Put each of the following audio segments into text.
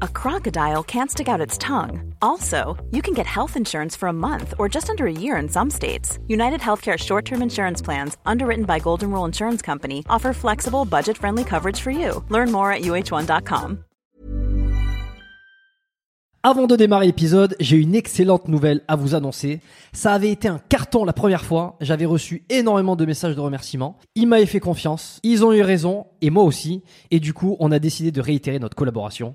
a crocodile can't stick out its tongue. Also, you can get health insurance for a month or just under a year in some states. United Healthcare short term insurance plans, underwritten by Golden Rule Insurance Company, offer flexible, budget friendly coverage for you. Learn more at uh1.com. Avant de démarrer l'épisode, j'ai une excellente nouvelle à vous annoncer. Ça avait été un carton la première fois. J'avais reçu énormément de messages de remerciements. Ils m'avaient fait confiance. Ils ont eu raison. Et moi aussi. Et du coup, on a décidé de réitérer notre collaboration.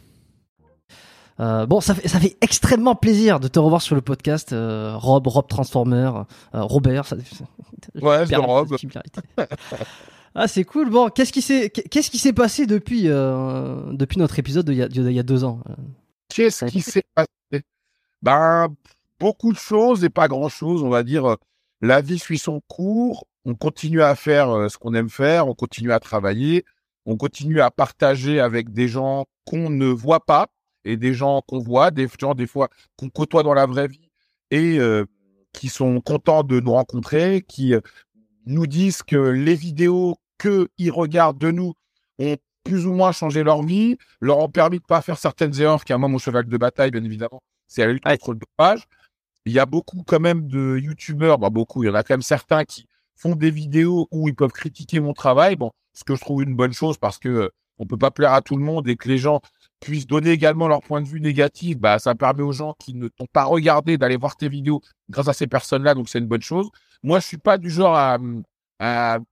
Euh, bon, ça fait, ça fait extrêmement plaisir de te revoir sur le podcast, euh, Rob, Rob Transformer, euh, Robert. Ça, ouais, c'est Rob. Ah, c'est cool. Bon, qu'est-ce qui s'est, qu'est-ce qui s'est passé depuis, depuis notre épisode d'il y, y, a deux ans Qu'est-ce qui s'est passé? Ben, beaucoup de choses et pas grand-chose. On va dire, la vie suit son cours. On continue à faire ce qu'on aime faire. On continue à travailler. On continue à partager avec des gens qu'on ne voit pas et des gens qu'on voit, des gens des fois qu'on côtoie dans la vraie vie et euh, qui sont contents de nous rencontrer, qui euh, nous disent que les vidéos qu'ils regardent de nous ont plus ou moins changé leur vie, leur ont permis de pas faire certaines erreurs qui à moi mon cheval de bataille bien évidemment, c'est la lutte contre le dopage. Il y a beaucoup quand même de youtubeurs, bon, beaucoup, il y en a quand même certains qui font des vidéos où ils peuvent critiquer mon travail, bon, ce que je trouve une bonne chose parce que euh, on peut pas plaire à tout le monde et que les gens puissent donner également leur point de vue négatif, bah, ça permet aux gens qui ne t'ont pas regardé d'aller voir tes vidéos grâce à ces personnes-là, donc c'est une bonne chose. Moi, je suis pas du genre à,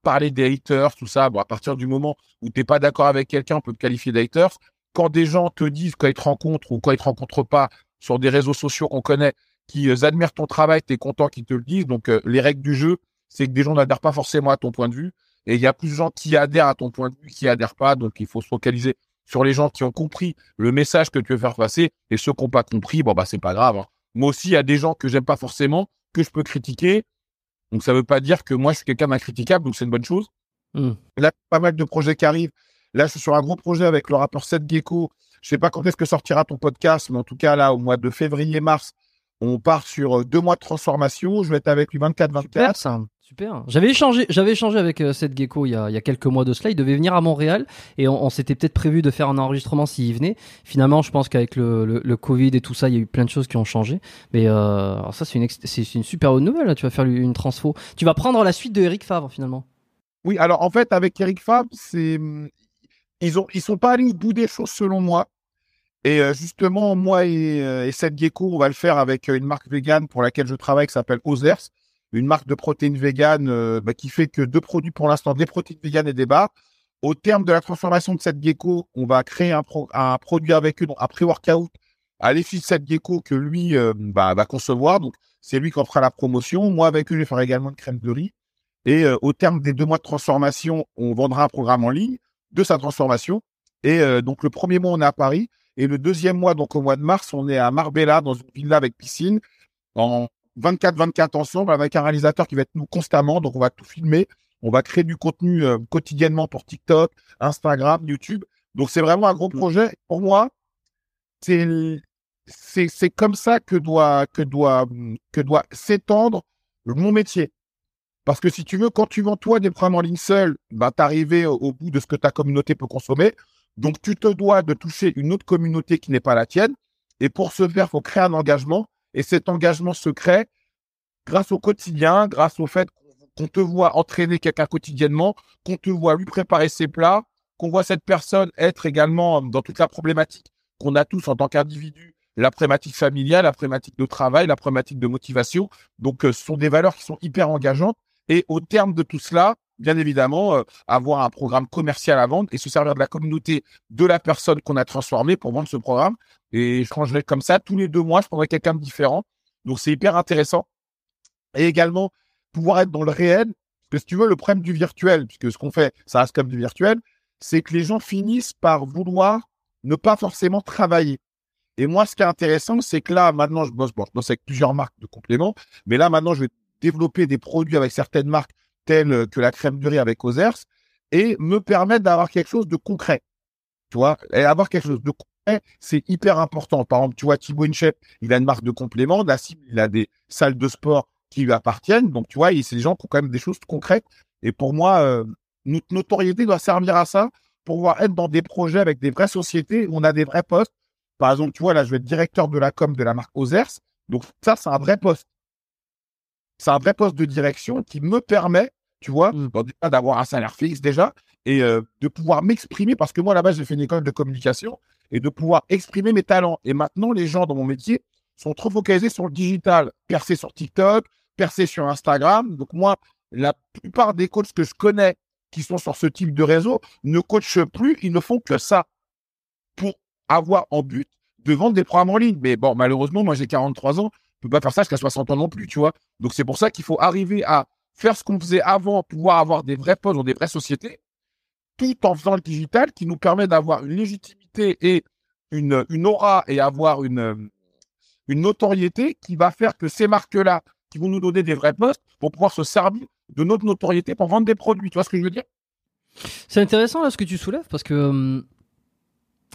parler des haters, tout ça. Bon, à partir du moment où t'es pas d'accord avec quelqu'un, on peut te qualifier d'haters. Quand des gens te disent quand ils te rencontrent ou quand ils te rencontrent pas sur des réseaux sociaux qu'on connaît, qui euh, admirent ton travail, t'es content qu'ils te le disent. Donc, euh, les règles du jeu, c'est que des gens n'adhèrent pas forcément à ton point de vue. Et il y a plus de gens qui adhèrent à ton point de vue, qui adhèrent pas. Donc, il faut se focaliser sur les gens qui ont compris le message que tu veux faire passer et ceux qui n'ont pas compris, bon, bah, c'est pas grave. Hein. Moi aussi, il y a des gens que j'aime pas forcément, que je peux critiquer. Donc, ça veut pas dire que moi, je suis quelqu'un d'incritiquable, donc c'est une bonne chose. Mmh. Là, pas mal de projets qui arrivent. Là, je suis sur un gros projet avec le rappeur Seth Gecko. Je sais pas quand est-ce que sortira ton podcast, mais en tout cas, là, au mois de février-mars, on part sur euh, deux mois de transformation. Je vais être avec lui 24-24. Super. J'avais échangé, j'avais échangé avec euh, Seth Gecko il y, a, quelques mois de cela. Il devait venir à Montréal et on, s'était peut-être prévu de faire un enregistrement s'il venait. Finalement, je pense qu'avec le, Covid et tout ça, il y a eu plein de choses qui ont changé. Mais euh, ça, c'est une, super bonne nouvelle. Tu vas faire une transfo. Tu vas prendre la suite de Eric Favre finalement. Oui, alors en fait, avec Eric Fab, c'est ils ont sont pas allés au bout des choses selon moi. Et euh, justement, moi et, euh, et Seth Gecko, on va le faire avec une marque végane pour laquelle je travaille qui s'appelle Ozers, une marque de protéines véganes euh, bah, qui fait que deux produits pour l'instant, des protéines véganes et des barres. Au terme de la transformation de Seth Gecko, on va créer un, pro- un produit avec eux, donc un pré-workout à l'effigie de Seth Gecko que lui euh, bah, va concevoir. Donc c'est lui qui en fera la promotion. Moi avec eux, je vais faire également une crème de riz. Et euh, au terme des deux mois de transformation, on vendra un programme en ligne de sa transformation. Et donc le premier mois, on est à Paris. Et le deuxième mois, donc au mois de mars, on est à Marbella, dans une villa avec piscine, en 24-24 ensemble, avec un réalisateur qui va être nous constamment. Donc on va tout filmer. On va créer du contenu euh, quotidiennement pour TikTok, Instagram, YouTube. Donc c'est vraiment un gros projet. Pour moi, c'est comme ça que doit que doit que doit s'étendre mon métier. Parce que si tu veux, quand tu vends toi des programmes en ligne seul, bah, t'arriver au, au bout de ce que ta communauté peut consommer. Donc, tu te dois de toucher une autre communauté qui n'est pas la tienne. Et pour ce faire, faut créer un engagement. Et cet engagement se crée grâce au quotidien, grâce au fait qu'on te voit entraîner quelqu'un quotidiennement, qu'on te voit lui préparer ses plats, qu'on voit cette personne être également dans toute la problématique qu'on a tous en tant qu'individu, la problématique familiale, la problématique de travail, la problématique de motivation. Donc, euh, ce sont des valeurs qui sont hyper engageantes. Et au terme de tout cela, bien évidemment, euh, avoir un programme commercial à vendre et se servir de la communauté de la personne qu'on a transformée pour vendre ce programme. Et je changerai comme ça tous les deux mois, je prendrai quelqu'un de différent. Donc c'est hyper intéressant. Et également pouvoir être dans le réel. Parce que si tu veux, le problème du virtuel, puisque ce qu'on fait, ça reste comme du virtuel, c'est que les gens finissent par vouloir ne pas forcément travailler. Et moi, ce qui est intéressant, c'est que là, maintenant, je bosse, bon, je bosse avec plusieurs marques de compléments, mais là, maintenant, je vais développer des produits avec certaines marques que la crème de riz avec Ozers et me permettre d'avoir quelque chose de concret. Tu vois, et avoir quelque chose de concret, c'est hyper important. Par exemple, tu vois, Thibaut Inchep, il a une marque de compléments, Nassim, il a des salles de sport qui lui appartiennent. Donc, tu vois, c'est des gens qui ont quand même des choses concrètes. Et pour moi, euh, notre notoriété doit servir à ça pour pouvoir être dans des projets avec des vraies sociétés où on a des vrais postes. Par exemple, tu vois, là, je vais être directeur de la com de la marque Ozers. Donc, ça, c'est un vrai poste. C'est un vrai poste de direction qui me permet, tu vois, Mm. bon, déjà d'avoir un salaire fixe déjà et euh, de pouvoir m'exprimer parce que moi, là-bas, j'ai fait une école de communication et de pouvoir exprimer mes talents. Et maintenant, les gens dans mon métier sont trop focalisés sur le digital, percés sur TikTok, percés sur Instagram. Donc, moi, la plupart des coachs que je connais qui sont sur ce type de réseau ne coachent plus, ils ne font que ça pour avoir en but de vendre des programmes en ligne. Mais bon, malheureusement, moi j'ai 43 ans, je peux pas faire ça jusqu'à 60 ans non plus, tu vois. Donc c'est pour ça qu'il faut arriver à faire ce qu'on faisait avant, pouvoir avoir des vrais postes dans des vraies sociétés, tout en faisant le digital qui nous permet d'avoir une légitimité et une, une aura et avoir une, une notoriété qui va faire que ces marques-là, qui vont nous donner des vrais postes, vont pouvoir se servir de notre notoriété pour vendre des produits. Tu vois ce que je veux dire? C'est intéressant là ce que tu soulèves parce que hum,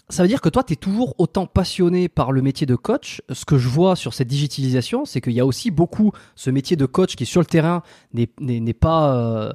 ça veut dire que toi, tu toujours autant passionné par le métier de coach. Ce que je vois sur cette digitalisation, c'est qu'il y a aussi beaucoup ce métier de coach qui sur le terrain n'est pas, euh,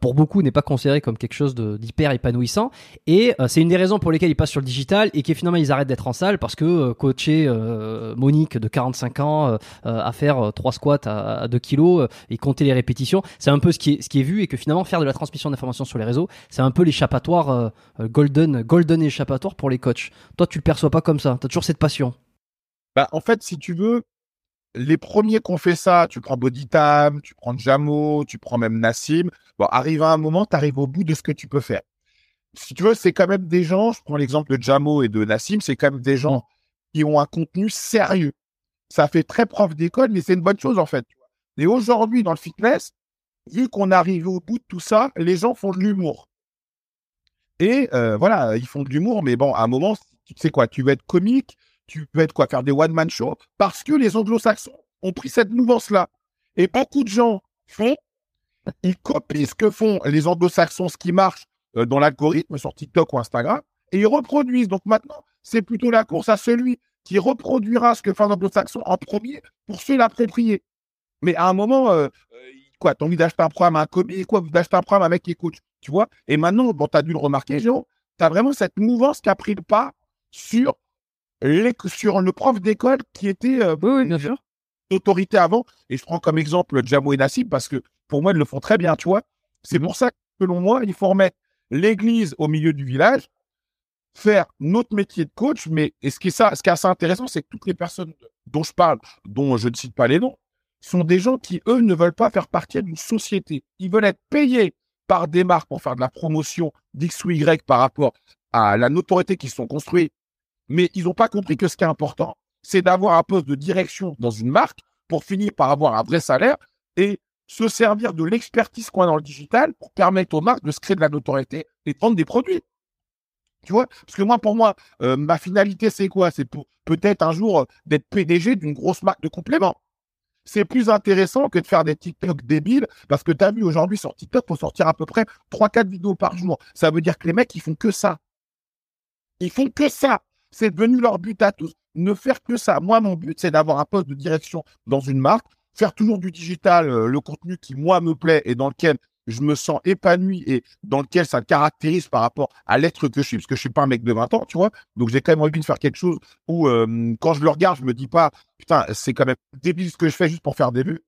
pour beaucoup, n'est pas considéré comme quelque chose d'hyper épanouissant. Et euh, c'est une des raisons pour lesquelles ils passent sur le digital et qui finalement ils arrêtent d'être en salle parce que euh, coacher euh, Monique de 45 ans euh, euh, à faire euh, trois squats à, à 2 kilos euh, et compter les répétitions, c'est un peu ce qui est, ce qui est vu et que finalement faire de la transmission d'informations sur les réseaux, c'est un peu l'échappatoire euh, euh, golden, golden échappatoire pour les coachs. Toi, tu le perçois pas comme ça. T'as toujours cette passion. Bah, en fait, si tu veux, les premiers qui ont fait ça, tu prends Bodytam, tu prends Jamo, tu prends même Nassim. Bon, arrive à un moment, tu arrives au bout de ce que tu peux faire. Si tu veux, c'est quand même des gens, je prends l'exemple de Jamo et de Nassim, c'est quand même des gens qui ont un contenu sérieux. Ça fait très prof d'école, mais c'est une bonne chose en fait. Et aujourd'hui, dans le fitness, vu qu'on arrive au bout de tout ça, les gens font de l'humour. Et euh, voilà, ils font de l'humour, mais bon, à un moment, tu sais quoi, tu veux être comique, tu peux être quoi, faire des one-man shows, parce que les anglo-saxons ont pris cette mouvance-là. Et beaucoup de gens font, ils copient ce que font les anglo-saxons, ce qui marche euh, dans l'algorithme sur TikTok ou Instagram, et ils reproduisent. Donc maintenant, c'est plutôt la course à celui qui reproduira ce que fait un anglo-saxon en premier pour se l'approprier. Mais à un moment, euh, euh, quoi T'as envie d'acheter un programme à un commis, quoi D'acheter un programme à un mec qui coach, tu vois? Et maintenant, bon, t'as dû le remarquer, Jérôme, t'as vraiment cette mouvance qui a pris le pas sur les, sur le prof d'école qui était euh, Oui, oui, bien sûr. autorité avant. Et je prends comme exemple Jamo et Nassim parce que pour moi, ils le font très bien, tu vois. C'est pour ça que, selon moi, il faut remettre l'église au milieu du village, faire notre métier de coach. Mais et ce qui est ça, ce qui est assez intéressant, c'est que toutes les personnes dont je parle, dont je ne cite pas les noms, sont des gens qui, eux, ne veulent pas faire partie d'une société. Ils veulent être payés par des marques pour faire de la promotion d'X ou Y par rapport à la notoriété qu'ils sont construits. Mais ils n'ont pas compris que ce qui est important, c'est d'avoir un poste de direction dans une marque pour finir par avoir un vrai salaire et se servir de l'expertise qu'on a dans le digital pour permettre aux marques de se créer de la notoriété et de vendre des produits. Tu vois? Parce que moi, pour moi, euh, ma finalité, c'est quoi? C'est pour peut-être un jour euh, d'être PDG d'une grosse marque de compléments. C'est plus intéressant que de faire des TikTok débiles parce que tu as vu aujourd'hui sur TikTok, faut sortir à peu près 3-4 vidéos par jour. Ça veut dire que les mecs, ils font que ça. Ils font que ça. C'est devenu leur but à tous. Ne faire que ça. Moi, mon but, c'est d'avoir un poste de direction dans une marque, faire toujours du digital, euh, le contenu qui, moi, me plaît et dans lequel je me sens épanoui et dans lequel ça caractérise par rapport à l'être que je suis, parce que je suis pas un mec de 20 ans, tu vois. Donc j'ai quand même envie de faire quelque chose où euh, quand je le regarde, je me dis pas putain, c'est quand même débile ce que je fais juste pour faire des vues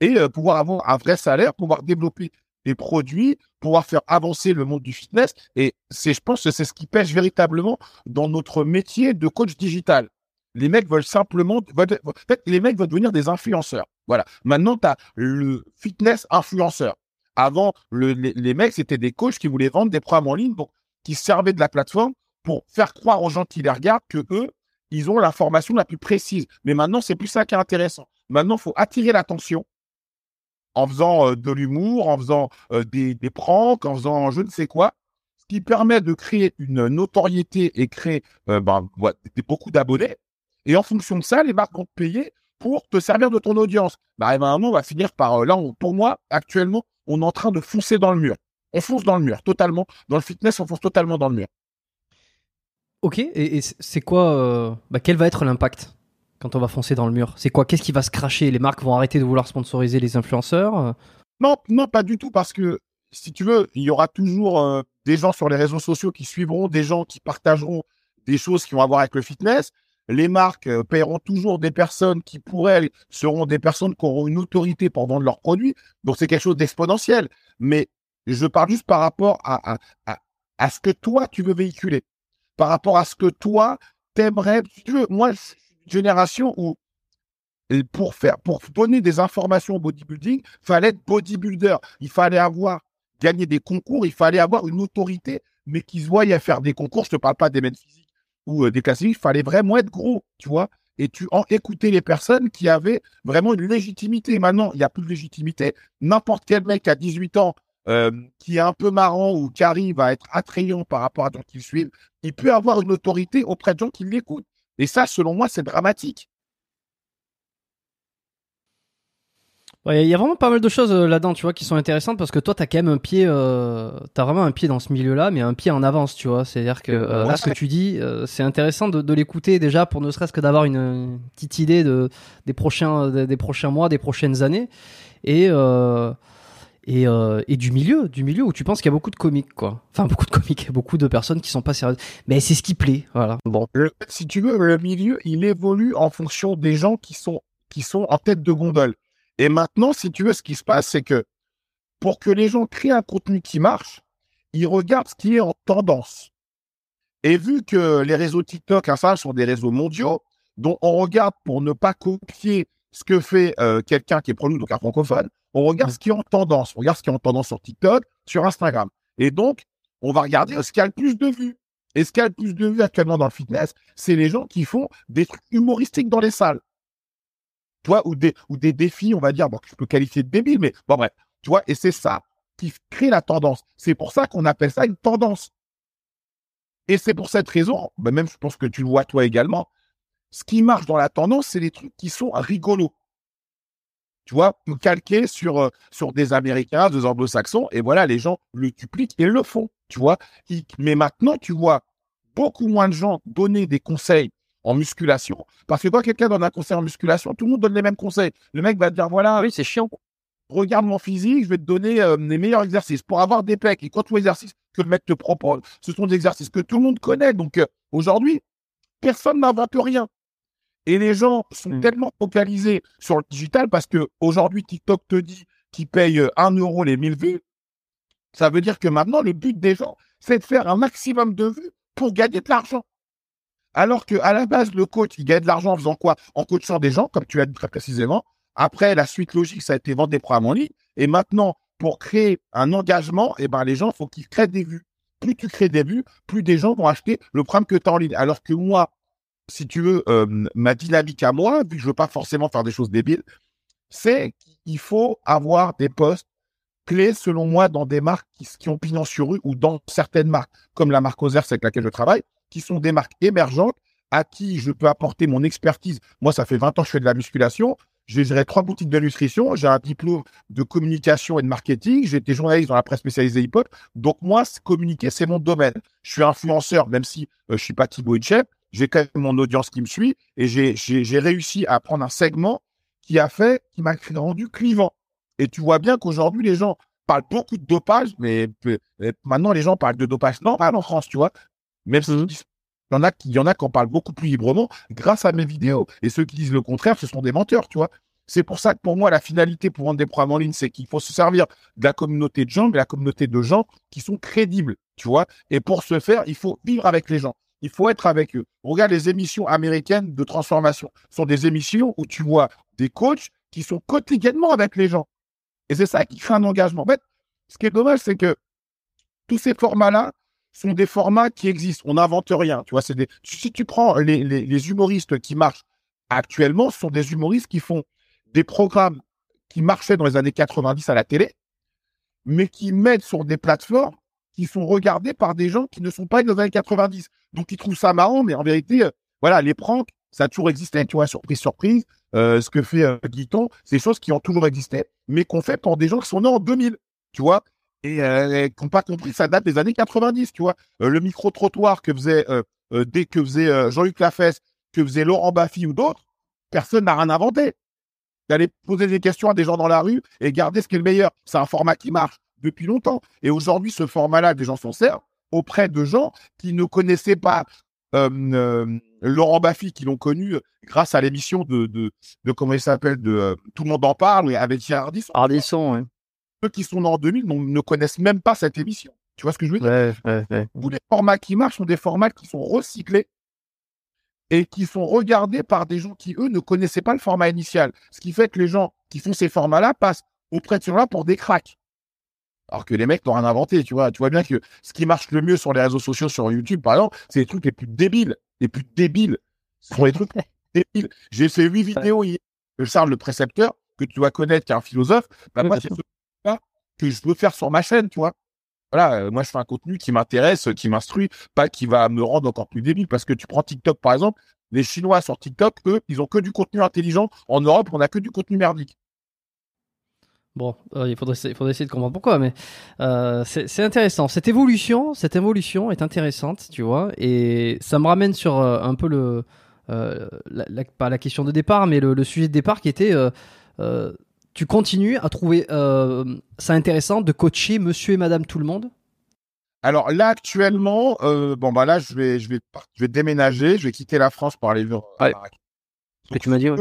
et euh, pouvoir avoir un vrai salaire, pouvoir développer des produits, pouvoir faire avancer le monde du fitness et c'est je pense que c'est ce qui pêche véritablement dans notre métier de coach digital. Les mecs veulent simplement les mecs veulent devenir des influenceurs. Voilà. Maintenant, tu as le fitness influenceur. Avant, le- les, les mecs, c'était des coachs qui voulaient vendre des programmes en ligne, donc qui servaient de la plateforme pour faire croire aux gens qui les regardent que eux, ils ont l'information la plus précise. Mais maintenant, c'est plus ça qui est intéressant. Maintenant, il faut attirer l'attention en faisant euh, de l'humour, en faisant euh, des, des pranks, en faisant je ne sais quoi, ce qui permet de créer une notoriété et créer euh, ben, beaucoup d'abonnés. Et en fonction de ça, les marques vont te payer pour te servir de ton audience. Bah, on va finir par là. pour moi, actuellement, on est en train de foncer dans le mur. On fonce dans le mur, totalement. Dans le fitness, on fonce totalement dans le mur. Ok, et, c'est quoi bah, Quel va être l'impact? Quand on va foncer dans le mur C'est quoi? Qu'est-ce qui va se cracher? Les marques vont arrêter de vouloir sponsoriser les influenceurs? Non, non, pas du tout, parce que si tu veux, il y aura toujours euh, des gens sur les réseaux sociaux qui suivront, des gens qui partageront des choses qui vont avoir avec le fitness. Les marques euh, paieront toujours des personnes qui, pour elles, seront des personnes qui auront une autorité pour vendre leurs produits. Donc, c'est quelque chose d'exponentiel. Mais je parle juste par rapport à, à, à, à ce que toi, tu veux véhiculer. Par rapport à ce que toi, t'aimerais. Tu veux, moi, génération où pour faire, pour donner des informations au bodybuilding, fallait être bodybuilder. Il fallait avoir gagné des concours, il fallait avoir une autorité, mais qui se voyait faire des concours. Je te parle pas des mêmes physiques ou euh, des classiques. Il fallait vraiment être gros, tu vois. Et tu en écoutais les personnes qui avaient vraiment une légitimité. Maintenant, il n'y a plus de légitimité. N'importe quel mec à 18 ans euh, qui est un peu marrant ou qui arrive à être attrayant par rapport à gens qui le suivent, il peut avoir une autorité auprès de gens qui l'écoutent. Et ça, selon moi, c'est dramatique. Ouais, Il y a vraiment pas mal de choses euh, là-dedans, tu vois, qui sont intéressantes parce que toi, t'as quand même un pied, euh, t'as vraiment un pied dans ce milieu-là, mais un pied en avance, tu vois. C'est-à-dire que euh, là, ce que tu dis, c'est intéressant de, de l'écouter déjà pour ne serait-ce que d'avoir une, une petite idée de des prochains, des, des prochains mois, des prochaines années, et et, euh, et du milieu, du milieu où tu penses qu'il y a beaucoup de comiques, quoi. Enfin, beaucoup de comiques, beaucoup de personnes qui sont pas sérieuses. Mais c'est ce qui plaît, voilà. Bon. Si tu veux, le milieu, il évolue en fonction des gens qui sont, qui sont en tête de gondole. Et maintenant, si tu veux, ce qui se passe, c'est que pour que les gens créent un contenu qui marche, ils regardent ce qui est en tendance. Et vu que les réseaux TikTok, Instagram sont des réseaux mondiaux, dont on regarde pour ne pas copier ce que fait euh, quelqu'un qui est produit, donc un francophone, on regarde ce qui est en tendance. On regarde ce qui est en tendance sur TikTok, sur Instagram. Et donc, on va regarder ce qui a le plus de vues. Et ce qui a le plus de vues actuellement dans le fitness, c'est les gens qui font des trucs humoristiques dans les salles. Tu vois, ou des, ou des défis, on va dire, bon, que je peux qualifier de débile, mais bon, bref. Tu vois, et c'est ça qui crée la tendance. C'est pour ça qu'on appelle ça une tendance. Et c'est pour cette raison, ben même je pense que tu le vois toi également, ce qui marche dans la tendance, c'est les trucs qui sont rigolos. Tu vois, calqués sur, euh, sur des Américains, des Anglo-Saxons, et voilà, les gens le dupliquent et le font. Tu vois, mais maintenant, tu vois beaucoup moins de gens donner des conseils en musculation. Parce que quand quelqu'un donne un conseil en musculation, tout le monde donne les mêmes conseils. Le mec va te dire, voilà, Oui, c'est chiant. regarde mon physique, je vais te donner euh, les meilleurs exercices pour avoir des pecs. Et quand les exercices que le mec te propose, ce sont des exercices que tout le monde connaît. Donc euh, aujourd'hui, personne n'invente rien. Et les gens sont Mm. tellement focalisés sur le digital parce que aujourd'hui TikTok te dit qu'il paye euh, 1 euro les 1000 vues. Ça veut dire que maintenant, le but des gens, c'est de faire un maximum de vues pour gagner de l'argent. Alors que à la base, le coach, il gagne de l'argent en faisant quoi? En coachant des gens, comme tu l'as dit très précisément. Après, la suite logique, ça a été vendre des programmes en ligne. Et maintenant, pour créer un engagement, eh ben, les gens, faut qu'ils créent des vues. Plus tu crées des vues, plus des gens vont acheter le programme que tu as en ligne. Alors que moi, si tu veux, euh, ma dynamique à moi, vu que je veux pas forcément faire des choses débiles, c'est qu'il faut avoir des postes clés, selon moi, dans des marques qui, ont pignon sur rue ou dans certaines marques, comme la marque Ozers avec laquelle je travaille, qui sont des marques émergentes à qui je peux apporter mon expertise. Moi, ça fait 20 ans que je fais de la musculation. J'ai géré trois boutiques de nutrition. J'ai un diplôme de communication et de marketing. J'ai été journaliste dans la presse spécialisée hip-hop. Donc, moi, communiquer, c'est mon domaine. Je suis influenceur, même si euh, je suis pas Thibaut Inchep. J'ai quand même mon audience qui me suit et j'ai, réussi à prendre un segment qui a fait, qui m'a rendu clivant. Et tu vois bien qu'aujourd'hui, les gens parlent beaucoup de dopage, mais, mais maintenant, les gens parlent de dopage normal en France, tu vois. Même si il y en a qui, il y en a qui en parlent beaucoup plus librement grâce à mes vidéos. Et ceux qui disent le contraire, ce sont des menteurs, tu vois. C'est pour ça que pour moi, la finalité pour vendre des programmes en ligne, c'est qu'il faut se servir de la communauté de gens, mais la communauté de gens qui sont crédibles, tu vois. Et pour ce faire, il faut vivre avec les gens. Il faut être avec eux. Regarde les émissions américaines de transformation. Ce sont des émissions où tu vois des coachs qui sont quotidiennement avec les gens. Et c'est ça qui crée un engagement. En fait, ce qui est dommage, c'est que tous ces formats-là sont des formats qui existent. On n'invente rien. Tu vois, des. Si tu prends les, les, les humoristes qui marchent actuellement, ce sont des humoristes qui font des programmes qui marchaient dans les années 90 à la télé, mais qui mettent sur des plateformes qui sont regardées par des gens qui ne sont pas dans les années 90. Donc, ils trouvent ça marrant, mais en vérité, euh, voilà, les pranks, ça a toujours existé, tu vois, surprise, surprise. Euh, ce que fait euh, Guiton, c'est des choses qui ont toujours existé, mais qu'on fait pour des gens qui sont nés en 2000, tu vois, et euh, qui n'ont pas compris, ça date des années 90, tu vois. Euh, le micro-trottoir que faisait, dès que faisait Jean-Luc Lafesse, que faisait Laurent Baffy ou d'autres, personne n'a rien inventé. D'aller poser des questions à des gens dans la rue et garder ce qui est le meilleur. C'est un format qui marche depuis longtemps. Et aujourd'hui, ce format-là, des gens s'en servent auprès de gens qui ne connaissaient pas euh, euh, Laurent Baffy, qui l'ont connu euh, grâce à l'émission de, de, de comment il s'appelle, de euh, Tout le monde en parle, avec Thierry Ardisson. Ardisson, ouais. Ceux qui sont nés en 2000 n'ont- ne connaissent même pas cette émission. Tu vois ce que je veux dire? Ouais, ouais, ouais. Tous les formats qui marchent sont des formats qui sont recyclés et qui sont regardés par des gens qui, eux, ne connaissaient pas le format initial. Ce qui fait que les gens qui font ces formats-là passent auprès de gens-là pour des cracks. Alors que les mecs n'ont rien inventé, tu vois. Tu vois bien que ce qui marche le mieux sur les réseaux sociaux, sur YouTube, par exemple, c'est les trucs les plus débiles. Les plus débiles. Ce sont les trucs débiles. J'ai fait huit vidéos hier. Charles, le précepteur, que tu dois connaître, qui est un philosophe. Bah, Oui, moi, bien c'est sûr. ce là que je veux faire sur ma chaîne, tu vois. Voilà, euh, moi, je fais un contenu qui m'intéresse, qui m'instruit, pas qui va me rendre encore plus débile. Parce que tu prends TikTok, par exemple, les Chinois sur TikTok, eux, ils ont que du contenu intelligent. En Europe, on a que du contenu merdique. Bon, euh, il, faudrait, il faudrait essayer de comprendre pourquoi, mais euh, c'est intéressant. Cette évolution, cette évolution est intéressante, tu vois, et ça me ramène sur euh, un peu le, euh, la, la- pas la question de départ, mais le, le sujet de départ qui était, tu continues à trouver ça intéressant de coacher Monsieur et Madame tout le monde? Alors là, actuellement, bon, bah là, je vais, je vais, je vais déménager, je vais quitter la France pour aller vivre à Ouais. Que tu m'as dit, ouais.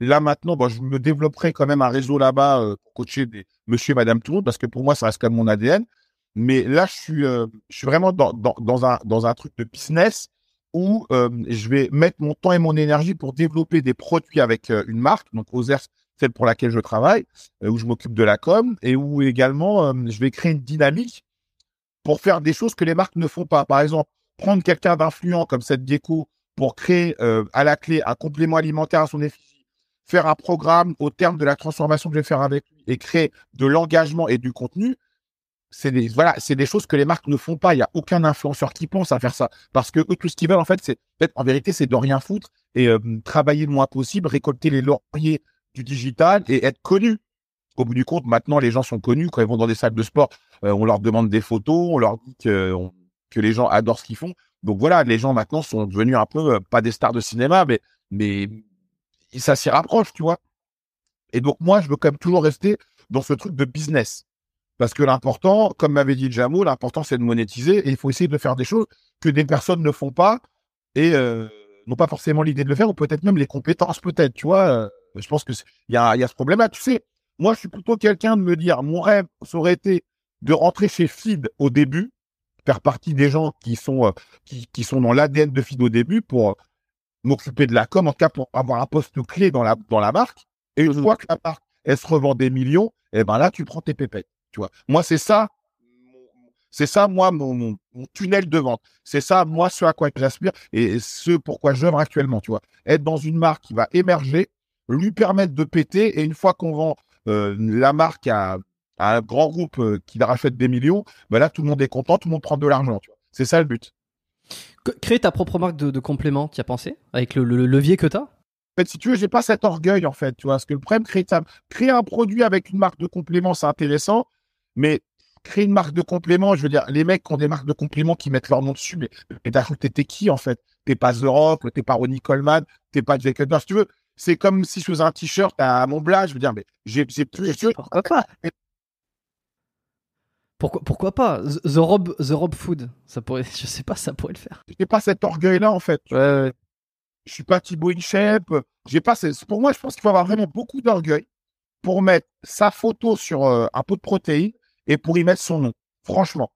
Là maintenant, je me développerai quand même un réseau là-bas euh, pour coacher des monsieur et madame tout parce que pour moi, ça reste comme mon ADN. Mais là, je suis, euh, vraiment dans, un, dans truc de business où euh, je vais mettre mon temps et mon énergie pour développer des produits avec une marque, donc Ozers, celle pour laquelle je travaille, où je m'occupe de la com et où également je vais créer une dynamique pour faire des choses que les marques ne font pas. Par exemple, prendre quelqu'un d'influent comme cette Gecko pour créer à la clé un complément alimentaire à son effigie, faire un programme au terme de la transformation que je vais faire avec lui et créer de l'engagement et du contenu, c'est des voilà, c'est des choses que les marques ne font pas. Il y a aucun influenceur qui pense à faire ça parce que eux tout ce qu'ils veulent en fait, c'est en vérité, c'est de rien foutre et euh, travailler le moins possible, récolter les lauriers du digital et être connu. Au bout du compte, maintenant les gens sont connus quand ils vont dans des salles de sport, euh, on leur demande des photos, on leur dit que que les gens adorent ce qu'ils font. Donc voilà, les gens maintenant sont devenus un peu euh, pas des stars de cinéma, mais mais ça s'y rapproche, tu vois. Et donc moi, je veux quand même toujours rester dans ce truc de business. Parce que l'important, comme m'avait dit Jamo, l'important c'est de monétiser et il faut essayer de faire des choses que des personnes ne font pas et euh, n'ont pas forcément l'idée de le faire ou peut-être même les compétences, peut-être, tu vois. Euh, je pense que il y a, y a ce problème-là. Tu sais, moi, je suis plutôt quelqu'un de me dire, mon rêve, ça aurait été de rentrer chez Feed au début, faire partie des gens qui sont, euh, qui, qui, sont dans l'ADN de Feed au début pour m'occuper de la com, en tout cas pour avoir un poste clé dans la, dans la marque. Et une mmh fois que la marque, elle se revend des millions, et eh ben là, tu prends tes pépettes. Tu vois. Moi, c'est ça, c'est ça, moi, mon, mon, tunnel de vente. C'est ça, moi, ce à quoi j'aspire et ce pourquoi j'œuvre actuellement, tu vois. Être dans une marque qui va émerger, lui permettre de péter et une fois qu'on vend euh, la marque à, un grand groupe euh, qui rachète des millions, ben là, tout le monde est content, tout le monde prend de l'argent, tu vois. C'est ça le but. Créer ta propre marque de, complément, tu as pensé? Avec le, levier que tu as en fait, si tu veux, j'ai pas cet orgueil, en fait, tu vois. Parce que le problème, créer, créer un produit avec une marque de complément, c'est intéressant. Mais créer une marque de complément, je veux dire, les mecs qui ont des marques de complément qui mettent leur nom dessus, mais, mais t'es qui en fait? T'es pas The Rock, t'es pas Ronnie Coleman, t'es pas Jake Si tu veux, c'est comme si je faisais un t-shirt à mon blague, je veux dire, mais j'ai plus. Pourquoi pas? Pourquoi, pourquoi pas? The Rob, The Rob Food, ça pourrait, je sais pas, ça pourrait le faire. J'ai pas cet orgueil-là en fait. Ouais, Je suis pas Thibaut InShape. J'ai pas. Pour moi, je pense qu'il faut avoir vraiment beaucoup d'orgueil pour mettre sa photo sur euh, un pot de protéines et pour y mettre son nom. Franchement.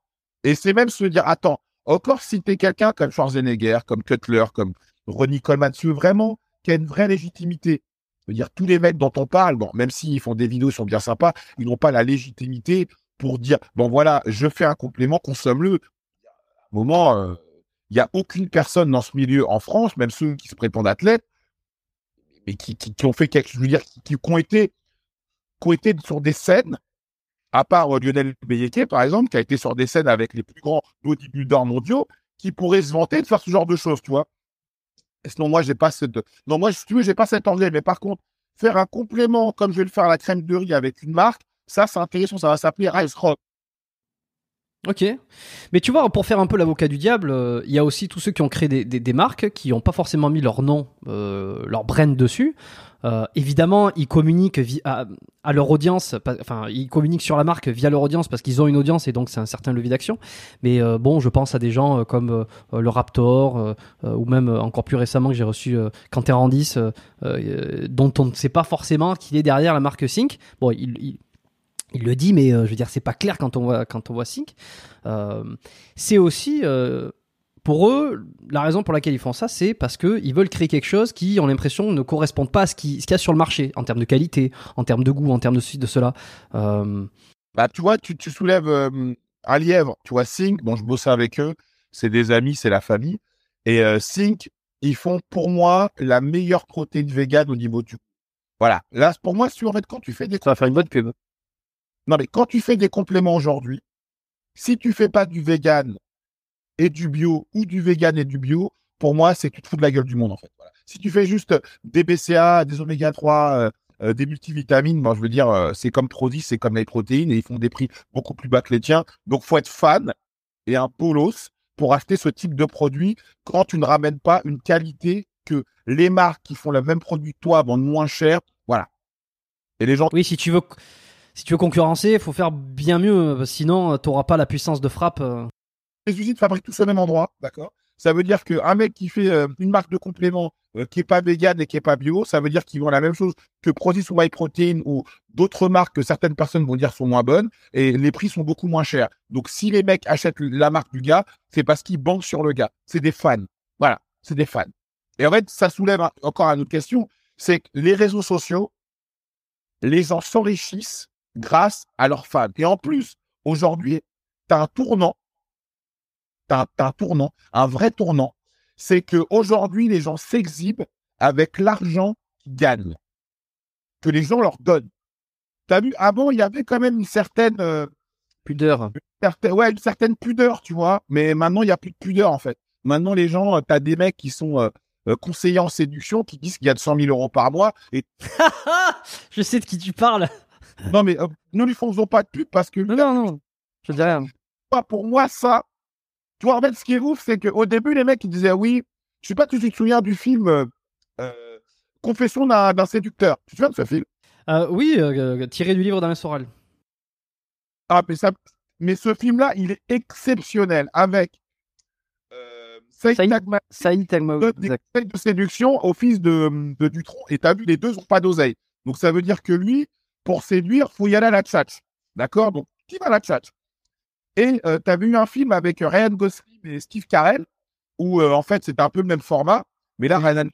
Et c'est même se dire, attends, encore si tu es quelqu'un comme Schwarzenegger, comme Cutler, comme Ronnie Coleman, tu veux vraiment qu'il y ait une vraie légitimité. Je veux dire, tous les mecs dont on parle, bon, même s'ils font des vidéos, ils sont bien sympas, ils n'ont pas la légitimité pour dire, bon voilà, je fais un complément, consomme-le. Moment, euh, il n'y a aucune personne dans ce milieu en France, même ceux qui se prétendent athlètes, mais qui, ont fait quelque je veux dire, qui, qui ont été ont sur des scènes, à part euh, Lionel Beyeke, par exemple, qui a été sur des scènes avec les plus grands bodybuilders mondiaux, qui pourraient se vanter de faire ce genre de choses, tu vois. sinon, moi, j'ai pas cette, non, moi, si tu veux, j'ai pas cet anglais, mais par contre, faire un complément comme je vais le faire à la crème de riz avec une marque, ça, c'est intéressant, ça va s'appeler Rice Rock. Ok. Mais tu vois, pour faire un peu l'avocat du diable, euh, il y a aussi tous ceux qui ont créé des, marques qui n'ont pas forcément mis leur nom, euh, leur brand dessus. Euh, évidemment, ils communiquent à, leur audience, enfin, ils communiquent sur la marque via leur audience parce qu'ils ont une audience et donc c'est un certain levier d'action. Mais bon, je pense à des gens comme le Raptor ou même encore plus récemment que j'ai reçu Canterandis, dont on ne sait pas forcément qu'il est derrière la marque Sync. Bon, il il le dit, mais euh, je veux dire, c'est pas clair quand on voit, quand on voit Sync. Euh, c'est aussi, euh, pour eux, la raison pour laquelle ils font ça, c'est parce qu'ils veulent créer quelque chose qui, ont l'impression, ne correspond pas à ce qu'il y a sur le marché, en termes de qualité, en termes de goût, en termes de ceci, de cela. Bah, tu vois, tu, tu soulèves un lièvre. Tu vois, Sync, bon, je bosse avec eux, c'est des amis, c'est la famille. Et Sync, ils font pour moi la meilleure protéine végane au niveau du. Voilà. Là, pour moi, tu en fait, quand tu fais des. Ça va faire une bonne pub. Non, mais quand tu fais des compléments aujourd'hui, si tu fais pas du vegan et du bio ou du vegan et du bio, pour moi, c'est que tu te fous de la gueule du monde, en fait. Si tu fais juste des BCA, des oméga 3, euh, euh, des multivitamines, je veux dire, euh, c'est comme Prodi, c'est comme les protéines et ils font des prix beaucoup plus bas que les tiens. Donc, faut être fan et un polos pour acheter ce type de produit quand tu ne ramènes pas une qualité que les marques qui font le même produit que toi vendent moins cher. Voilà. Et les gens. Oui, si tu veux si tu veux concurrencer, il faut faire bien mieux, sinon tu n'auras pas la puissance de frappe. Euh. Les usines fabriquent tous au même endroit, d'accord Ça veut dire qu'un mec qui fait euh, une marque de complément euh, qui est pas vegan et qui est pas bio, ça veut dire qu'ils vend la même chose que Protis ou MyProtein ou d'autres marques que certaines personnes vont dire sont moins bonnes et les prix sont beaucoup moins chers. Donc si les mecs achètent la marque du gars, c'est parce qu'ils banquent sur le gars. C'est des fans. Voilà, c'est des fans. Et en fait, ça soulève encore une autre question, c'est que les réseaux sociaux, les gens s'enrichissent grâce à leurs fans. Et en plus, aujourd'hui, tu as un tournant, tu as, un tournant, un vrai tournant, c'est que aujourd'hui les gens s'exhibent avec l'argent qu'ils gagnent, que les gens leur donnent. Tu as vu, avant, il y avait quand même une certaine euh, pudeur. Une certaine, ouais, une certaine pudeur, tu vois, mais maintenant, il n'y a plus de pudeur, en fait. Maintenant, les gens, tu as des mecs qui sont euh, conseillers en séduction qui disent qu'il y a de 100 000 euros par mois. Et... Je sais de qui tu parles. Non, mais euh, ne lui faisons pas de pub parce que. Non, non, non. Je dis rien. Pas pour moi, ça. Tu vois, en fait, ce qui est ouf, c'est qu'au début, les mecs, ils disaient oui. Je sais pas si tu te souviens du film euh, euh, Confession d'un séducteur. Tu te souviens de ce film? Euh, oui, euh, tiré du livre d'Alain Soral. Ah, mais, ça... mais ce film-là, il est exceptionnel avec euh, Saïd Tagma- de séduction au fils de, de Dutron. Et t'as vu, les deux n'ont pas d'oseille. Donc ça veut dire que lui, pour séduire, faut y aller à la tchatch. D'accord? Donc, qui va à la tchatch Et euh, t'as vu un film avec Ryan Gosling et Steve Carell, où euh, en fait c'était un peu le même format, mais là, Ryan-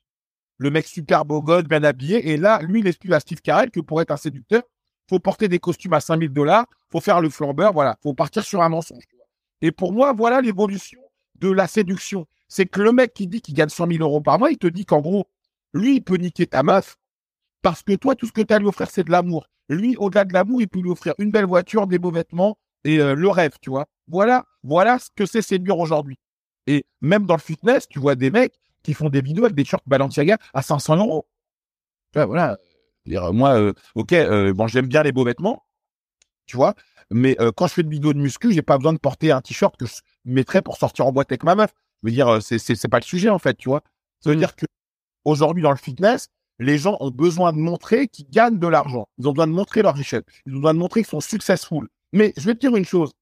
le mec super beau gosse, bien habillé, et là, lui, il explique à Steve Carell que pour être un séducteur, faut porter des costumes à 5000 dollars, faut faire le flambeur, voilà, faut partir sur un mensonge. tu. Et pour moi, voilà l'évolution de la séduction. C'est que le mec qui dit qu'il gagne 100 000 euros par mois, il te dit qu'en gros, lui, il peut niquer ta meuf parce que toi, tout ce que tu as à lui offrir, c'est de l'amour. Lui, au-delà de l'amour, il peut lui offrir une belle voiture, des beaux vêtements et euh, le rêve, tu vois. Voilà, voilà ce que c'est séduire aujourd'hui. Et même dans le fitness, tu vois des mecs qui font des vidéos avec des shorts Balenciaga à 500 euros. Vois, voilà. C'est-à-dire, Moi, euh, ok, euh, bon, j'aime bien les beaux vêtements, tu vois, mais euh, quand je fais une vidéo de muscu, j'ai pas besoin de porter un t-shirt que je mettrais pour sortir en boîte avec ma meuf. Je veux dire, euh, c'est pas le sujet en fait, tu vois. Ça veut Mm. dire que aujourd'hui dans le fitness, les gens ont besoin de montrer qu'ils gagnent de l'argent. Ils ont besoin de montrer leur richesse. Ils ont besoin de montrer qu'ils sont successful. Mais je vais te dire une chose.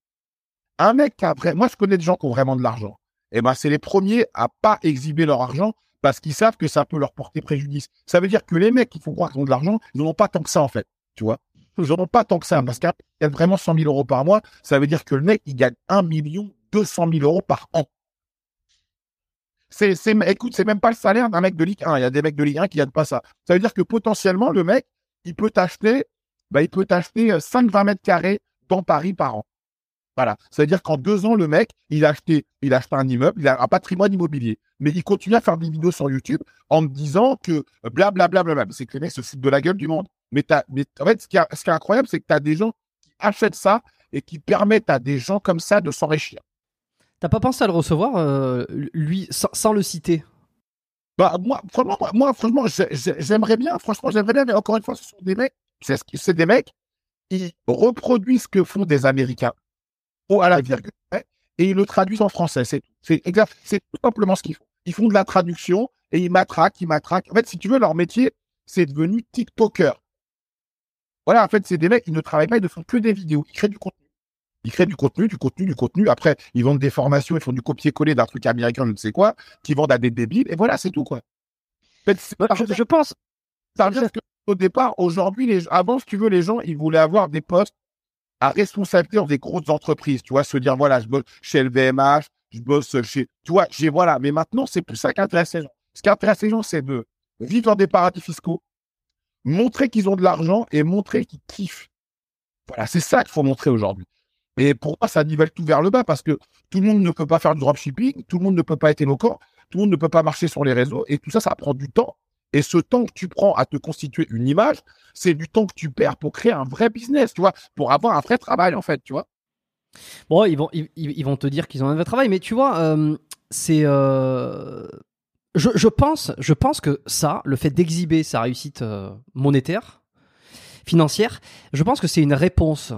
Un mec qui a vrai, moi je connais des gens qui ont vraiment de l'argent. Et ben c'est les premiers à pas exhiber leur argent parce qu'ils savent que ça peut leur porter préjudice. Ça veut dire que les mecs qui font croire qu'ils ont de l'argent, ils n'en ont pas tant que ça en fait, tu vois? Ils n'en ont pas tant que ça parce qu'il gagne vraiment 100 000 euros par mois. Ça veut dire que le mec il gagne 1 million 200 000 euros par an. C'est, c'est, écoute, c'est même pas le salaire d'un mec de Ligue 1. Il y a des mecs de Ligue 1 qui gagnent pas ça. Ça veut dire que potentiellement, le mec, il peut t'acheter, bah, il peut t'acheter 5-20 mètres carrés dans Paris par an. Voilà. Ça veut dire qu'en deux ans, le mec, il a acheté, il a acheté un immeuble, il a un patrimoine immobilier. Mais il continue à faire des vidéos sur YouTube en me disant que blablabla. Bla, bla, bla. C'est que les mecs se foutent de la gueule du monde. Mais, t'as, mais en fait, ce qui, est- ce qui est incroyable, c'est que tu as des gens qui achètent ça et qui permettent à des gens comme ça de s'enrichir. T'as pas pensé à le recevoir, euh, lui, sans, sans le citer? Bah, moi, franchement, moi, franchement, j'ai- j'ai- j'aimerais bien, franchement, j'aimerais bien, mais encore une fois, ce sont des mecs, c'est des mecs, ils reproduisent ce que font des Américains, au à la virgule, et ils le traduisent en français. C'est, c'est c'est tout simplement ce qu'ils font. Ils font de la traduction, et ils matraquent, ils matraquent. En fait, si tu veux, leur métier, c'est devenu TikToker. Voilà, en fait, c'est des mecs qui ne travaillent pas, ils ne font que des vidéos, ils créent du contenu. Ils créent du contenu, du contenu, du contenu. Après, ils vendent des formations, ils font du copier-coller d'un truc américain, je ne sais quoi, qui vendent à des débiles, et voilà, c'est tout, quoi. Bah, je, je pense, ça revient à ce que, au départ, aujourd'hui, les, avant, si tu veux, les gens, ils voulaient avoir des postes à responsabilité dans des grosses entreprises, tu vois, se dire, voilà, je bosse chez LVMH, je bosse chez, tu vois, j'ai, voilà. Mais maintenant, c'est plus ça qui intéresse les gens. Ce qui intéresse les gens, c'est de vivre dans des paradis fiscaux, montrer qu'ils ont de l'argent et montrer qu'ils kiffent. Voilà, c'est ça qu'il faut montrer aujourd'hui. Et pour moi, ça nivelle tout vers le bas parce que tout le monde ne peut pas faire du dropshipping, tout le monde ne peut pas être éloquent, tout le monde ne peut pas marcher sur les réseaux et tout ça, ça prend du temps. Et ce temps que tu prends à te constituer une image, c'est du temps que tu perds pour créer un vrai business, tu vois, pour avoir un vrai travail, en fait, tu vois. Bon, ils vont, ils, vont te dire qu'ils ont un vrai travail, mais tu vois, euh, c'est. euh, je, je pense, je pense que ça, le fait d'exhiber sa réussite euh, monétaire, financière, je pense que c'est une réponse.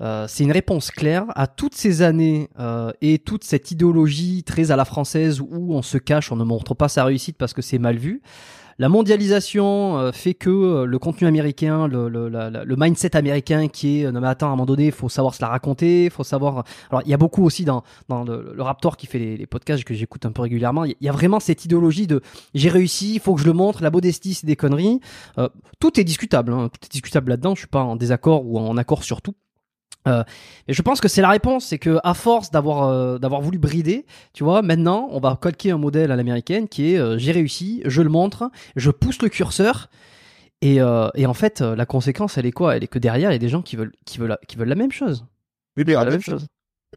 Euh, c'est une réponse claire à toutes ces années euh, et toute cette idéologie très à la française où on se cache, on ne montre pas sa réussite parce que c'est mal vu. La mondialisation euh, fait que euh, le contenu américain, le, le, le mindset américain qui est non mais attends à un moment donné, il faut savoir se la raconter, faut savoir. Alors il y a beaucoup aussi dans, dans le, le Raptor qui fait les, les podcasts que j'écoute un peu régulièrement. Il y a vraiment cette idéologie de j'ai réussi, il faut que je le montre. La modestie c'est des conneries. Tout est discutable, hein, tout est discutable là-dedans. Je suis pas en désaccord ou en accord sur tout. Euh, mais je pense que c'est la réponse, c'est que à force d'avoir euh, d'avoir voulu brider, tu vois, maintenant on va calquer un modèle à l'américaine qui est euh, j'ai réussi, je le montre, je pousse le curseur et, et en fait la conséquence elle est quoi? Elle est que derrière il y a des gens qui veulent qui veulent la, qui veulent la même chose. Oui, mais la même chose.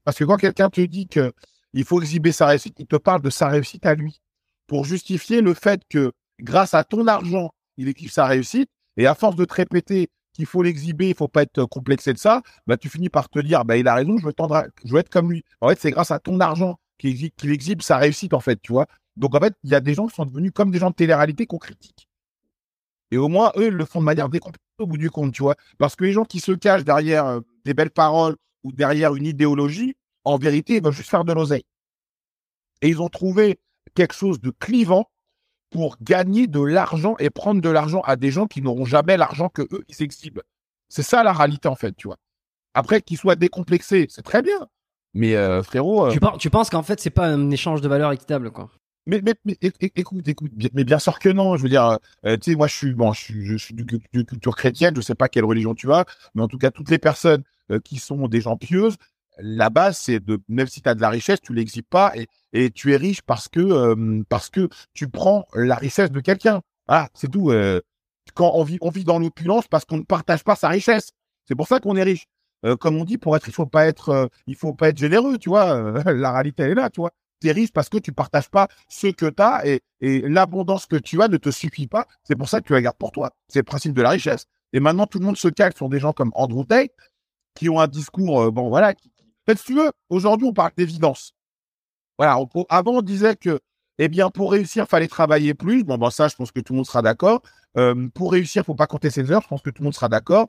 Parce que quand quelqu'un te dit que il faut exhiber sa réussite, il te parle de sa réussite à lui pour justifier le fait que grâce à ton argent, il exhibe sa réussite et à force de te répéter qu'il faut l'exhiber, il faut pas être complexé de ça, bah tu finis par te dire bah il a raison, je veux tendre, à- je veux être comme lui. En fait, c'est grâce à ton argent qu'il exhibe, qu'il exhibe sa réussite en fait, tu vois. Donc en fait, il y a des gens qui sont devenus comme des gens de télé-réalité qu'on critique. Et au moins eux, ils le font de manière décomplexée au bout du compte, tu vois. Parce que les gens qui se cachent derrière euh, des belles paroles ou derrière une idéologie, en vérité, ils veulent juste faire de l'oseille. Et ils ont trouvé quelque chose de clivant pour gagner de l'argent et prendre de l'argent à des gens qui n'auront jamais l'argent que eux, ils s'exhibent. C'est ça la réalité, en fait, tu vois. Après, qu'ils soient décomplexés, c'est très bien. Mais euh, frérot. Tu, tu penses qu'en fait, c'est pas un échange de valeurs équitable, quoi? Mais, mais, écoute, écoute, mais bien sûr que non. Je veux dire, euh, tu sais, moi, je suis, bon, je suis, je suis de, culture chrétienne. Je sais pas quelle religion tu as, mais en tout cas, toutes les personnes euh, qui sont des gens pieuses, la base, c'est de, même si tu as de la richesse, tu l'exhibes pas et, tu es riche parce que, parce que tu prends la richesse de quelqu'un. Ah, c'est tout. quand on vit, on vit dans l'opulence parce qu'on ne partage pas sa richesse. C'est pour ça qu'on est riche. comme on dit, pour être, il faut pas être, il faut pas être généreux, tu vois. la réalité elle est là, tu vois t'es riche parce que tu partages pas ce que tu as et, l'abondance que tu as ne te suffit pas. C'est pour ça que tu la gardes pour toi. C'est le principe de la richesse. Et maintenant, tout le monde se calque sur des gens comme Andrew Tate qui ont un discours, bon voilà. Si tu veux, aujourd'hui, on parle d'évidence. Voilà. avant, on disait que, eh bien, pour réussir, fallait travailler plus. Bon, ben ça, je pense que tout le monde sera d'accord. Pour réussir, faut pas compter ses heures. Je pense que tout le monde sera d'accord.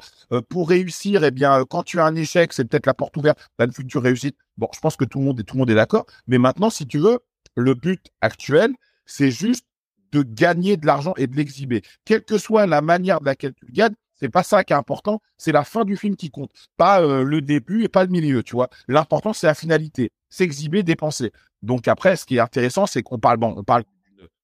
Pour réussir, eh bien, quand tu as un échec, c'est peut-être la porte ouverte à une future réussite. Bon, je pense que tout le monde est tout le monde est d'accord. Mais maintenant, si tu veux, le but actuel, c'est juste de gagner de l'argent et de l'exhiber. Quelle que soit la manière de laquelle tu le gagnes, c'est pas ça qui est important. C'est la fin du film qui compte, pas euh, le début et pas le milieu. Tu vois, l'important c'est la finalité, s'exhiber, dépenser. Donc après, ce qui est intéressant, c'est qu'on parle, bon, on parle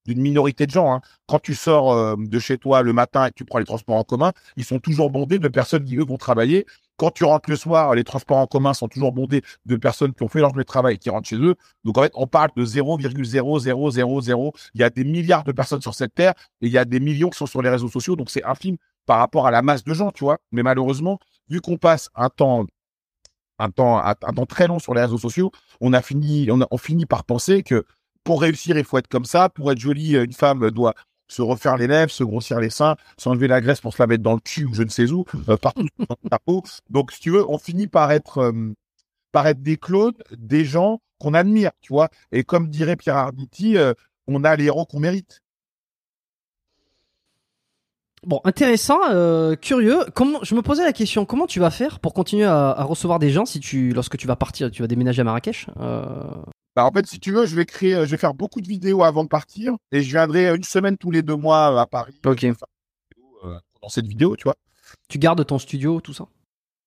d'une minorité de gens. Hein. Quand tu sors euh, de chez toi le matin et que tu prends les transports en commun, ils sont toujours bondés de personnes qui, eux, vont travailler. Quand tu rentres le soir, les transports en commun sont toujours bondés de personnes qui ont fait leur travail et qui rentrent chez eux. Donc, en fait, on parle de 0,0000. Il y a des milliards de personnes sur cette terre et il y a des millions qui sont sur les réseaux sociaux. Donc, c'est infime par rapport à la masse de gens, tu vois. Mais malheureusement, vu qu'on passe un temps un temps, très long sur les réseaux sociaux, on a fini, on, a, finit par penser que pour réussir, il faut être comme ça. Pour être jolie, une femme doit se refaire les lèvres, se grossir les seins, s'enlever la graisse pour se la mettre dans le cul ou je ne sais où, euh, partout dans ta peau. Donc, si tu veux, on finit par être, euh, par être des clones, des gens qu'on admire, tu vois. Et comme dirait Pierre Arditi, euh, on a les héros qu'on mérite. Bon, intéressant, curieux. Comment je me posais la question comment tu vas faire pour continuer à, à, recevoir des gens si tu, lorsque tu vas partir, tu vas déménager à Marrakech bah, en fait, si tu veux, je vais créer, euh, je vais faire beaucoup de vidéos avant de partir et je viendrai euh, une semaine tous les deux mois euh, à Paris. Ok. dans cette vidéo, tu vois. Tu gardes ton studio, tout ça?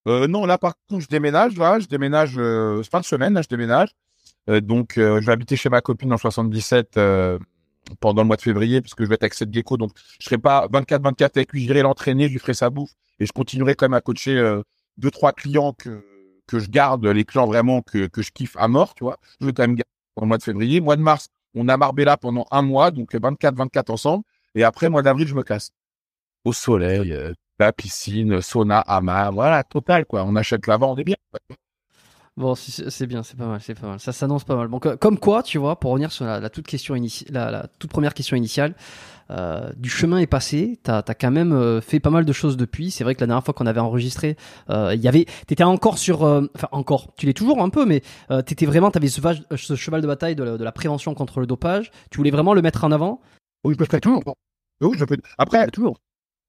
Euh, Non, là, par contre, je déménage. Là, je déménage euh, fin de semaine. Là, je déménage. donc, je vais habiter chez ma copine en 77 pendant le mois de février puisque je vais être avec cette gecko. Donc, je serai pas 24-24 avec lui. J'irai l'entraîner, je lui ferai sa bouffe et je continuerai quand même à coacher deux trois clients que que je garde les clients vraiment que, que je kiffe à mort, tu vois. Je vais quand même garder le mois de février. Mois de mars, on a Marbella pendant un mois, donc 24-24 ensemble. Et après, mois d'avril, je me casse. Au soleil, euh, la piscine, sauna, hammam, voilà, total, quoi. On achète l'avant, on est bien. Bon, c'est bien, c'est pas mal, c'est pas mal. Ça s'annonce pas mal. Bon, comme quoi, tu vois, pour revenir sur la, toute question la, la, toute première question initiale, euh, du chemin est passé. T'as as quand même euh, fait pas mal de choses depuis. C'est vrai que la dernière fois qu'on avait enregistré, euh, il y avait, t'étais encore sur, enfin encore, tu l'es toujours un peu, mais t'étais vraiment, t'avais ce, ce cheval de bataille de la, prévention contre le dopage. Tu voulais vraiment le mettre en avant? Oui, je peux toujours. Oui, je peux. Après, toujours.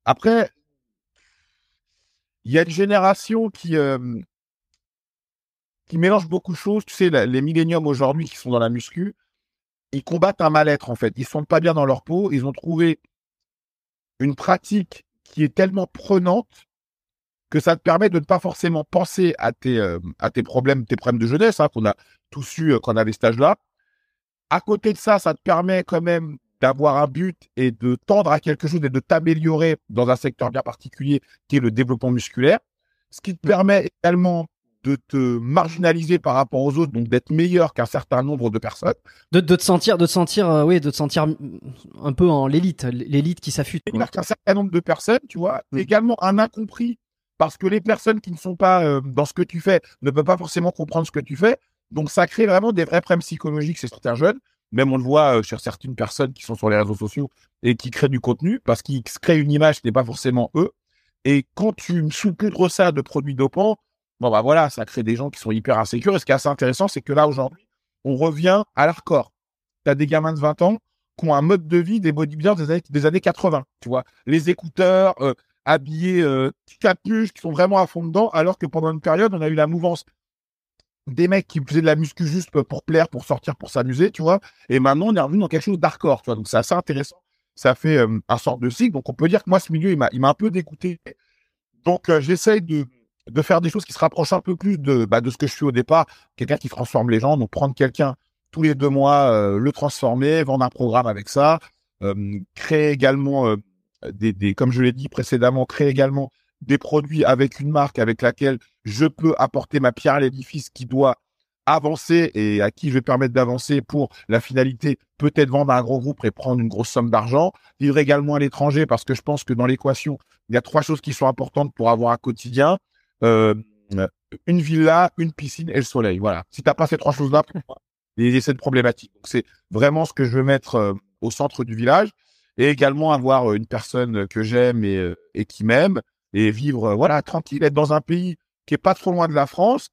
Après, il y a une génération qui qui mélange beaucoup de choses. Tu sais, les milléniums aujourd'hui qui sont dans la muscu, ils combattent un mal-être en fait. Ils sont pas bien dans leur peau. Ils ont trouvé une pratique qui est tellement prenante que ça te permet de ne pas forcément penser à tes, euh, à tes problèmes, tes problèmes de jeunesse, hein, qu'on a tous eu euh, quand on avait cet âge-là. À côté de ça, ça te permet quand même d'avoir un but et de tendre à quelque chose et de t'améliorer dans un secteur bien particulier qui est le développement musculaire. Ce qui te permet également de te marginaliser par rapport aux autres, donc d'être meilleur qu'un certain nombre de personnes. De, te sentir, de te sentir, euh, oui, de te sentir un peu en l'élite, l'élite qui s'affûte. Meilleur qu'un certain nombre de personnes, tu vois. Également un incompris, parce que les personnes qui ne sont pas euh, dans ce que tu fais ne peuvent pas forcément comprendre ce que tu fais. Donc ça crée vraiment des vrais problèmes psychologiques chez certains jeunes. Même on le voit euh, chez certaines personnes qui sont sur les réseaux sociaux et qui créent du contenu parce qu'ils créent une image qui n'est pas forcément eux. Et quand tu saupoudres ça de produits dopants, Bon, bah voilà, ça crée des gens qui sont hyper insécures. Et ce qui est assez intéressant, c'est que là, aujourd'hui, on revient à l'hardcore. Tu as des gamins de 20 ans qui ont un mode de vie des bodybuilders des années, des années 80, tu vois. Les écouteurs, euh, habillés, euh, capuches, qui sont vraiment à fond dedans, alors que pendant une période, on a eu la mouvance des mecs qui faisaient de la muscu juste pour plaire, pour sortir, pour s'amuser, tu vois. Et maintenant, on est revenu dans quelque chose d'hardcore, tu vois. Donc, c'est assez intéressant. ça fait euh, un sort de cycle. Donc on peut dire que moi ce milieu il m'a un peu dégoûté. Donc j'essaye de de faire des choses qui se rapprochent un peu plus de bah, de ce que je suis au départ, quelqu'un qui transforme les gens. Donc prendre quelqu'un tous les deux mois, euh, le transformer, vendre un programme avec ça, créer également des, des comme je l'ai dit précédemment, créer également des produits avec une marque avec laquelle je peux apporter ma pierre à l'édifice qui doit avancer et à qui je vais permettre d'avancer pour la finalité, peut-être vendre un gros groupe et prendre une grosse somme d'argent, vivre également à l'étranger parce que je pense que dans l'équation, il y a trois choses qui sont importantes pour avoir un quotidien. Euh, une villa, une piscine et le soleil. Voilà. Si t'as pas ces trois choses-là, il y a cette problématique. Donc c'est vraiment ce que je veux mettre euh, au centre du village et également avoir euh, une personne que j'aime et, qui m'aime et vivre voilà tranquille, être dans un pays qui est pas trop loin de la France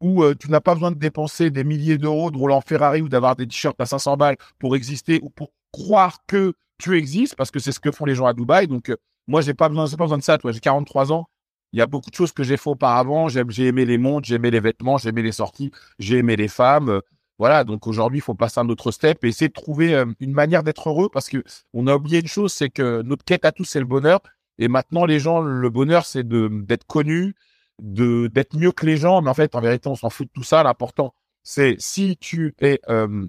où tu n'as pas besoin de dépenser des milliers d'euros, de rouler en Ferrari ou d'avoir des t-shirts à 500 balles pour exister ou pour croire que tu existes, parce que c'est ce que font les gens à Dubaï. Donc, moi, j'ai pas besoin, pas besoin de ça. Toi, j'ai 43 ans. Il y a beaucoup de choses que j'ai fait auparavant. J'ai, aimé les montres, j'ai aimé les vêtements, j'ai aimé les sorties, j'ai aimé les femmes. Euh, voilà. Donc aujourd'hui, il faut passer un autre step et essayer de trouver une manière d'être heureux parce que on a oublié une chose, c'est que notre quête à tous, c'est le bonheur. Et maintenant, les gens, le bonheur, c'est d'être connu, d'être mieux que les gens, mais en fait, en vérité, on s'en fout de tout ça. L'important, c'est si tu es euh,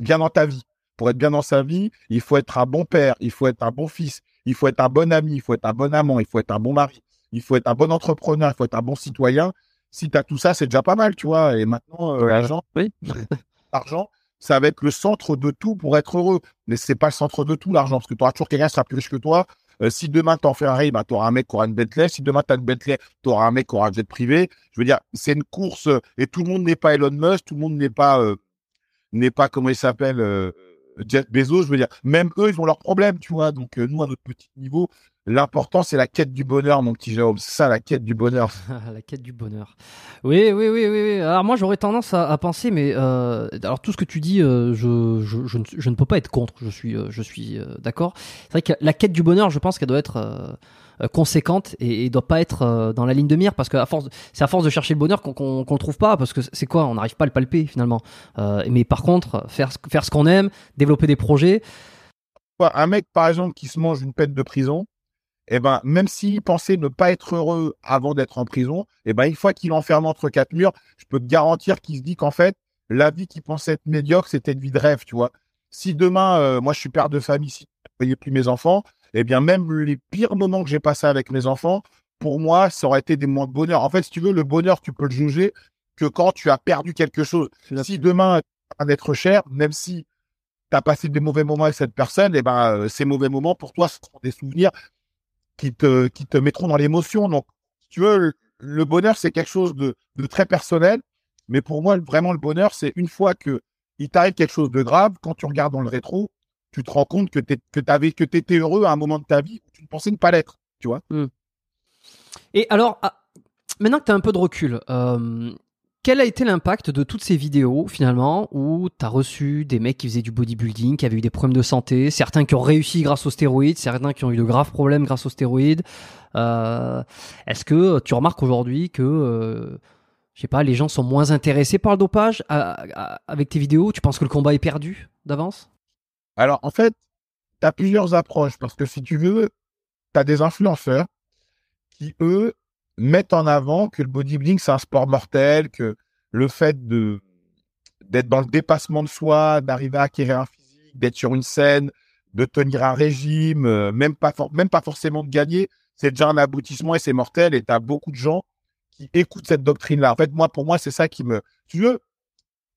bien dans ta vie. Pour être bien dans sa vie, il faut être un bon père, il faut être un bon fils, il faut être un bon ami, il faut être un bon amant, il faut être un bon mari, il faut être un bon entrepreneur, il faut être un bon citoyen. Si tu as tout ça, c'est déjà pas mal, tu vois. Et maintenant, euh, l'argent, oui. l'argent, ça va être le centre de tout pour être heureux. Mais c'est pas le centre de tout, l'argent, parce que tu auras toujours quelqu'un qui sera plus riche que toi, euh, si demain tu en Ferrari, bah, tu auras un mec qui aura une Bentley. Si demain tu as une Bentley, tu auras un mec qui aura un jet privé. Je veux dire, c'est une course euh, et tout le monde n'est pas Elon Musk, tout le monde n'est pas, euh, n'est pas, comment il s'appelle, Jeff Bezos. Je veux dire, même eux, ils ont leurs problèmes, tu vois. Donc, nous, à notre petit niveau, L'important, c'est la quête du bonheur, mon petit Jérôme. C'est ça, la quête du bonheur. la quête du bonheur. Oui, oui, oui, oui. oui. Alors moi, j'aurais tendance à, penser, mais euh, alors tout ce que tu dis, euh, je, ne, je, ne, peux pas être contre. Je suis, euh, je suis euh, d'accord. C'est vrai que la quête du bonheur, je pense qu'elle doit être euh, conséquente et, et doit pas être dans la ligne de mire parce que à force, c'est à force de chercher le bonheur qu'on qu'on le trouve pas parce que c'est quoi On n'arrive pas à le palper finalement. mais par contre, faire, faire ce qu'on aime, développer des projets. Un mec, par exemple, qui se mange une peine de prison eh ben, même s'il pensait ne pas être heureux avant d'être en prison, eh ben, une fois qu'il enferme entre quatre murs, je peux te garantir qu'il se dit qu'en fait, la vie qu'il pensait être médiocre, c'était une vie de rêve, tu vois. Si demain, euh, moi, je suis père de famille, si je ne plus mes enfants, eh bien, même les pires moments que j'ai passés avec mes enfants, pour moi, ça aurait été des moments de bonheur. En fait, si tu veux, le bonheur, tu peux le juger que quand tu as perdu quelque chose. Si demain, tu d'être cher, même si tu as passé des mauvais moments avec cette personne, eh ben, euh, ces mauvais moments, pour toi, ce seront des souvenirs qui te, qui te mettront dans l'émotion. Donc, tu veux, le, bonheur, c'est quelque chose de, de, très personnel. Mais pour moi, vraiment, le bonheur, c'est une fois que il t'arrive quelque chose de grave, quand tu regardes dans le rétro, tu te rends compte que tu que étais heureux à un moment de ta vie où tu ne pensais pas l'être, tu vois. Mmh. Et alors, ah, maintenant que tu as un peu de recul, euh, quel a été l'impact de toutes ces vidéos finalement où tu as reçu des mecs qui faisaient du bodybuilding, qui avaient eu des problèmes de santé, certains qui ont réussi grâce aux stéroïdes, certains qui ont eu de graves problèmes grâce aux stéroïdes euh, Est-ce que tu remarques aujourd'hui que, euh, pas, les gens sont moins intéressés par le dopage avec tes vidéos Tu penses que le combat est perdu d'avance? Alors en fait, tu as plusieurs approches parce que si tu veux, tu as des influenceurs qui, eux, mettent en avant que le bodybuilding, c'est un sport mortel, que le fait de d'être dans le dépassement de soi, d'arriver à acquérir un physique, d'être sur une scène, de tenir un régime, euh, même pas forcément de gagner, c'est déjà un aboutissement et c'est mortel. Et tu as beaucoup de gens qui écoutent cette doctrine-là. En fait, moi, pour moi, c'est ça qui me. Tu veux,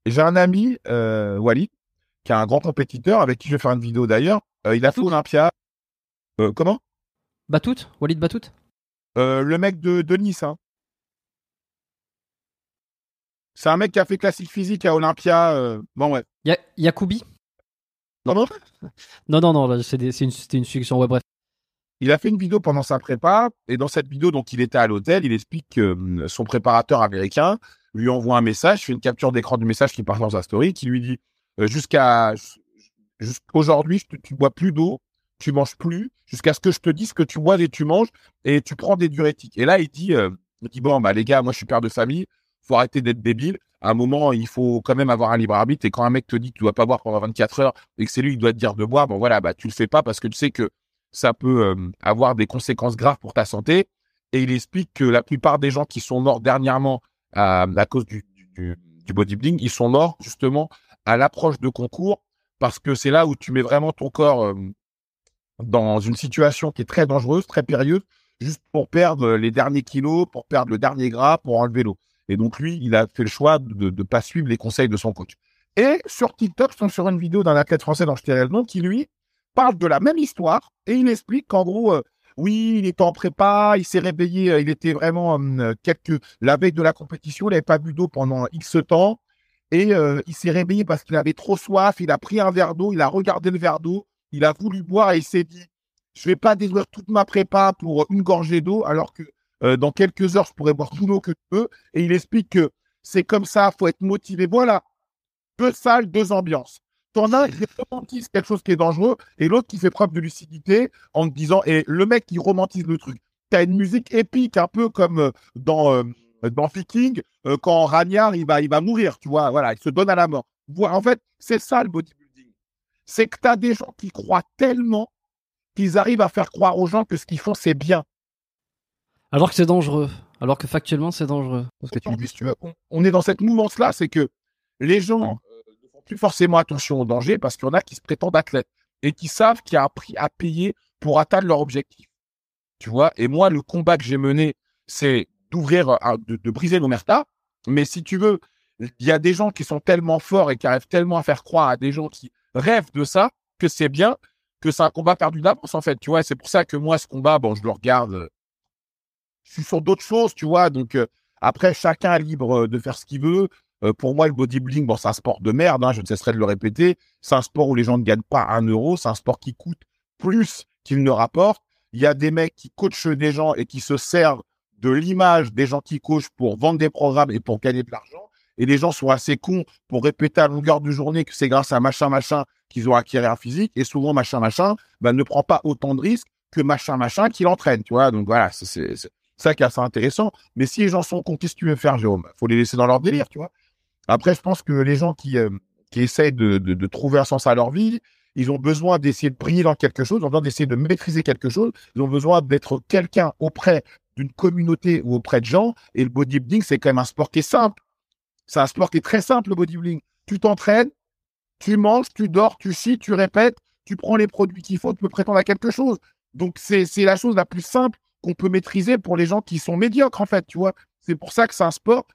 j'ai un ami, euh, Walid, qui est un grand compétiteur, avec qui je vais faire une vidéo d'ailleurs. Euh, il a fait Olympia. Euh, comment? Batout Walid Batout euh, le mec de, de Nice. Hein. C'est un mec qui a fait classique physique à Olympia. Bon, ouais. Ya Yacoubi Non, non. non, non, non, c'était une, une succession. Ouais, bref. Il a fait une vidéo pendant sa prépa, et dans cette vidéo, donc il était à l'hôtel, il explique que hum, son préparateur américain lui envoie un message, fait une capture d'écran du message qui part dans sa story, qui lui dit jusqu'à jusqu'aujourd'hui, tu bois plus d'eau, tu manges plus jusqu'à ce que je te dise que tu bois et tu manges et tu prends des diurétiques. Et là, il dit, euh, il dit bon, bah les gars, moi je suis père de famille, faut arrêter d'être débile. À un moment, il faut quand même avoir un libre arbitre. Et quand un mec te dit que tu dois pas boire pendant 24 heures et que c'est lui qui doit te dire de boire, bon voilà, bah tu le fais pas parce que tu sais que ça peut euh, avoir des conséquences graves pour ta santé. Et il explique que la plupart des gens qui sont morts dernièrement à, cause du, du bodybuilding, ils sont morts justement à l'approche de concours parce que c'est là où tu mets vraiment ton corps dans une situation qui est très dangereuse, très périlleuse, juste pour perdre les derniers kilos, pour perdre le dernier gras, pour enlever l'eau. Et donc lui, il a fait le choix de ne pas suivre les conseils de son coach. Et sur TikTok, je tombe sur une vidéo d'un athlète français dont je tairai le nom qui, lui, parle de la même histoire et il explique qu'en gros, oui, il était en prépa, il s'est réveillé, il était vraiment quelques la veille de la compétition, il n'avait pas bu d'eau pendant X temps et il s'est réveillé parce qu'il avait trop soif, il a pris un verre d'eau, il a regardé le verre d'eau, il a voulu boire et il s'est dit je vais pas détruire toute ma prépa pour une gorgée d'eau alors que dans quelques heures je pourrais boire tout l'eau que je veux et il explique que c'est comme ça, faut être motivé. Voilà, deux salles, deux ambiances. T'en as un qui romantise quelque chose qui est dangereux et l'autre qui fait preuve de lucidité en disant, et le mec qui romantise le truc. T'as une musique épique, un peu comme euh, dans, euh, dans Viking, euh, quand Ragnar, il va, il va mourir, tu vois, voilà, il se donne à la mort. En fait, c'est ça le bodybuilding. C'est que t'as des gens qui croient tellement qu'ils arrivent à faire croire aux gens que ce qu'ils font, c'est bien. Alors que c'est dangereux. Alors que factuellement, c'est dangereux. que tu on, on, est dans cette mouvance-là, c'est que les gens plus forcément attention au danger parce qu'il y en a qui se prétendent athlètes et qui savent qu'il y a un prix à payer pour atteindre leur objectif. Tu vois, et moi, le combat que j'ai mené, c'est d'ouvrir, de, de, briser l'omerta. Mais si tu veux, il y a des gens qui sont tellement forts et qui arrivent tellement à faire croire à des gens qui rêvent de ça que c'est bien, que c'est un combat perdu d'avance, en fait. Tu vois, c'est pour ça que moi, ce combat, bon, je le regarde. Je suis sur d'autres choses, tu vois. Donc, euh, après, chacun est libre de faire ce qu'il veut. Euh, pour moi, le bodybuilding, bon, c'est un sport de merde, hein, je ne cesserai de le répéter. C'est un sport où les gens ne gagnent pas un euro. C'est un sport qui coûte plus qu'il ne rapporte. Il y a des mecs qui coachent des gens et qui se servent de l'image des gens qui coachent pour vendre des programmes et pour gagner de l'argent. Et les gens sont assez cons pour répéter à longueur de journée que c'est grâce à machin machin qu'ils ont acquis un physique. Et souvent, machin machin bah, ne prend pas autant de risques que machin machin qui l'entraîne. Tu vois, donc voilà, c'est ça qui est assez intéressant. Mais si les gens sont cons, qu'est-ce que tu veux faire, Jérôme? Faut les laisser dans leur délire, tu vois. Après, je pense que les gens qui, euh, qui essayent de, de, de, trouver un sens à leur vie, ils ont besoin d'essayer de briller dans quelque chose, ils ont besoin d'essayer de maîtriser quelque chose, ils ont besoin d'être quelqu'un auprès d'une communauté ou auprès de gens. Et le bodybuilding, c'est quand même un sport qui est simple. C'est un sport qui est très simple, le bodybuilding. Tu t'entraînes, tu manges, tu dors, tu chies, tu répètes, tu prends les produits qu'il faut, tu peux prétendre à quelque chose. Donc, c'est la chose la plus simple qu'on peut maîtriser pour les gens qui sont médiocres, en fait, tu vois. C'est pour ça que c'est un sport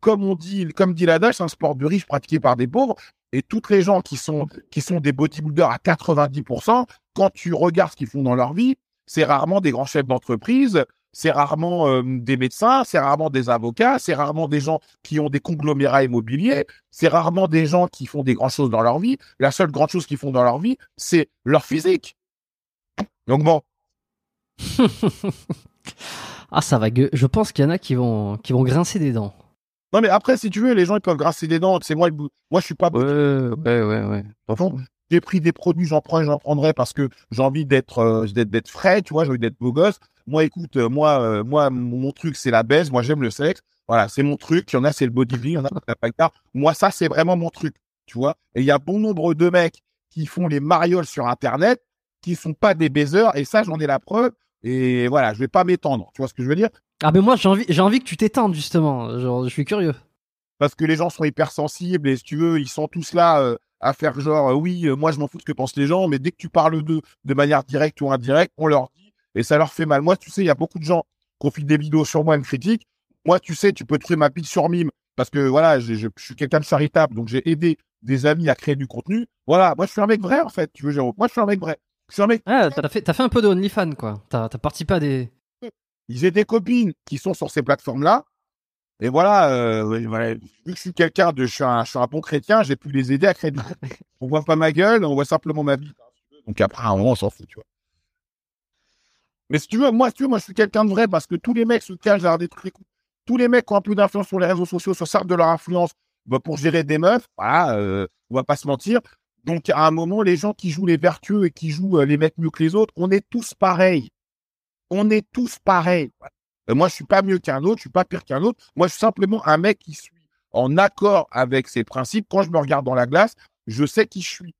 comme on dit, comme dit l'adage, c'est un sport de riches pratiqué par des pauvres. Et toutes les gens qui sont, qui sont des bodybuilders à 90%, quand tu regardes ce qu'ils font dans leur vie, c'est rarement des grands chefs d'entreprise, c'est rarement euh, des médecins, c'est rarement des avocats, c'est rarement des gens qui ont des conglomérats immobiliers, c'est rarement des gens qui font des grandes choses dans leur vie. La seule grande chose qu'ils font dans leur vie, c'est leur physique. Donc bon. ah, ça va. Je pense qu'il y en a qui vont, qui vont grincer des dents. Non, mais après, si tu veux, les gens, ils peuvent grasser des dents. C'est moi, moi, je suis pas. Ouais, ouais, ouais, ouais. j'ai pris des produits, j'en prends et j'en prendrai parce que j'ai envie d'être, euh, d'être, frais, tu vois, j'ai envie d'être beau gosse. Moi, écoute, euh, moi, euh, moi, mon truc, c'est la baisse. Moi, j'aime le sexe. Voilà, c'est mon truc. Il y en a, c'est le bodybuilding. Il y en a, c'est la Moi, ça, c'est vraiment mon truc, tu vois. Et il y a bon nombre de mecs qui font les marioles sur Internet, qui sont pas des baiseurs. Et ça, j'en ai la preuve. Et voilà, je vais pas m'étendre. Tu vois ce que je veux dire? Ah ben moi j'ai envie, j'ai envie que tu t'étendes justement. Genre, je suis curieux. Parce que les gens sont hypersensibles et si tu veux, ils sont tous là euh, à faire genre euh, oui, euh, moi je m'en fous de ce que pensent les gens, mais dès que tu parles d'eux de manière directe ou indirecte, on leur dit et ça leur fait mal. Moi, tu sais, il y a beaucoup de gens qui fait des vidéos sur moi et me critiquent. Moi, tu sais, tu peux trouver ma pile sur mime parce que voilà, je, je, suis quelqu'un de charitable, donc j'ai aidé des amis à créer du contenu. Voilà, moi je suis un mec vrai en fait, tu veux Jérôme. Moi je suis un mec vrai. Je suis un mec. Ah, t'as fait, as fait un peu de OnlyFans quoi. T'as as participé à des j'ai des copines qui sont sur ces plateformes-là. Et voilà, euh, vu que je suis quelqu'un de, je suis, un, bon chrétien, j'ai pu les aider à créer. on voit pas ma gueule, on voit simplement ma vie. Donc après, à un moment, on s'en fout, tu vois. Mais si tu veux, moi, si tu veux, moi, je suis quelqu'un de vrai parce que tous les mecs se cachent derrière des trucs. Tous les mecs qui ont un peu d'influence sur les réseaux sociaux se servent de leur influence bah, pour gérer des meufs. Voilà, euh, on va pas se mentir. Donc à un moment, les gens qui jouent les vertueux et qui jouent euh, les mecs mieux que les autres, on est tous pareils on est tous pareils. Euh, moi, je suis pas mieux qu'un autre, je suis pas pire qu'un autre. Moi, je suis simplement un mec qui suis en accord avec ses principes. Quand je me regarde dans la glace, je sais qui je suis.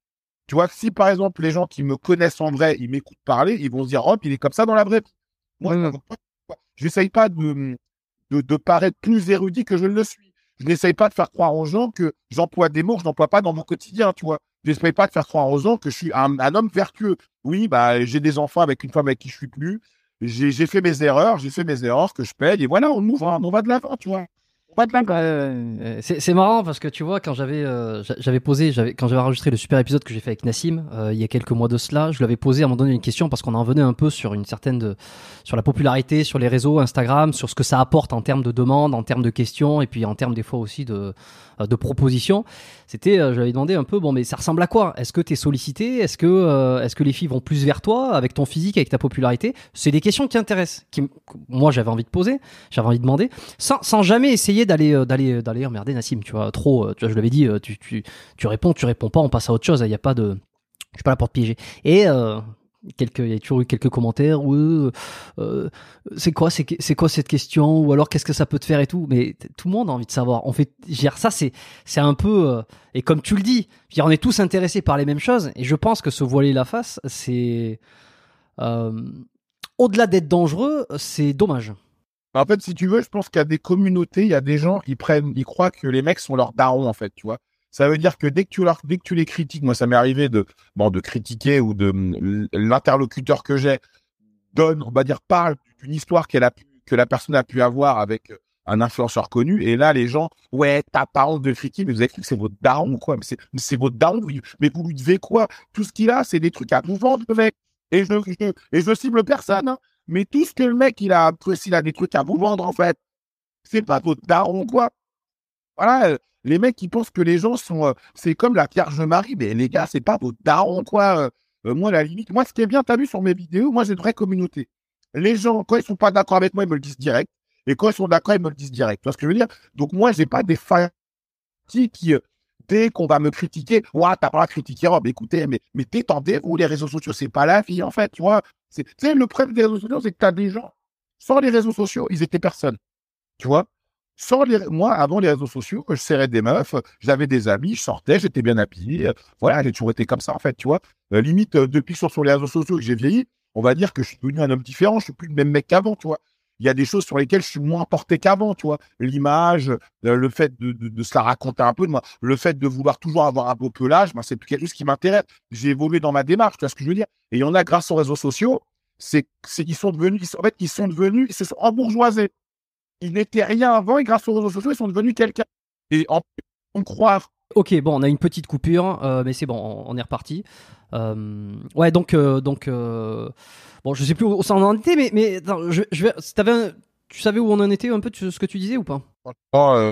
Tu vois, si par exemple les gens qui me connaissent en vrai, ils m'écoutent parler, ils vont se dire, oh, il est comme ça dans la vraie vie. Moi, je n'essaye pas de, de, de, paraître plus érudit que je ne le suis. Je n'essaye pas de faire croire aux gens que j'emploie des mots que je n'emploie pas dans mon quotidien, tu vois. Je n'essaye pas de faire croire aux gens que je suis un, un homme vertueux. Oui, bah, j'ai des enfants avec une femme avec qui je suis plus. J'ai fait mes erreurs, j'ai fait mes erreurs que je paye, et voilà, on ouvre, on va de l'avant, tu vois. C'est marrant parce que tu vois quand j'avais euh, j'avais posé quand j'avais enregistré le super épisode que j'ai fait avec Nassim euh, il y a quelques mois de cela je lui avais posé à un moment donné une question parce qu'on en venait un peu sur une certaine de, sur la popularité sur les réseaux Instagram sur ce que ça apporte en termes de demandes en termes de questions et puis en termes des fois aussi de euh, de propositions. C'était, j'avais demandé un peu, bon, mais ça ressemble à quoi? Est-ce que tu es sollicité? Est-ce que, est-ce que les filles vont plus vers toi avec ton physique, avec ta popularité? C'est des questions qui intéressent, qui moi j'avais envie de poser, j'avais envie de demander, sans, sans jamais essayer d'aller, d'aller, d'aller emmerder Nassim, tu vois, trop, tu vois, je l'avais dit, tu, tu, tu réponds, tu réponds pas, on passe à autre chose, il n'y a pas de, je suis pas là pour te piéger. Et quelques il y a toujours eu quelques commentaires ou euh, euh, c'est quoi c'est quoi cette question ou alors qu'est-ce que ça peut te faire et tout mais tout le monde a envie de savoir on fait dire ça c'est c'est un peu euh, et comme tu le dis on est tous intéressés par les mêmes choses et je pense que se voiler la face c'est au-delà d'être dangereux c'est dommage en fait si tu veux je pense qu'il y a des communautés il y a des gens ils prennent ils croient que les mecs sont leurs darons en fait tu vois ça veut dire que dès que tu, dès que tu les critiques, moi ça m'est arrivé de, bon, de critiquer ou de l'interlocuteur que j'ai donne, on va dire, parle d'une histoire qu'elle a que la personne a pu avoir avec un influenceur connu. Et là, les gens, ouais, t'as pas honte de critiquer, mais vous avez cru que c'est votre daron ou quoi? Mais c'est votre daron, mais vous lui devez quoi? Tout ce qu'il a, c'est des trucs à vous vendre, mec. Et je, je, et je cible personne, hein. Mais tout ce que le mec, il a, s'il a des trucs à vous vendre, en fait, c'est pas votre daron, quoi. Voilà, les mecs qui pensent que les gens sont, euh, c'est comme la Vierge Marie, mais les gars, c'est pas vos darons, quoi. Euh, euh, moi, la limite, moi, ce qui est bien, t'as vu sur mes vidéos, moi, j'ai une vraie communauté. Les gens, quand ils sont pas d'accord avec moi, ils me le disent direct. Et quand ils sont d'accord, ils me le disent direct. Tu vois ce que je veux dire? Donc, moi, j'ai pas des fans qui, qu'on va me critiquer, ouais, t'as pas à critiquer, mais écoutez, mais, mais détendez-vous, les réseaux sociaux, c'est pas la vie, en fait, tu vois. C'est, le problème des réseaux sociaux, c'est que t'as des gens, sans les réseaux sociaux, ils étaient personne. Tu vois? Sans les, moi, avant les réseaux sociaux, je serrais des meufs, j'avais des amis, je sortais, j'étais bien habillé. Voilà, j'ai toujours été comme ça, en fait, tu vois. Euh, limite, euh, depuis que sur les réseaux sociaux que j'ai vieilli, on va dire que je suis devenu un homme différent, je suis plus le même mec qu'avant, tu vois. Il y a des choses sur lesquelles je suis moins porté qu'avant, tu vois. L'image, euh, le fait de, se la raconter un peu, de moi, le fait de vouloir toujours avoir un beau pelage, ben, c'est quelque chose qui m'intéresse. J'ai évolué dans ma démarche, tu vois ce que je veux dire. Et il y en a grâce aux réseaux sociaux, c'est, qu'ils sont devenus, en fait, ils sont devenus, ils se sont embourgeoisés ils n'étaient rien avant et grâce aux réseaux sociaux, ils sont devenus quelqu'un. Et en on croire. Ok, bon, on a une petite coupure, euh, mais c'est bon, on est reparti. Euh, ouais, donc, euh, donc, bon, je sais plus où ça en était, mais, mais je, je vais, tu savais où on en était un peu, ce que tu disais ou pas? Oh,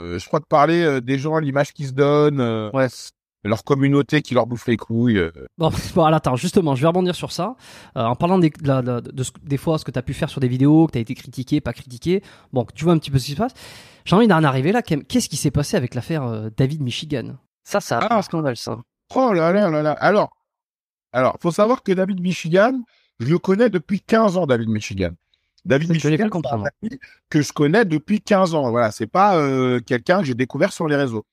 Je crois que parler des gens, l'image qu'ils se donnent. ouais leur communauté qui leur bouffe les couilles. Euh. Bon, voilà, attends, justement, je vais rebondir sur ça. En parlant des, de, des fois ce que tu as pu faire sur des vidéos, que tu as été critiqué, pas critiqué. Bon, tu vois un petit peu ce qui se passe. J'ai envie d'en arriver là. Qu'est-ce qui s'est passé avec l'affaire euh, David Michigan? Ça, ça a ah. un scandale, ça. Oh là là là là. Alors, alors, faut savoir que David Michigan, je le connais depuis 15 ans, David Michigan. David Michigan, que je connais depuis 15 ans. Voilà, c'est pas quelqu'un que j'ai découvert sur les réseaux.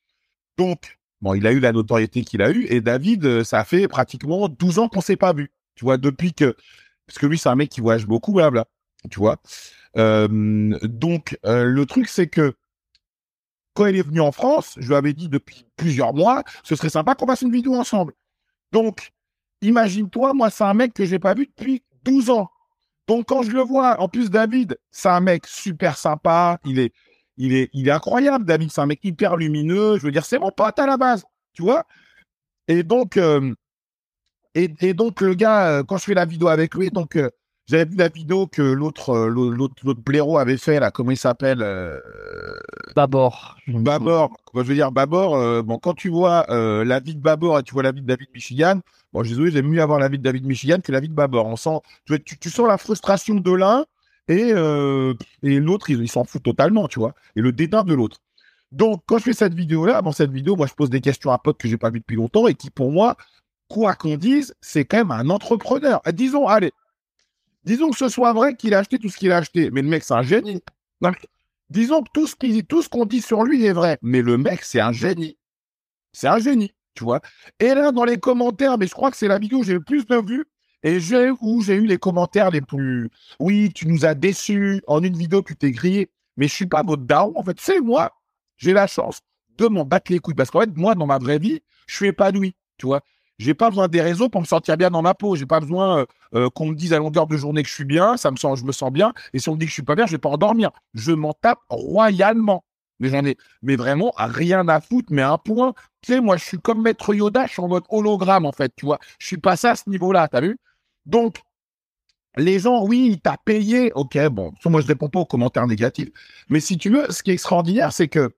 Donc, Bon, il a eu la notoriété qu'il a eu et David, euh, ça fait pratiquement 12 ans qu'on s'est pas vu. Tu vois, depuis que parce que lui c'est un mec qui voyage beaucoup, blabla. Tu vois? Euh, donc euh, le truc c'est que quand il est venu en France, je lui avais dit depuis plusieurs mois, ce serait sympa qu'on fasse une vidéo ensemble. Donc imagine-toi, moi c'est un mec que j'ai pas vu depuis 12 ans. Donc quand je le vois, en plus David, c'est un mec super sympa, il est il est, il est incroyable, David. C'est un mec hyper lumineux. Je veux dire, c'est mon pote à la base, tu vois. Et donc, euh, et, donc le gars, quand je fais la vidéo avec lui, donc j'avais vu la vidéo que l'autre, l'autre, l'autre blaireau avait fait là. Comment il s'appelle Babor. Babor. je veux dire Babor. bon, quand tu vois la vie de Babor et tu vois la vie de David Michigan, bon, je suis désolé, j'aime mieux avoir la vie de David Michigan que la vie de Babor. On sent, tu, tu sens la frustration de l'un et, euh, et l'autre, il, s'en fout totalement, tu vois, et le dédain de l'autre. Donc, quand je fais cette vidéo-là, dans cette vidéo, moi, je pose des questions à un pote que j'ai pas vu depuis longtemps et qui, pour moi, quoi qu'on dise, c'est quand même un entrepreneur. Disons, allez, Disons que ce soit vrai qu'il a acheté tout ce qu'il a acheté, mais le mec, c'est un génie. disons que tout ce qu'il tout ce qu'on dit sur lui est vrai, mais le mec, c'est un génie. C'est un génie, tu vois. Et là, dans les commentaires, mais je crois que c'est la vidéo que j'ai le plus bien vue, et j'ai, où j'ai eu les commentaires les plus, oui, tu nous as déçus, en une vidéo, tu t'es grillé, mais je suis pas votre daron, en fait. C'est moi, j'ai la chance de m'en battre les couilles, parce qu'en fait, moi, dans ma vraie vie, je suis épanoui, tu vois. J'ai pas besoin des réseaux pour me sentir bien dans ma peau. J'ai pas besoin euh, euh, qu'on me dise à longueur de journée que je suis bien. Ça me sent, je me sens bien. Et si on me dit que je suis pas bien, je vais pas endormir. Je m'en tape royalement. Mais j'en ai, mais vraiment rien à foutre. Mais un point. Tu sais, moi, je suis comme Maître Yoda. Je suis en mode hologramme en fait. Tu vois, je suis pas ça à ce niveau-là. T'as vu? Donc, les gens, oui, il t'a payé. Ok, bon, moi je réponds pas aux commentaires négatifs. Mais si tu veux, ce qui est extraordinaire, c'est que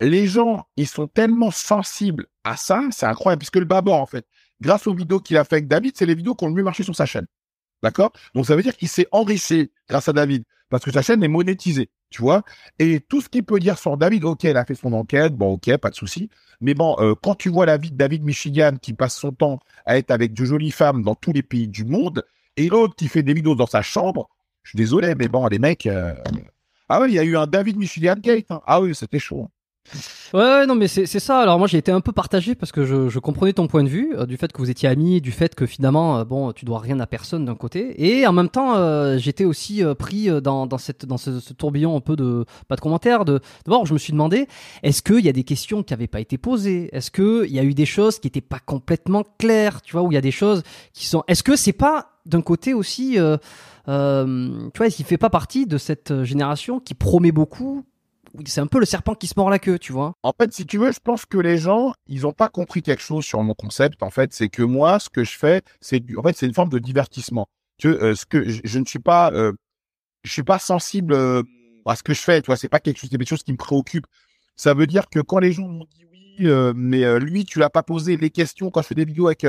les gens, ils sont tellement sensibles à ça, c'est incroyable, puisque le Babor, en fait, grâce aux vidéos qu'il a fait avec David, c'est les vidéos qui ont le mieux marché sur sa chaîne. D'accord? Donc ça veut dire qu'il s'est enrichi grâce à David, parce que sa chaîne est monétisée, tu vois? Et tout ce qu'il peut dire sur David, ok, il a fait son enquête, bon, ok, pas de souci. Mais bon, euh, quand tu vois la vie de David Michigan qui passe son temps à être avec de jolies femmes dans tous les pays du monde, et l'autre qui fait des vidéos dans sa chambre, je suis désolé, mais bon, les mecs... Euh, ah ouais, il y a eu un David Michigan Gate. Hein. Ah oui, c'était chaud. Ouais, non, mais c'est ça. Alors moi, j'ai été un peu partagé parce que je, je comprenais ton point de vue euh, du fait que vous étiez amis, du fait que finalement, euh, bon, tu dois rien à personne d'un côté, et en même temps, euh, j'étais aussi pris dans, dans cette dans ce, tourbillon un peu de pas de commentaires. De d'abord, je me suis demandé, est-ce qu'il y a des questions qui n'avaient pas été posées? Est-ce que il y a eu des choses qui n'étaient pas complètement claires Tu vois, où il y a des choses qui sont. Est-ce que c'est pas d'un côté aussi euh, euh, tu vois, il fait pas partie de cette génération qui promet beaucoup, c'est un peu le serpent qui se mord la queue, tu vois. En fait, si tu veux, je pense que les gens, ils n'ont pas compris quelque chose sur mon concept. En fait, c'est que moi, ce que je fais, c'est en fait, c'est une forme de divertissement. Tu euh, ce que je, ne suis pas, euh, je suis pas sensible euh, à ce que je fais. Tu vois, c'est pas quelque chose, des choses qui me préoccupent. Ça veut dire que quand les gens m'ont dit oui, mais lui, tu l'as pas posé les questions quand je fais des vidéos avec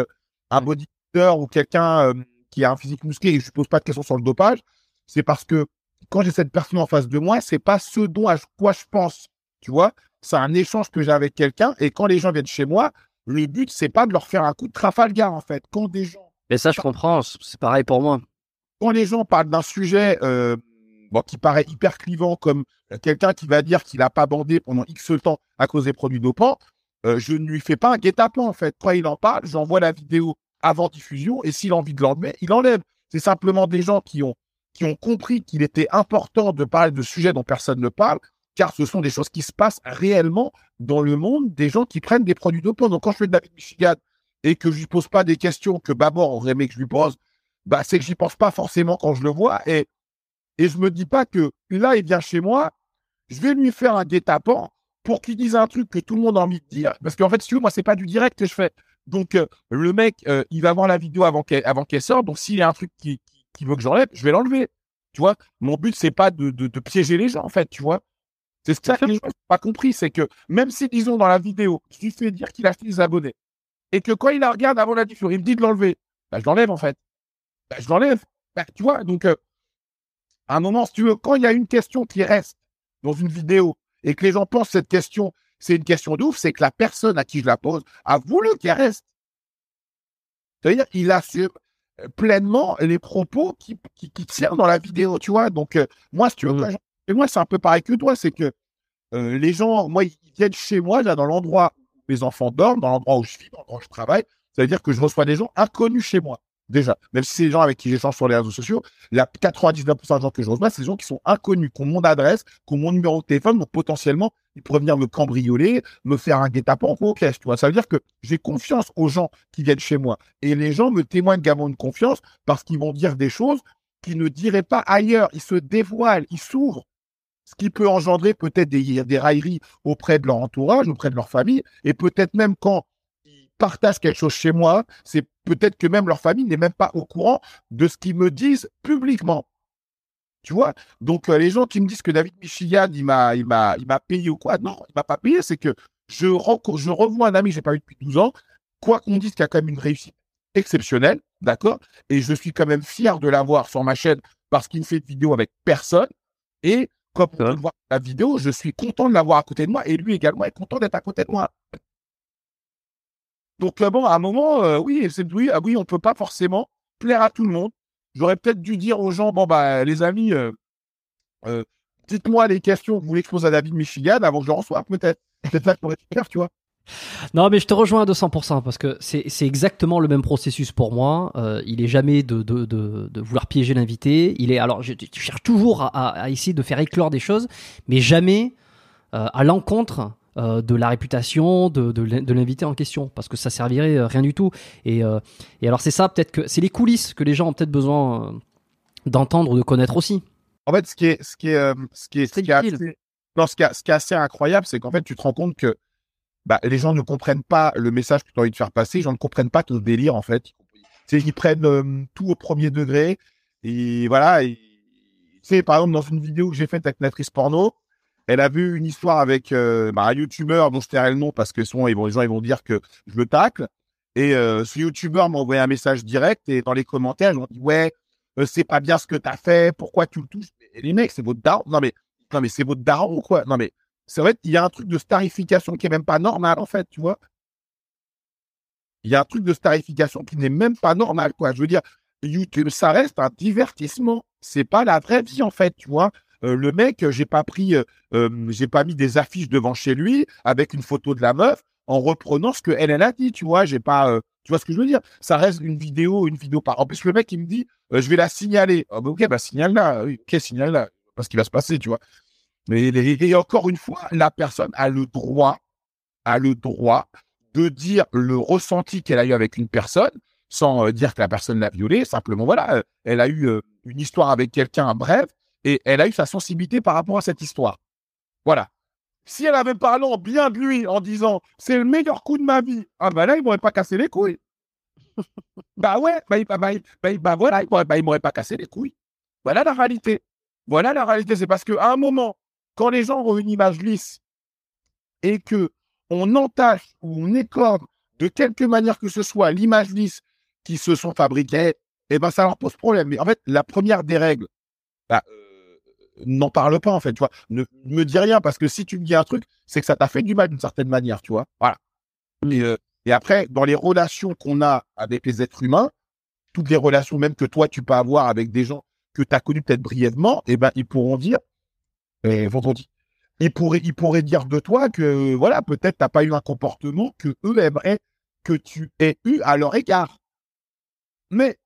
un bodybuilder ou quelqu'un qui a un physique musclé et je pose pas de questions sur le dopage, c'est parce que quand j'ai cette personne en face de moi, c'est pas ce dont à quoi je pense. Tu vois, c'est un échange que j'ai avec quelqu'un. Et quand les gens viennent chez moi, le but, c'est pas de leur faire un coup de Trafalgar, en fait. Quand des gens. Mais ça, je comprends. C'est pareil pour moi. Quand les gens parlent d'un sujet euh, bon, qui paraît hyper clivant, comme quelqu'un qui va dire qu'il n'a pas bandé pendant X temps à cause des produits dopants, euh, je ne lui fais pas un guet-apens, en fait. Quand il en parle, j'envoie la vidéo avant diffusion. Et s'il a envie de l'enlever, il enlève. C'est simplement des gens qui ont qui ont compris qu'il était important de parler de sujets dont personne ne parle, car ce sont des choses qui se passent réellement dans le monde, des gens qui prennent des produits dopants. Donc quand je fais de David Michigan et que je lui pose pas des questions que Babor aurait aimé que je lui pose, bah c'est que j'y pense pas forcément quand je le vois et et je me dis pas que là il vient chez moi, je vais lui faire un guet-apens pour qu'il dise un truc que tout le monde a envie de dire. Parce qu'en fait, si tu veux, moi, c'est pas du direct que je fais. Donc, euh, le mec, euh, il va voir la vidéo avant qu'elle avant qu'elle sorte. Donc, s'il y a un truc qui veut que j'enlève, je vais l'enlever. Tu vois, mon but, c'est pas de, de, piéger les gens, en fait, tu vois. C'est ça que les gens n'ont pas compris, c'est que même si, disons, dans la vidéo, je lui fais dire qu'il a des abonnés, et que quand il la regarde avant la diffusion, il me dit de l'enlever, bah, je l'enlève, en fait. Bah, je l'enlève. Bah, tu vois, donc, euh, à un moment, si tu veux, quand il y a une question qui reste dans une vidéo, et que les gens pensent que cette question, c'est une question de ouf, c'est que la personne à qui je la pose a voulu qu'elle reste. C'est-à-dire, il assume, pleinement les propos qui, qui, qui, tirent dans la vidéo, tu vois. Donc, euh, moi, si tu veux, mmh. et moi, c'est un peu pareil que toi, c'est que euh, les gens, moi, ils viennent chez moi, là, dans l'endroit où mes enfants dorment, dans l'endroit où je vis, dans l'endroit où je travaille. Ça veut dire que je reçois des gens inconnus chez moi déjà. Même si c'est des gens avec qui j'échange sur les réseaux sociaux, la 99% des gens que je reçois, c'est des gens qui sont inconnus, qui ont mon adresse, qui ont mon numéro de téléphone, donc potentiellement, ils pourraient venir me cambrioler, me faire un guet-apens au tu vois. Ça veut dire que j'ai confiance aux gens qui viennent chez moi. Et les gens me témoignent également de confiance parce qu'ils vont dire des choses qu'ils ne diraient pas ailleurs. Ils se dévoilent, ils s'ouvrent. Ce qui peut engendrer peut-être des, des railleries auprès de leur entourage, auprès de leur famille, et peut-être même quand partagent quelque chose chez moi, c'est peut-être que même leur famille n'est même pas au courant de ce qu'ils me disent publiquement. Tu vois? Donc, euh, les gens qui me disent que David Michigan, il m'a, il m'a, il m'a payé ou quoi, non, il m'a pas payé, c'est que je, je revois un ami que j'ai pas vu depuis 12 ans, quoi qu'on dise qu'il y a quand même une réussite exceptionnelle, d'accord? Et je suis quand même fier de l'avoir sur ma chaîne parce qu'il ne fait de vidéo avec personne. Et comme on peut voir la vidéo, je suis content de l'avoir à côté de moi et lui également est content d'être à côté de moi. Donc bon, à un moment, euh, oui, oui, ah oui, on peut pas forcément plaire à tout le monde. j'aurais peut-être dû dire aux gens, bon, bah, les amis, euh, euh, dites-moi les questions que vous voulez que je pose à David Michigan avant que je reçoive, peut-être. Peut-être ça pourrait faire, tu vois. Non, mais je te rejoins à 200% parce que c'est exactement le même processus pour moi. Il est jamais de, vouloir piéger l'invité. Il est alors, je, je cherche toujours à, essayer de faire éclore des choses, mais jamais à l'encontre euh, de la réputation de, de, l'invité en question parce que ça servirait euh, rien du tout. Et, euh, et alors c'est ça peut-être que c'est les coulisses que les gens ont peut-être besoin euh, d'entendre ou de connaître aussi. En fait, ce qui est ce qui est ce qui est, ce qui est assez, non, ce qui est, ce qui est assez incroyable, c'est qu'en fait tu te rends compte que bah, les gens ne comprennent pas le message que tu as envie de faire passer, les gens ne comprennent pas ton délire en fait. C'est ils prennent euh, tout au premier degré et voilà. tu sais, par exemple, dans une vidéo que j'ai faite avec une actrice porno, elle a vu une histoire avec euh, bah, un youtubeur dont je tairai le nom parce que souvent ils vont, les gens ils vont dire que je le tacle. Et euh, ce youtubeur m'a envoyé un message direct et dans les commentaires, ils m'ont dit ouais, euh, c'est pas bien ce que tu as fait, pourquoi tu le touches? Les mecs, c'est votre daron. Non mais non mais c'est votre daron ou quoi? Non mais c'est vrai qu'il y a un truc de starification qui est même pas normal, en fait, tu vois. Il y a un truc de starification qui n'est même pas normal, quoi. Je veux dire, YouTube, ça reste un divertissement. C'est pas la vraie vie, en fait, tu vois. Euh, le mec, j'ai pas pris, euh, euh, j'ai pas mis des affiches devant chez lui avec une photo de la meuf en reprenant ce que elle, elle a dit, tu vois. J'ai pas, euh, tu vois ce que je veux dire? Ça reste une vidéo, une vidéo par. En plus, le mec, il me dit, euh, je vais la signaler. Oh, bah, ok, bah signale là. Ok, signale là. Parce qu'il va se passer, tu vois. Mais et encore une fois, la personne a le droit, a le droit de dire le ressenti qu'elle a eu avec une personne, sans euh, dire que la personne l'a violée. Simplement, voilà, euh, elle a eu euh, une histoire avec quelqu'un, bref, et elle a eu sa sensibilité par rapport à cette histoire. Voilà. Si elle avait parlé en bien de lui, en disant c'est le meilleur coup de ma vie, ah bah là, il m'aurait pas cassé les couilles. bah ouais, bah, bah, bah, bah, voilà, il m'aurait pas cassé les couilles. Voilà la réalité. Voilà la réalité. C'est parce qu'à un moment, quand les gens ont une image lisse et que on entache ou on écorne de quelque manière que ce soit l'image lisse qui se sont fabriquées, eh ben ça leur pose problème. Mais en fait, la première des règles, bah, euh, n'en parle pas en fait, tu vois. Ne me dis rien parce que si tu me dis un truc, c'est que ça t'a fait du mal d'une certaine manière, tu vois. Voilà. Et, euh, et après, dans les relations qu'on a avec les êtres humains, toutes les relations même que toi tu peux avoir avec des gens que tu as connus peut-être brièvement, eh ben ils pourront dire et vendredi. Ils pourraient, ils pourraient dire de toi que, voilà, peut-être t'as pas eu un comportement que eux aimeraient que tu aies eu à leur égard. Mais,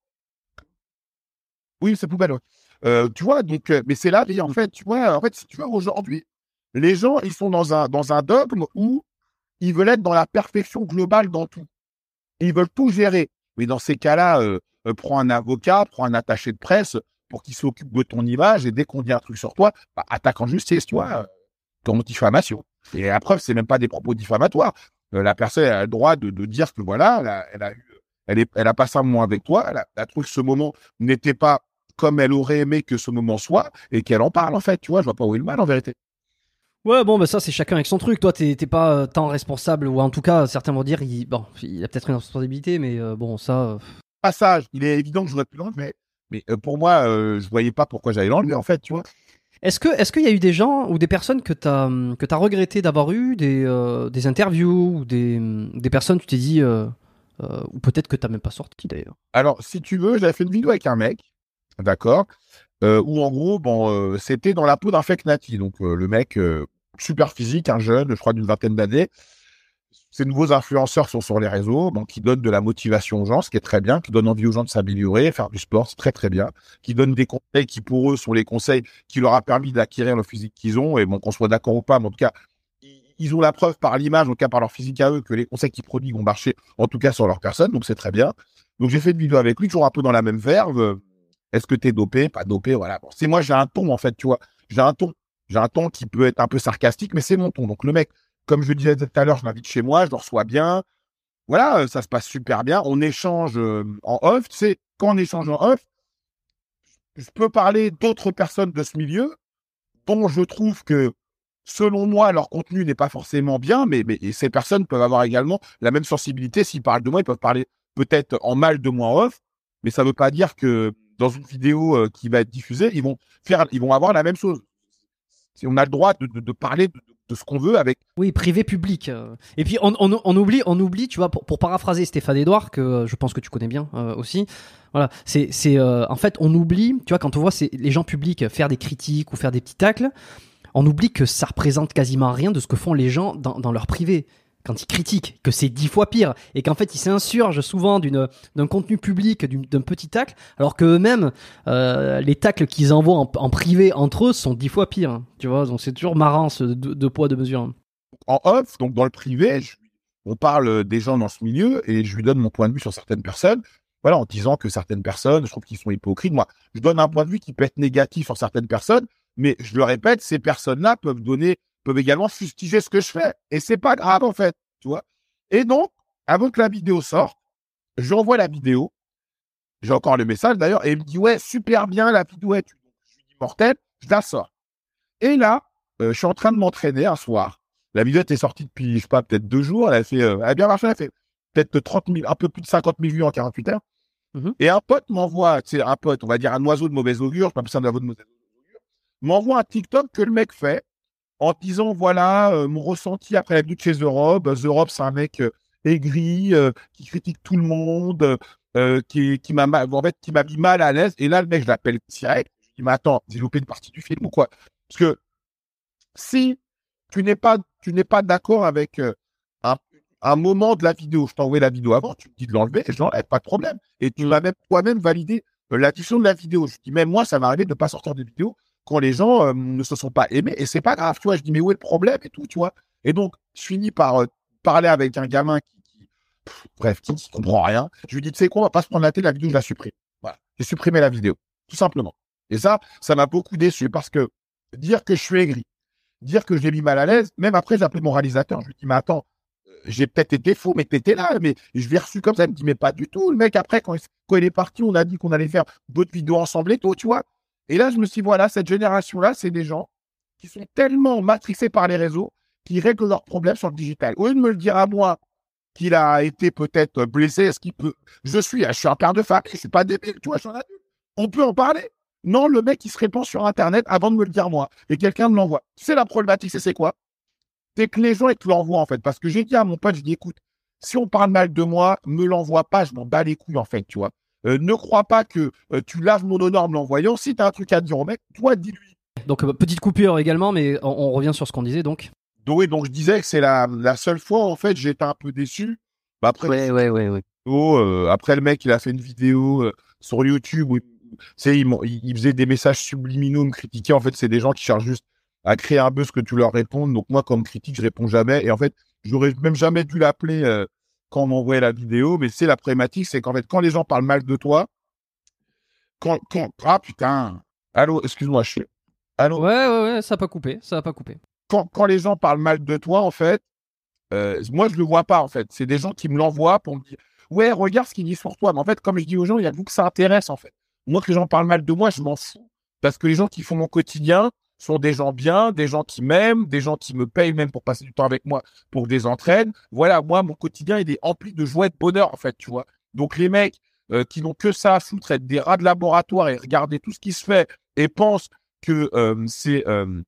oui, c'est poubelle. Euh, tu vois, donc, euh, mais c'est là, en fait, tu vois, en fait, si tu vois, aujourd'hui, les gens, ils sont dans un, dans un dogme où ils veulent être dans la perfection globale dans tout. Ils veulent tout gérer. Mais dans ces cas-là, euh, euh, prends un avocat, prends un attaché de presse, pour qu'il s'occupe de ton image et dès qu'on dit un truc sur toi, bah, attaque en justice, tu vois, ton diffamation. Et la preuve, c'est même pas des propos diffamatoires. Euh, la personne a le droit de, de dire que voilà, elle a, elle a eu, elle, est, elle a passé un moment avec toi, elle a, elle a trouvé que ce moment n'était pas comme elle aurait aimé que ce moment soit et qu'elle en parle en fait, tu vois, je vois pas où est le mal en vérité. Ouais, bon, bah ça c'est chacun avec son truc. Toi, t'es pas euh, tant responsable, ou en tout cas, certains vont dire, il, bon, il a peut-être une responsabilité, mais euh, bon, ça. Euh... Passage, il est évident que j'aurais pu l'enlever, mais mais euh, pour moi, je voyais pas pourquoi j'allais l'enlever en fait, tu vois. Est-ce que est-ce qu'il y a eu des gens ou des personnes que t'as que t'as regretté d'avoir eu des des interviews ou des des personnes tu t'es dit ou peut-être que t'as même pas sorti d'ailleurs? Alors si tu veux, j'avais fait une vidéo avec un mec, d'accord, euh, où en gros bon euh, c'était dans la peau d'un fake nati, donc euh, le mec super physique, un jeune, je crois d'une vingtaine d'années. Ces nouveaux influenceurs sont sur les réseaux, qui donnent de la motivation aux gens, ce qui est très bien, qui donnent envie aux gens de s'améliorer, faire du sport, c'est très très bien, qui donnent des conseils qui pour eux sont les conseils qui leur a permis d'acquérir le physique qu'ils ont, et bon qu'on soit d'accord ou pas, mais en tout cas ils- ont la preuve par l'image, en tout cas par leur physique à eux, que les conseils qu'ils prodiguent ont marché, en tout cas sur leur personne, donc c'est très bien. Donc j'ai fait une vidéo avec lui, toujours un peu dans la même verve. Est-ce que t'es dopé, pas dopé, voilà. C'est moi j'ai un ton en fait, tu vois, j'ai un ton, j'ai un ton qui peut être un peu sarcastique, mais c'est mon ton. Donc le mec comme je disais tout à l'heure, je l'invite chez moi, je le reçois bien. Voilà, euh, ça se passe super bien. On échange euh, en off. Tu quand on échange en off, je peux parler d'autres personnes de ce milieu dont je trouve que, selon moi, leur contenu n'est pas forcément bien, mais, mais ces personnes peuvent avoir également la même sensibilité. S'ils parlent de moi, ils peuvent parler peut-être en mal de moi en off, mais ça ne veut pas dire que dans une vidéo euh, qui va être diffusée, ils vont faire, ils vont avoir la même chose. Si on a le droit de, parler de, ce qu'on veut avec. Oui, privé public. euh. Et puis on, oublie, on oublie, tu vois, pour, paraphraser Stéphane Edouard, que euh, je pense que tu connais bien aussi. Voilà, c'est, c'est, en fait, on oublie, tu vois, quand on voit les gens publics faire des critiques ou faire des petits tacles, on oublie que ça représente quasiment rien de ce que font les gens dans leur privé. Quand ils critiquent, que c'est dix fois pire, et qu'en fait ils s'insurgent souvent d'un contenu public, d'un petit tacle, alors que eux-mêmes, euh, les tacles qu'ils envoient en, privé entre eux sont dix fois pires. Tu vois, donc c'est toujours marrant ce deux, poids deux mesures. en off, donc dans le privé, on parle des gens dans ce milieu et je lui donne mon point de vue sur certaines personnes. Voilà, en disant que certaines personnes, je trouve qu'ils sont hypocrites. Moi, je donne un point de vue qui peut être négatif sur certaines personnes, mais je le répète, ces personnes-là peuvent donner, peuvent également fustiger ce que je fais. Et c'est pas grave, en fait, tu vois. Et donc, avant que la vidéo sorte, je lui envoie la vidéo. J'ai encore le message d'ailleurs, et il me dit, ouais, super bien la vidéo. est- Je lui dis, mortel, je la sors. Et là, euh, je suis en train de m'entraîner un soir. La vidéo était sortie depuis, je sais pas, peut-être deux jours. Elle a fait, euh, elle a bien marché. Elle a fait peut-être 30 000, un peu plus de 50 000 vues en 48 heures. Mhm. Et un pote m'envoie, c'est un pote, on va dire un oiseau de mauvaise augure, je appeler ça un oiseau de mauvaise augure, m'envoie un TikTok que le mec fait en disant, voilà, euh, mon ressenti après la de chez Europe. The Europe, c'est un mec euh, aigri, euh, qui critique tout le monde, qui, qui m'a en fait, qui m'a mis mal à l'aise. Et là, le mec, je l'appelle direct. Mais attends, j'ai loupé une partie du film ou quoi? Parce que si tu n'es pas, tu n'es pas d'accord avec un, un moment de la vidéo, je t'ai envoyé la vidéo avant, tu me dis de l'enlever, et je l'enlève, pas de problème. Et tu m'as même toi-même validé l'addition de la vidéo. Je dis même moi, ça m'est arrivé de ne pas sortir de vidéo quand les gens euh, ne se sont pas aimés, et c'est pas grave, tu vois. Je dis mais où est le problème et tout, tu vois. Et donc, je finis par euh, parler avec un gamin qui, bref, qui ne comprend rien. Je lui dis, tu sais quoi, on va pas se prendre la tête, la vidéo, je la supprime. Voilà, j'ai supprimé la vidéo, tout simplement. Et ça, ça m'a beaucoup déçu parce que dire que je suis aigri, dire que je l'ai mis mal à l'aise, même après, j'ai appelé mon réalisateur. Je lui dis, mais attends, euh, j'ai peut-être été faux, mais t'étais là, mais je l'ai reçu comme ça. Il me dit, mais pas du tout. Le mec, après, quand il, quand il est parti, on a dit qu'on allait faire d'autres vidéos ensemble et tout, tu vois. Et là, je me suis dit, voilà, cette génération-là, c'est des gens qui sont tellement matrixés par les réseaux qui règlent leurs problèmes sur le digital. Au lieu de me le dire à moi qu'il a été peut-être blessé, est-ce qu'il peut. Je suis, je suis un père de famille, je suis pas débile, tu vois, je suis un adulte. On peut en parler. Non, le mec, il se répand sur Internet avant de me le dire moi. Et quelqu'un me l'envoie. C'est la problématique, c'est c'est quoi? C'est que les gens, ils te l'envoient, en fait. Parce que j'ai dit à mon pote, je dis, écoute, si on parle mal de moi, me l'envoie pas, je m'en bats les couilles, en fait, tu vois. Euh, ne crois pas que euh, tu laves mon honneur en me l'envoyant. Si t'as un truc à dire au mec, toi, dis-lui. Donc euh, petite coupure également, mais on, on revient sur ce qu'on disait donc. Donc, oui, donc je disais que c'est la, la seule fois, en fait, j'étais un peu déçu. Bah, après, Ouais, ouais, ouais, ouais. vidéo, euh, après le mec il a fait une vidéo euh, sur YouTube où il, tu il, faisait des messages subliminaux me critiquer en fait c'est des gens qui cherchent juste à créer un buzz que tu leur répondes donc moi comme critique je réponds jamais et en fait j'aurais même jamais dû l'appeler euh, quand on m'envoyait la vidéo mais c'est la problématique c'est qu'en fait quand les gens parlent mal de toi quand quand ah putain allô excuse-moi je suis allô Ouais, ouais, ouais, ça a pas coupé, ça a pas coupé. quand, quand les gens parlent mal de toi, en fait, euh, moi, je le vois pas, en fait. C'est des gens qui me l'envoient pour me dire, ouais, regarde ce qu'ils disent sur toi. Mais en fait, comme je dis aux gens, il y a que vous que ça intéresse, en fait. Moi, que les gens parlent mal de moi, je m'en fous. Parce que les gens qui font mon quotidien sont des gens bien, des gens qui m'aiment, des gens qui me payent même pour passer du temps avec moi, pour que je les entraîne. Voilà, moi, mon quotidien, il est empli de joie et de bonheur, en fait, tu vois. Donc, les mecs euh, qui n'ont que ça à foutre, être des rats de laboratoire et regarder tout ce qui se fait et pensent que euh, c'est euh,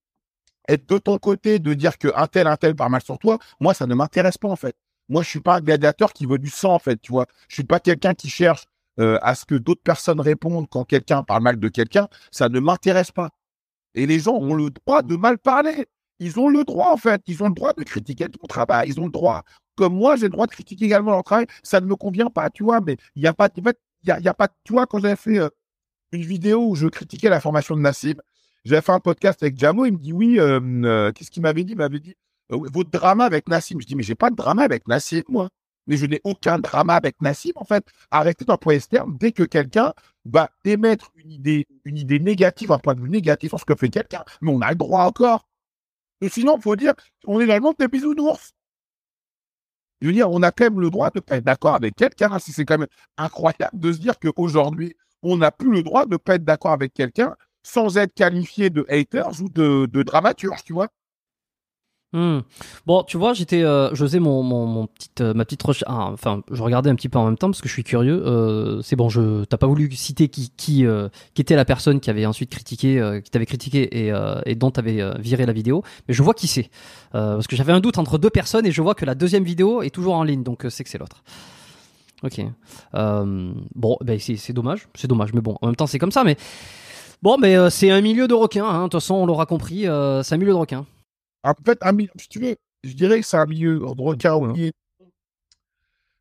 être de ton côté, de dire que un tel, un tel parle mal sur toi, moi, ça ne m'intéresse pas, en fait. Moi, je suis pas un gladiateur qui veut du sang, en fait, tu vois. Je suis pas quelqu'un qui cherche à ce que d'autres personnes répondent quand quelqu'un parle mal de quelqu'un. Ça ne m'intéresse pas. Et les gens ont le droit de mal parler. Ils ont le droit, en fait. Ils ont le droit de critiquer ton travail. Ils ont le droit. Comme moi, j'ai le droit de critiquer également leur travail. Ça ne me convient pas, tu vois. Mais il n'y a pas, en fait, il a, pas, tu vois, quand j'avais fait euh, une vidéo où je critiquais la formation de Nassim, j'avais fait un podcast avec Jamo, il me dit oui, euh, qu'est-ce qu'il m'avait dit? Il m'avait dit euh, votre drama avec Nassim. Je dis mais j'ai pas de drama avec Nassim, moi. Mais je n'ai aucun drama avec Nassim, en fait. Arrêtez d'employer ce terme dès que quelqu'un va émettre une idée, une idée négative, un point de vue négatif sur ce que fait quelqu'un. Mais on a le droit encore. Sinon, faut dire, on est dans le monde des bisounours. Je veux dire, on a quand même le droit de pas être d'accord avec quelqu'un. hein, Si c'est quand même incroyable de se dire qu'aujourd'hui, on n'a plus le droit de pas être d'accord avec quelqu'un sans être qualifié de haters ou de, de dramaturge, tu vois. Hmm. Bon, tu vois, j'étais, euh, je mon, mon, mon petite, euh, ma petite recherche. ah, enfin, je regardais un petit peu en même temps parce que je suis curieux. Euh, c'est bon, je t'as pas voulu citer qui qui, euh, qui était la personne qui avait ensuite critiqué, euh, qui t'avait critiqué et, et dont t'avais viré la vidéo. Mais je vois qui c'est parce que j'avais un doute entre deux personnes et je vois que la deuxième vidéo est toujours en ligne, donc c'est que c'est l'autre. Ok. Bon, ben c'est dommage, c'est dommage, mais bon, en même temps c'est comme ça, mais bon, mais c'est un milieu de requins. hein. De toute façon, on l'aura compris, c'est un milieu de requins. En fait, un milieu, si tu veux, je dirais que c'est un milieu est-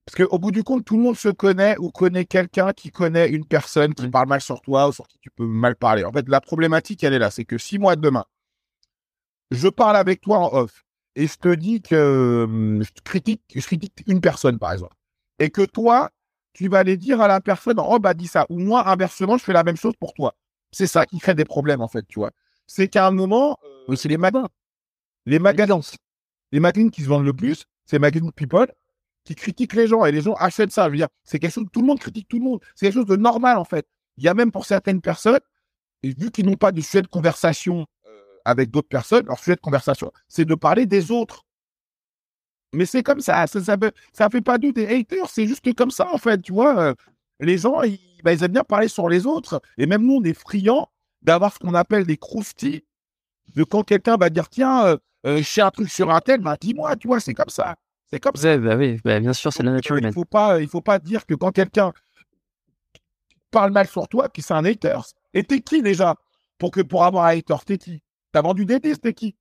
Parce qu'au bout du compte, tout le monde se connaît ou connaît quelqu'un qui connaît une personne qui parle mal sur toi ou sur qui tu peux mal parler. En fait, la problématique, elle est là. C'est que si moi, demain, je parle avec toi en off et je te dis que je te critique, je critique une personne, par exemple, et que toi, tu vas aller dire à la personne, oh, bah, dis ça. Ou moi, inversement, je fais la même chose pour toi. C'est ça qui crée des problèmes, en fait, tu vois. C'est qu'à un moment, c'est les magazines. Les magazines, les magazines qui se vendent le plus, c'est Magazine People, qui critiquent les gens et les gens achètent ça. Je veux dire, c'est quelque chose, tout le monde critique tout le monde. C'est quelque chose de normal, en fait. Il y a même pour certaines personnes, et vu qu'ils n'ont pas de sujet de conversation euh, avec d'autres personnes, leur sujet de conversation, c'est de parler des autres. Mais c'est comme ça, ça, ça fait pas d'eux des haters, c'est juste comme ça, en fait, tu vois. euh, les gens, ils, bah, ils aiment bien parler sur les autres, et même nous, on est friands d'avoir ce qu'on appelle des croustilles, de quand quelqu'un va dire, tiens, euh, euh, j'ai un truc sur un tel, bah, dis-moi, tu vois, c'est comme ça. C'est comme ça. Ouais, bah oui, bah, bien sûr, c'est la nature euh, humaine. Il faut pas, il faut pas dire que quand quelqu'un parle mal sur toi, que c'est un hater. Et t'es qui déjà pour que pour avoir un hater, t'es qui? T'as vendu des disques, t'es qui?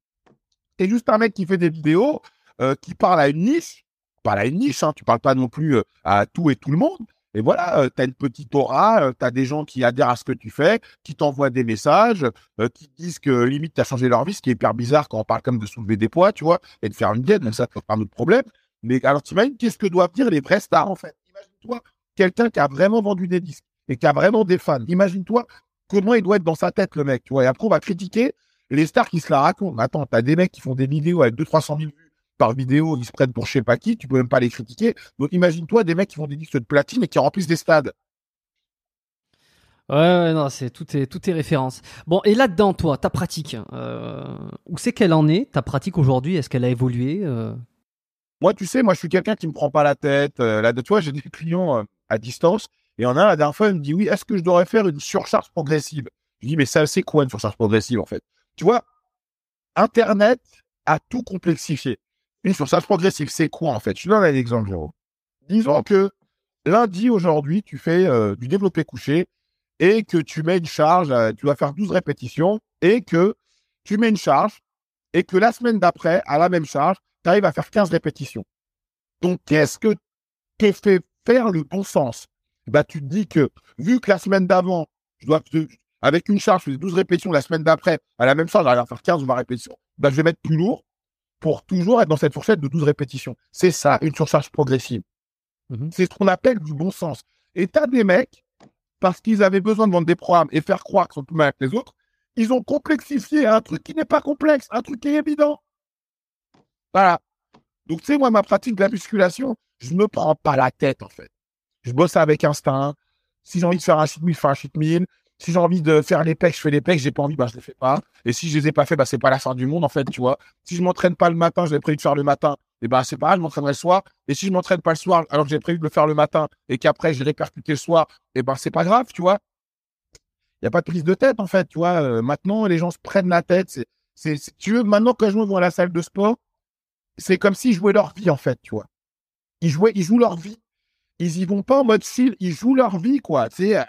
T'es juste un mec qui fait des vidéos, euh, qui parle à une niche, parle à une niche, hein, tu parles pas non plus euh, à tout et tout le monde. Et voilà, euh, t'as une petite aura, euh, t'as des gens qui adhèrent à ce que tu fais, qui t'envoient des messages, euh, qui disent que limite t'as changé leur vie, ce qui est hyper bizarre quand on parle comme de soulever des poids, tu vois, et de faire une diète, mais ça c'est pas un autre problème. Mais alors t'imagines qu'est-ce que doivent dire les vrais stars en fait? Imagine-toi quelqu'un qui a vraiment vendu des disques et qui a vraiment des fans. Imagine-toi comment il doit être dans sa tête le mec, tu vois. Et après on va critiquer les stars qui se la racontent. Attends, t'as des mecs qui font des vidéos avec 200-300 000 vues par vidéo, ils se prennent pour je sais pas qui, tu peux même pas les critiquer. Donc imagine-toi des mecs qui font des disques de platine et qui remplissent des stades. Ouais, ouais, non, c'est tout est tout est référence. Bon, et là-dedans, toi, ta pratique, euh, où c'est qu'elle en est Ta pratique aujourd'hui, est-ce qu'elle a évolué euh? Moi, tu sais, moi, je suis quelqu'un qui me prend pas la tête. Euh, là, de toi, j'ai des clients à distance. Et en a un, la dernière fois, il me dit, oui, est-ce que je devrais faire une surcharge progressive Je dis, mais ça, c'est quoi une surcharge progressive, en fait Tu vois, Internet a tout complexifié. Une surcharge progressive, c'est quoi, en fait? Je te donne un exemple, Jérôme. Disons que lundi, aujourd'hui, tu fais euh, du développé couché et que tu mets une charge, euh, tu vas faire 12 répétitions et que tu mets une charge et que la semaine d'après, à la même charge, tu arrives à faire 15 répétitions. Donc, qu'est-ce que te fait faire le bon sens? Bah, Tu te dis que, vu que la semaine d'avant, dois, avec une charge, je faisais 12 répétitions, la semaine d'après, à la même charge, j'arrive à faire 15 ou 20 répétitions, bah, je vais mettre plus lourd pour toujours être dans cette fourchette de 12 répétitions. C'est ça, une surcharge progressive. Mhm. C'est ce qu'on appelle du bon sens. Et t'as des mecs, parce qu'ils avaient besoin de vendre des programmes et faire croire qu'ils sont plus malins que les autres, ils ont complexifié un truc qui n'est pas complexe, un truc qui est évident. Voilà. Donc, tu sais, moi, ma pratique de la musculation, je me prends pas la tête, en fait. Je bosse avec instinct. Si j'ai envie de faire un cheat meal, je fais un cheat meal. Si j'ai envie de faire les pecs, je fais les pecs. J'ai pas envie, bah, je les fais pas. Et si je les ai pas fait, bah, c'est pas la fin du monde, en fait, tu vois. Si je m'entraîne pas le matin, j'ai prévu de faire le matin, et bah, c'est pas grave, je m'entraînerai le soir. Et si je m'entraîne pas le soir, alors que j'ai prévu de le faire le matin, et qu'après, j'ai répercuté le soir, et ben, c'est pas grave, tu vois. Il y a pas de prise de tête, en fait, tu vois. Euh, maintenant, les gens se prennent la tête. C'est, tu veux, maintenant, quand les gens vont à la salle de sport, c'est comme s'ils jouaient leur vie, en fait, tu vois. Ils jouaient, ils jouent leur vie. Ils y vont pas en mode style, ils jouent leur vie, quoi. Tu sais,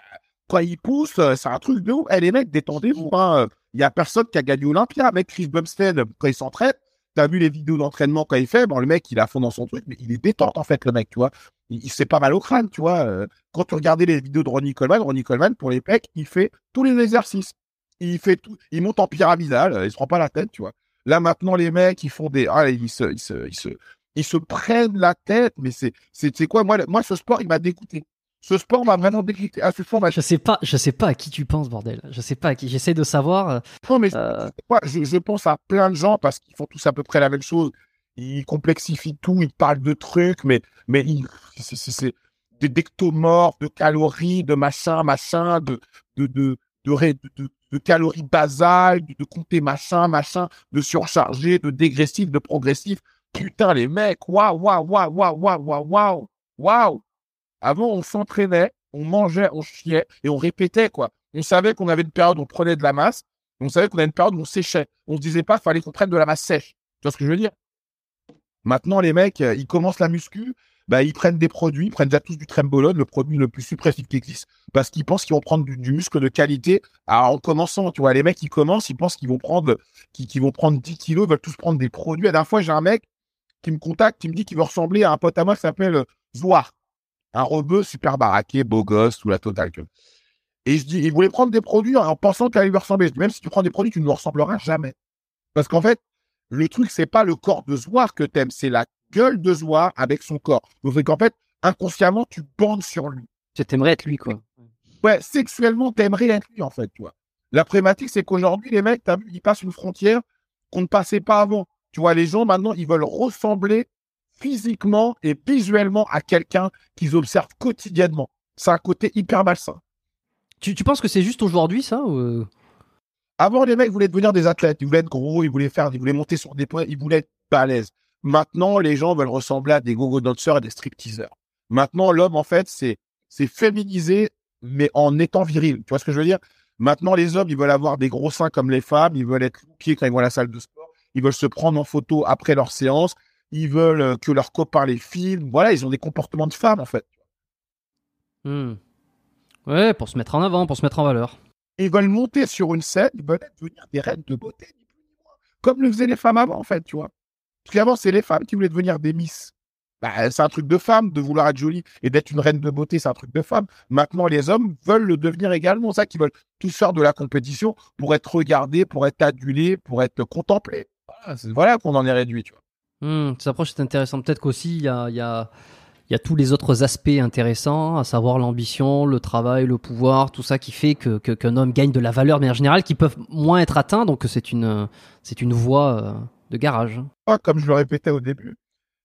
quand ils poussent, euh, c'est un truc de ouf. Eh, les mecs, détendez-vous, hein. Il y a personne qui a gagné Olympia. Mec, Chris Bumstead, quand il s'entraîne, t'as vu les vidéos d'entraînement quand il fait, bon, le mec, il à fond dans son truc, mais il est détente, en fait, le mec, tu vois. Il, il se fait pas mal au crâne, tu vois. Euh, quand tu regardais les vidéos de Ronnie Coleman, Ronnie Coleman, pour les pecs, il fait tous les exercices. Il fait tout, il monte en pyramidal, euh, il se prend pas la tête, tu vois. Là, maintenant, les mecs, ils font des, ah, ils se, ils se, ils se, ils se prennent la tête, mais c'est, c'est, c'est quoi, moi, le- moi, ce sport, il m'a dégoûté. Ce sport m'a vraiment dégoûté. Ah, ce sport m'a Je sais pas, je sais pas à qui tu penses, bordel. Je sais pas à qui. J'essaie de savoir. euh, Non, mais Euh, je, je pense à plein de gens parce qu'ils font tous à peu près la même chose. Ils complexifient tout, ils parlent de trucs, mais, mais ils, c'est, c'est, c'est des dectomorphes, de calories, de machin, machin, de, de, de, de, ré- de, de- de calories basales, de, de compter machin, machin, de surcharger, de dégressif, de progressif. Putain, les mecs, waouh, waouh, waouh, waouh, waouh, waouh, waouh, waouh. Avant, on s'entraînait, on mangeait, on chiait et on répétait, quoi. On savait qu'on avait une période où on prenait de la masse, on savait qu'on avait une période où on séchait. On se disait pas, fallait qu'on prenne de la masse sèche. Tu vois ce que je veux dire? Maintenant, les mecs, euh, ils commencent la muscu, bah, ils prennent des produits, ils prennent déjà tous du trembolone, le produit le plus suppressif qui existe, parce qu'ils pensent qu'ils vont prendre du, muscle de qualité à- en commençant. Tu vois, les mecs, ils commencent, ils pensent qu'ils vont prendre, vont prendre 10 kilos, ils veulent tous prendre des produits. La dernière fois, j'ai un mec qui me contacte, qui me dit qu'il veut ressembler à un pote à moi qui s'appelle euh, Zouar. Un rebeu super baraqué, beau gosse, tout la totale. Et je dis, il voulait prendre des produits en pensant qu'elle allait lui ressembler. Je dis, même si tu prends des produits, tu ne lui ressembleras jamais. Parce qu'en fait, le truc, c'est pas le corps de Zouar que t'aimes, c'est la gueule de Zouar avec son corps. Donc, c'est qu'en fait, inconsciemment, tu bandes sur lui. Tu t'aimerais être lui, quoi. Ouais, sexuellement, t'aimerais être lui, en fait, tu vois. La problématique, c'est qu'aujourd'hui, les mecs, t'as vu, ils passent une frontière qu'on ne passait pas avant. Tu vois, les gens, maintenant, ils veulent ressembler physiquement et visuellement à quelqu'un qu'ils observent quotidiennement. C'est un côté hyper malsain. Tu, tu penses que c'est juste aujourd'hui ça ou... euh? Avant, les mecs voulaient devenir des athlètes. Ils voulaient être gros, ils voulaient faire, ils voulaient monter sur des points, ils voulaient être balèzes. Maintenant, les gens veulent ressembler à des gogo danseurs et des stripteaseurs. Maintenant, l'homme, en fait, c'est, c'est féminisé, mais en étant viril. Tu vois ce que je veux dire? Maintenant, les hommes, ils veulent avoir des gros seins comme les femmes, ils veulent être lookés quand ils vont à la salle de sport, ils veulent se prendre en photo après leur séance, ils veulent euh, que leurs copains les filment. Voilà, ils ont des comportements de femmes, en fait. Hmm. Ouais, pour se mettre en avant, pour se mettre en valeur. Ils veulent monter sur une scène, ils veulent devenir des reines de beauté. Comme le faisaient les femmes avant, en fait, tu vois. Parce qu'avant, c'est les femmes qui voulaient devenir des miss. Bah, c'est un truc de femme de vouloir être jolie et d'être une reine de beauté, c'est un truc de femme. Maintenant, les hommes veulent le devenir également. Ça qu'ils veulent tous faire de la compétition pour être regardés, pour être adulés, pour être contemplés. Voilà qu'on en est réduit, tu vois. Hmm, cette approche est intéressante. Peut-être qu'aussi il y a, y, y a tous les autres aspects intéressants, à savoir l'ambition, le travail, le pouvoir, tout ça qui fait que que- qu'un homme gagne de la valeur de manière générale, qui peuvent moins être atteints. Donc c'est une c'est une voie euh, de garage. pas, comme je le répétais au début,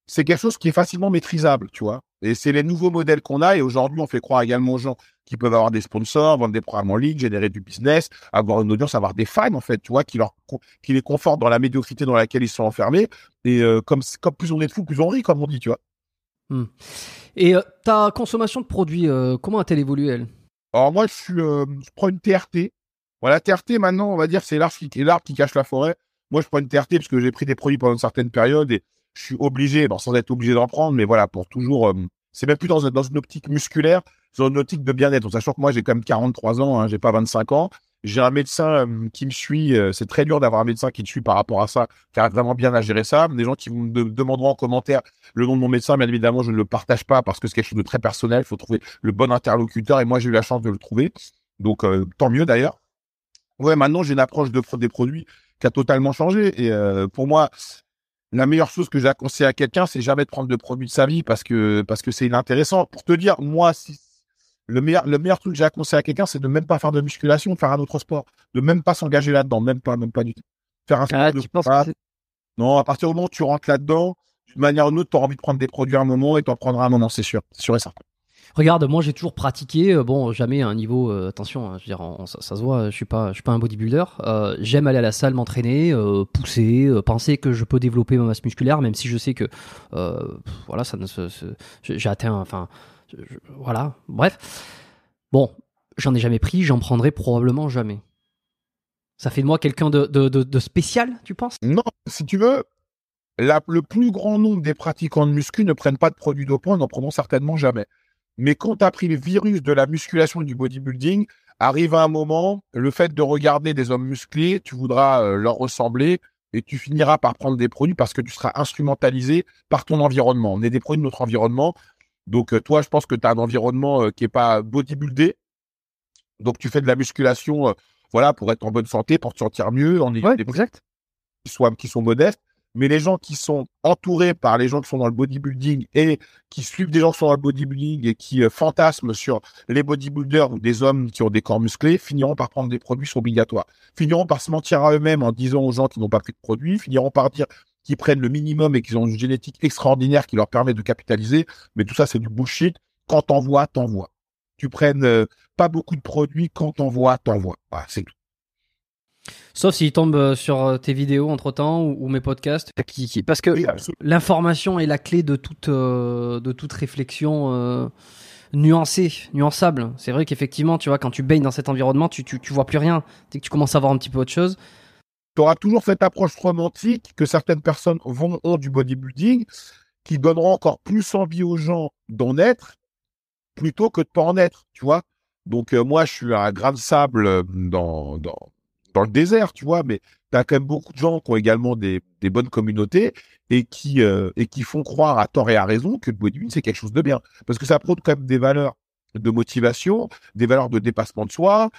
c'est quelque chose qui est facilement maîtrisable, tu vois. Et c'est les nouveaux modèles qu'on a. Et aujourd'hui, on fait croire également aux gens qui peuvent avoir des sponsors, vendre des programmes en ligne, générer du business, avoir une audience, avoir des fans, en fait, tu vois, qui leur, qui les confortent dans la médiocrité dans laquelle ils sont enfermés. Et euh, comme, comme plus on est de fous, plus on rit, comme on dit, tu vois. Et euh, ta consommation de produits, euh, comment a-t-elle évolué elle? Alors moi, je suis, je prends une TRT. Voilà, TRT maintenant, on va dire, c'est l'arbre qui, qui cache la forêt. Moi, je prends une TRT parce que j'ai pris des produits pendant une certaine période et je suis obligé, bon, sans être obligé d'en prendre, mais voilà, pour toujours. euh, c'est même plus dans, dans une optique musculaire, dans une optique de bien-être. En sachant que moi, j'ai quand même 43 ans, hein, j'ai pas 25 ans. J'ai un médecin euh, qui me suit. euh, c'est très dur d'avoir un médecin qui te suit par rapport à ça, qui vraiment bien à gérer ça. Des gens qui me de- demanderont en commentaire le nom de mon médecin, bien évidemment, je ne le partage pas parce que c'est quelque chose de très personnel. Il faut trouver le bon interlocuteur et moi, j'ai eu la chance de le trouver. Donc, tant mieux d'ailleurs. Ouais, maintenant, j'ai une approche de, pro- des produits qui a totalement changé. Et pour moi, la meilleure chose que j'ai à conseiller à quelqu'un, c'est jamais de prendre de produits de sa vie parce que parce que c'est inintéressant. Pour te dire, moi, si le meilleur le meilleur truc que j'ai à conseiller à quelqu'un, c'est de même pas faire de musculation, de faire un autre sport, de même pas s'engager là-dedans, même pas, même pas du tout. Faire un sport Ah, de c'est- Non, à partir du moment où tu rentres là-dedans, d'une manière ou d'une autre, tu auras envie de prendre des produits à un moment et tu en prendras à un moment, c'est sûr. C'est sûr et certain. Regarde, moi j'ai toujours pratiqué, euh, bon jamais un niveau, euh, attention, hein, je veux dire, ça, ça se voit, je suis pas, je suis pas un bodybuilder. Euh, J'aime aller à la salle, m'entraîner, pousser, penser que je peux développer ma masse musculaire, même si je sais que, voilà, ça j'ai atteint, enfin, voilà, bref. Bon, j'en ai jamais pris, j'en prendrai probablement jamais. Ça fait de moi quelqu'un de, spécial, tu penses? Non, si tu veux, le plus grand nombre des pratiquants de muscu ne prennent pas de produits dopants, n'en prendront certainement jamais. Mais quand tu as pris le virus de la musculation et du bodybuilding, arrive à un moment, le fait de regarder des hommes musclés, tu voudras euh, leur ressembler et tu finiras par prendre des produits parce que tu seras instrumentalisé par ton environnement. On est des produits de notre environnement. Donc, euh, toi, je pense que tu as un environnement euh, qui est pas bodybuildé. Donc, tu fais de la musculation, voilà, pour être en bonne santé, pour te sentir mieux. On est des exact. qui soient qui sont modestes, mais les gens qui sont entourés par les gens qui sont dans le bodybuilding et qui suivent des gens qui sont dans le bodybuilding et qui euh, fantasment sur les bodybuilders ou des hommes qui ont des corps musclés finiront par prendre des produits obligatoires, finiront par se mentir à eux-mêmes en disant aux gens qui n'ont pas pris de produits, finiront par dire qu'ils prennent le minimum et qu'ils ont une génétique extraordinaire qui leur permet de capitaliser, mais tout ça c'est du bullshit. Quand t'en vois, t'en. Tu prennes euh, pas beaucoup de produits, quand t'en vois, t'en vois. Voilà, c'est tout. Sauf s'il tombe euh, sur euh, tes vidéos entre temps ou, ou mes podcasts. Qui, qui, parce que Oui. L'information est la clé de toute, euh, de toute réflexion euh, nuancée, nuançable. C'est vrai qu'effectivement, tu vois, quand tu baignes dans cet environnement, tu, tu, tu vois plus rien. Dès que tu commences à voir un petit peu autre chose. tu auras toujours cette approche romantique que certaines personnes vont, ont du bodybuilding, qui donneront encore plus envie aux gens d'en être, plutôt que de pas en être, tu vois. Donc euh, moi, je suis un grain de sable dans, dans, dans le désert, tu vois, mais tu as quand même beaucoup de gens qui ont également des, bonnes communautés et qui, euh, et qui font croire à tort et à raison que le bodybuilding, c'est quelque chose de bien. Parce que ça prône quand même des valeurs de motivation, des valeurs de dépassement de soi,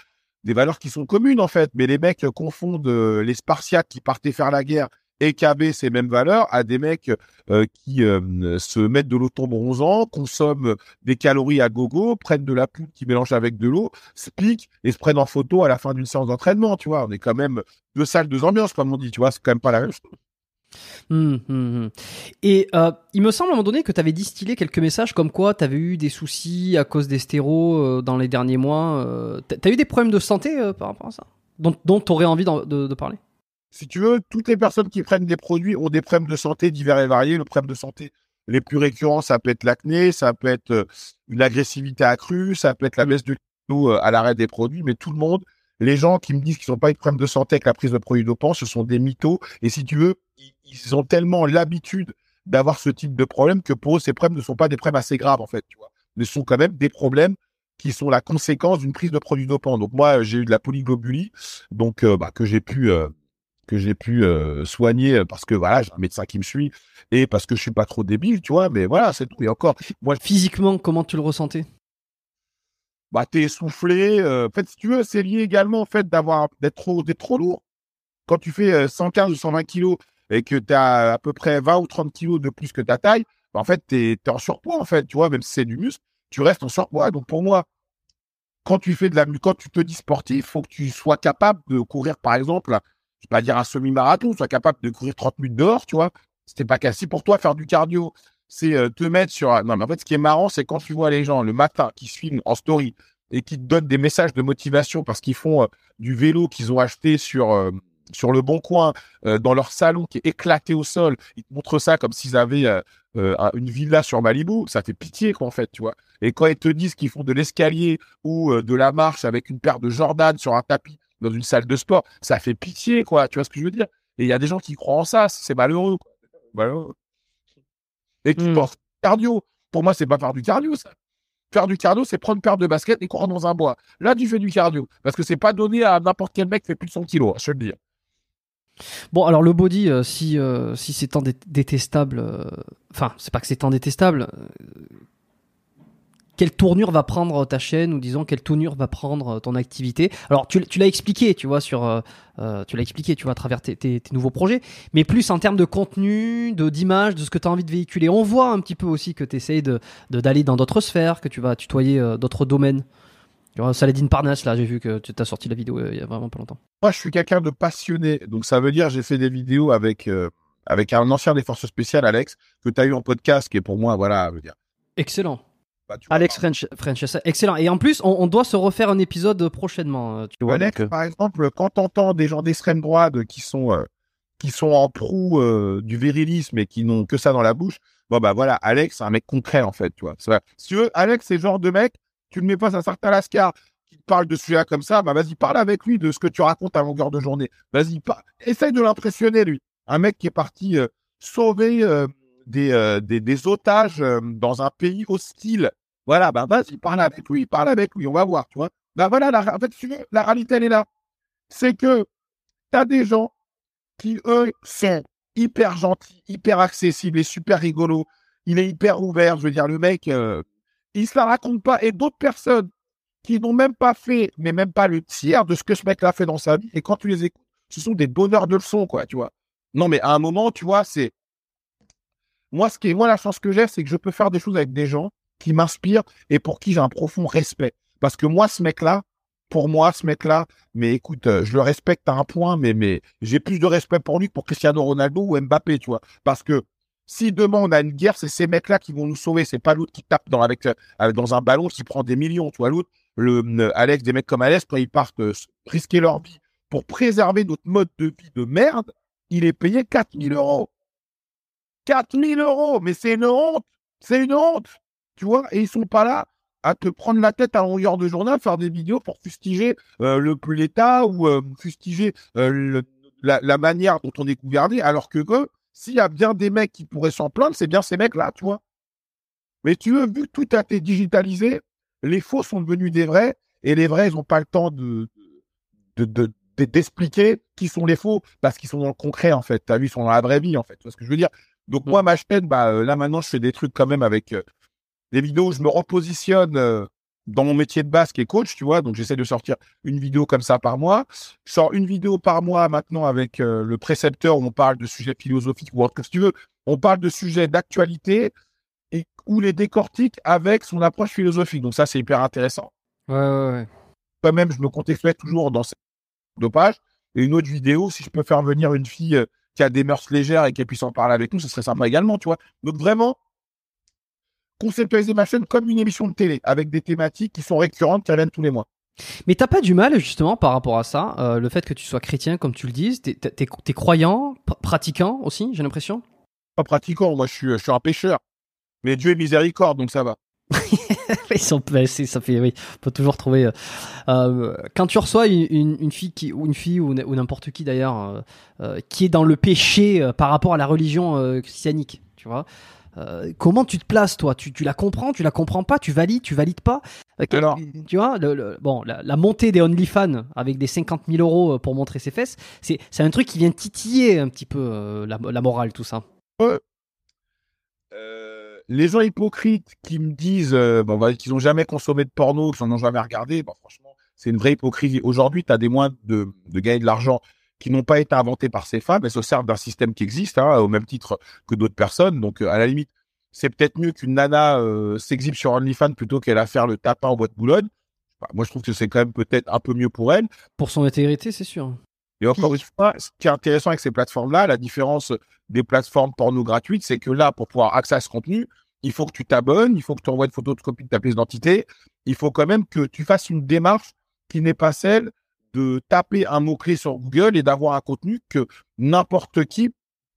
des valeurs qui sont communes en fait. Mais les mecs confondent euh, les Spartiates qui partaient faire la guerre avaient ces mêmes valeurs à des mecs euh, qui euh, se mettent de l'automne bronzant, consomment des calories à gogo, prennent de la poudre qui mélangent avec de l'eau, se piquent et se prennent en photo à la fin d'une séance d'entraînement. Tu vois, on est quand même deux salles, deux ambiances comme on dit. Tu vois, c'est quand même pas la même chose. Hum, hum, hum. Et euh, il me semble à un moment donné que tu avais distillé quelques messages comme quoi tu avais eu des soucis à cause des stéros dans les derniers mois. Euh, T'as t'as eu des problèmes de santé par rapport à ça? Dont, tu aurais envie de parler? Si tu veux, toutes les personnes qui prennent des produits ont des problèmes de santé divers et variés. Le problème de santé les plus récurrents, ça peut être l'acné, ça peut être euh, une agressivité accrue, ça peut être la baisse de euh, à l'arrêt des produits, mais tout le monde, les gens qui me disent qu'ils n'ont pas eu de problème de santé avec la prise de produits dopants, ce sont des mythos. Et si tu veux, ils, ils ont tellement l'habitude d'avoir ce type de problème que pour eux, ces problèmes ne sont pas des problèmes assez graves, en fait, tu vois. Mais ce sont quand même des problèmes qui sont la conséquence d'une prise de produits dopants. Donc moi, j'ai eu de la polyglobulie, donc euh, bah, que j'ai pu euh, que j'ai pu euh, soigner euh, parce que voilà, j'ai un médecin qui me suit et parce que je suis pas trop débile, tu vois. Mais voilà, c'est tout. Et encore, moi, Physiquement, comment tu le ressentais? Bah t'es essoufflé. euh, en fait, si tu veux, c'est lié également au fait d'avoir d'être trop d'être trop lourd. Quand tu fais euh, 115 ou 120 kilos et que tu as à peu près 20 ou 30 kilos de plus que ta taille, bah, en fait, t'es es en surpoids en fait, tu vois. Même si c'est du muscle, tu restes en surpoids. Donc pour moi, quand tu fais de la quand tu te dis sportif, faut que tu sois capable de courir, par exemple, je vais pas dire un semi-marathon, sois capable de courir 30 minutes dehors, tu vois. C'était pas cassé pour toi faire du cardio. C'est euh, te mettre sur. Non, mais en fait, ce qui est marrant, c'est quand tu vois les gens le matin qui se filment en story et qui te donnent des messages de motivation parce qu'ils font euh, du vélo qu'ils ont acheté sur euh, sur le bon coin dans leur salon qui est éclaté au sol. Ils te montrent ça comme s'ils avaient un- une villa sur Malibu. Ça fait pitié, quoi, en fait, tu vois. Et quand ils te disent qu'ils font de l'escalier ou de la marche avec une paire de Jordan sur un tapis dans une salle de sport, ça fait pitié, quoi. Tu vois ce que je veux dire? Et il y a des gens qui croient en ça. C'est malheureux, quoi. Malheureux. Et qui pensent cardio. Pour moi, c'est pas faire du cardio, ça. Faire du cardio, c'est prendre une paire de baskets et courir dans un bois. Là, tu fais du cardio. Parce que c'est pas donné à n'importe quel mec qui fait plus de 100 kilos, hein, je te le dis. Bon, alors le body, euh, si, euh, si c'est tant dé- détestable, euh, enfin, c'est pas que c'est tant détestable, quelle tournure va prendre ta chaîne, ou disons, quelle tournure va prendre euh, ton activité Alors, tu, tu l'as expliqué, tu vois, sur, euh, euh, tu l'as expliqué, tu vois, à travers tes, tes- tes nouveaux projets, mais plus en termes de contenu, de d'image, de ce que tu as envie de véhiculer. On voit un petit peu aussi que tu essayes de, d'aller dans d'autres sphères, que tu vas tutoyer euh, d'autres domaines. Tu vois, Saladin Parnasse, là, j'ai vu que tu as sorti la vidéo euh, il y a vraiment pas longtemps. Moi, je suis quelqu'un de passionné. Donc, ça veut dire, j'ai fait des vidéos avec, avec un ancien des forces spéciales, Alex, que tu as eu en podcast, qui est pour moi, voilà, je veux dire. Excellent. Bah, tu Alex French, French, excellent. Et en plus, on, on doit se refaire un épisode prochainement. euh, Tu vois, Alex, donc, euh, par exemple, quand t'entends des gens d'extrême droite qui sont euh, qui sont en proue euh, du virilisme et qui n'ont que ça dans la bouche, bon bah voilà, Alex, c'est un mec concret en fait, tu vois. Si tu veux, Alex, c'est le genre de mec, tu le mets pas à un certain Lascar qui te parle de sujets comme ça, bah vas-y, parle avec lui de ce que tu racontes à longueur de journée. Vas-y, par- essaye de l'impressionner lui. Un mec qui est parti euh, sauver euh, des, des des otages dans un pays hostile. Voilà, bah vas-y, parle avec lui, parle avec lui, on va voir, tu vois. Bah voilà, la, en fait, tu la réalité, elle est là. C'est que t'as des gens qui, eux, sont hyper gentils, hyper accessibles et super rigolos. Il est hyper ouvert. Je veux dire, le mec, euh, il se la raconte pas. Et d'autres personnes qui n'ont même pas fait, mais même pas le tiers de ce que ce mec-là fait dans sa vie. Et quand tu les écoutes, ce sont des donneurs de leçons, quoi, tu vois. Non, mais à un moment, tu vois, c'est. Moi, ce qui est, moi, la chance que j'ai, c'est que je peux faire des choses avec des gens qui m'inspirent et pour qui j'ai un profond respect. Parce que moi, ce mec-là, pour moi, ce mec-là, mais écoute, euh, je le respecte à un point, mais, mais j'ai plus de respect pour lui que pour Cristiano Ronaldo ou Mbappé, tu vois. Parce que si demain on a une guerre, c'est ces mecs-là qui vont nous sauver. C'est pas l'autre qui tape dans, avec, euh, avec- dans un ballon qui prend des millions, tu vois. L'autre, le, euh, Alex, des mecs comme Alex, quand ils partent euh, risquer leur vie pour préserver notre mode de vie de merde, il est payé 4000 euros. 4000 euros, mais c'est une honte. C'est une honte. Tu vois, et ils sont pas là à te prendre la tête à longueur de journal, faire des vidéos pour fustiger euh, le l'État ou euh, fustiger euh, la, manière dont on est gouverné, alors que s'il y a bien des mecs qui pourraient s'en plaindre, c'est bien ces mecs-là, tu vois. Mais tu veux, vu que tout a été digitalisé, les faux sont devenus des vrais, et les vrais, ils n'ont pas le temps de, de, d'expliquer qui sont les faux parce qu'ils sont dans le concret en fait. T'as vu, ils sont dans la vraie vie en fait. Tu vois ce que je veux dire? Donc moi, ma chaîne, bah là maintenant, je fais des trucs quand même avec des vidéos où je me repositionne euh, dans mon métier de base qui est coach, tu vois. Donc, j'essaie de sortir une vidéo comme ça par mois. Je sors une vidéo par mois maintenant avec euh, le précepteur où on parle de sujets philosophiques ou autre, si tu veux. On parle de sujets d'actualité et où les décortique avec son approche philosophique. Donc, ça, c'est hyper intéressant. Ouais, ouais, ouais. Quand même, je me contextualise toujours dans cette dopage. Et une autre vidéo, si je peux faire venir une fille euh, qui a des mœurs légères et qui puisse en parler avec nous, ce serait sympa également, tu vois. Donc, vraiment, conceptualiser ma chaîne comme une émission de télé, avec des thématiques qui sont récurrentes, qui reviennent tous les mois. Mais t'as pas du mal justement par rapport à ça, euh, le fait que tu sois chrétien comme tu le dis, t'es es, croyant, pratiquant aussi, j'ai l'impression? Pas pratiquant, moi je suis, je suis un pêcheur. Mais Dieu est miséricorde, donc ça va. Ils sont ça fait oui, faut toujours trouver. Euh, euh, quand tu reçois une, fille qui ou une fille ou, n'importe qui d'ailleurs qui est dans le péché par rapport à la religion christianique, tu vois, euh, comment tu te places, toi? Tu, la comprends, tu la comprends pas, tu valides, tu valides pas? Euh, Alors, Tu vois, bon, la, montée des OnlyFans avec des 50 000 euros euh, pour montrer ses fesses, c'est, un truc qui vient titiller un petit peu la, morale, tout ça. les gens hypocrites qui me disent bon, qu'ils n'ont jamais consommé de porno, qu'ils n'en ont jamais regardé, franchement, c'est une vraie hypocrisie. Aujourd'hui, tu as des moyens de, de gagner de l'argent qui n'ont pas été inventées par ces femmes, elles se servent d'un système qui existe, hein, au même titre que d'autres personnes. Donc, euh, à la limite, c'est peut-être mieux qu'une nana euh, s'exhibe sur OnlyFans plutôt qu'elle à faire le tapin en boîte boulogne. moi, je trouve que c'est quand même peut-être un peu mieux pour elle. Pour son intégrité, c'est sûr. Et encore une fois, ce qui est intéressant avec ces plateformes-là, la différence des plateformes porno gratuites, c'est que là, pour pouvoir accéder à ce contenu, il faut que tu t'abonnes, il faut que tu envoies une photo de copie de ta pièce d'identité, il faut quand même que tu fasses une démarche qui n'est pas celle de taper un mot-clé sur Google et d'avoir un contenu que n'importe qui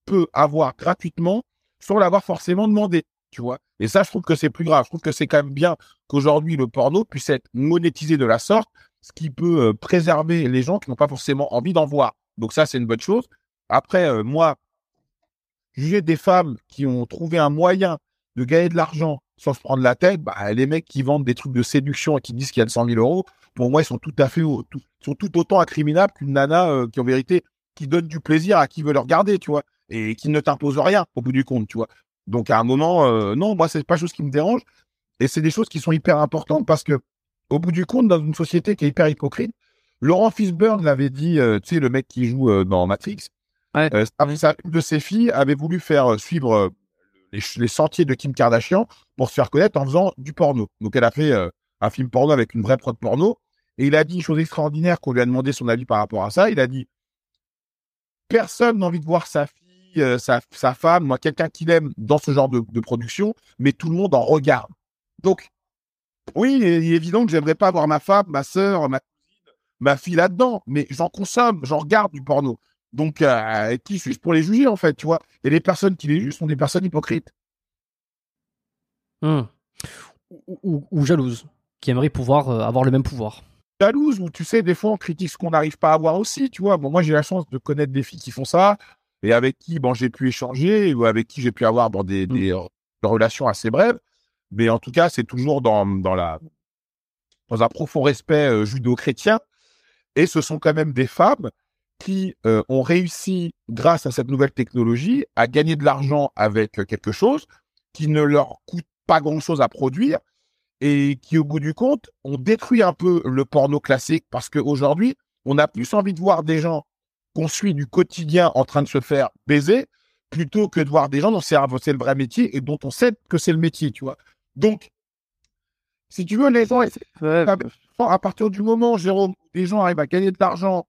peut avoir gratuitement sans l'avoir forcément demandé, tu vois. Et ça, je trouve que c'est plus grave. Je trouve que c'est quand même bien qu'aujourd'hui le porno puisse être monétisé de la sorte, ce qui peut euh, préserver les gens qui n'ont pas forcément envie d'en voir. Donc ça, c'est une bonne chose. Après, euh, moi, juger des femmes qui ont trouvé un moyen de gagner de l'argent sans se prendre la tête, bah, les mecs qui vendent des trucs de séduction et qui disent qu'il y a de 100 000 euros, pour moi, ils sont tout à fait, sont tout autant incriminables qu'une nana euh, qui, en vérité, qui donne du plaisir à qui veut le regarder, tu vois, et qui ne t'impose rien au bout du compte, tu vois. Donc, à un moment, euh, non, moi, c'est pas chose qui me dérange. Et c'est des choses qui sont hyper importantes parce que, au bout du compte, dans une société qui est hyper hypocrite, Laurent Fishburne l'avait dit, euh, tu sais, le mec qui joue dans Matrix, ouais. une de ses filles avait voulu faire suivre les, les, sentiers de Kim Kardashian pour se faire connaître en faisant du porno. Donc, elle a fait un film porno avec une vraie prod porno. Et il a dit une chose extraordinaire qu'on lui a demandé son avis par rapport à ça. Il a dit personne n'a envie de voir sa fille, euh, sa, femme, moi, quelqu'un qu'il aime dans ce genre de, production, mais tout le monde en regarde. Donc, oui, il est évident que j'aimerais pas voir ma femme, ma soeur, ma fille là-dedans, mais j'en consomme, j'en regarde du porno. Donc, euh, qui suis-je pour les juger, en fait, tu vois? Et les personnes qui les jugent sont des personnes hypocrites. Hmm. ou jalouses qui aimerait pouvoir euh, avoir le même pouvoir. Jalouse, ou tu sais, des fois on critique ce qu'on n'arrive pas à avoir aussi, tu vois. Bon, moi j'ai la chance de connaître des filles qui font ça et avec qui bon, j'ai pu échanger ou avec qui j'ai pu avoir bon, des, mm. relations assez brèves. Mais en tout cas, c'est toujours dans, dans, la, dans un profond respect euh, judo-chrétien. Et ce sont quand même des femmes qui euh, ont réussi, grâce à cette nouvelle technologie, à gagner de l'argent avec quelque chose qui ne leur coûte pas grand-chose à produire et qui, au bout du compte, ont détruit un peu le porno classique parce qu'aujourd'hui, on a plus envie de voir des gens qu'on suit du quotidien en train de se faire baiser plutôt que de voir des gens dont c'est le vrai métier et dont on sait que c'est le métier, tu vois. Donc, si tu veux, les gens, à partir du moment, Jérôme, les gens arrivent à gagner de l'argent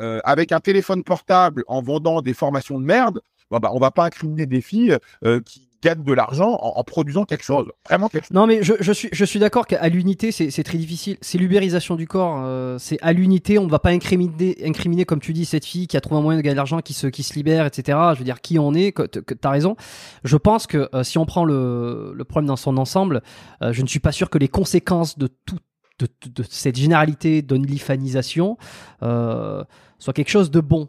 euh, avec un téléphone portable en vendant des formations de merde, bah, on va pas incriminer des filles euh, qui gagnent de l'argent en, produisant quelque chose, vraiment quelque chose. Non, mais je, je suis, je suis d'accord qu'à l'unité, c'est très difficile. C'est l'ubérisation du corps. euh, c'est à l'unité, on ne va pas incriminer, incriminer, comme tu dis, cette fille qui a trouvé un moyen de gagner de l'argent, qui se, qui se libère, etc. Je veux dire, qui on est, que, que t'as raison. Je pense que euh, si on prend le, le problème dans son ensemble, euh, je ne suis pas sûr que les conséquences de tout, de, cette généralité d'onlyfanisation soient quelque chose de bon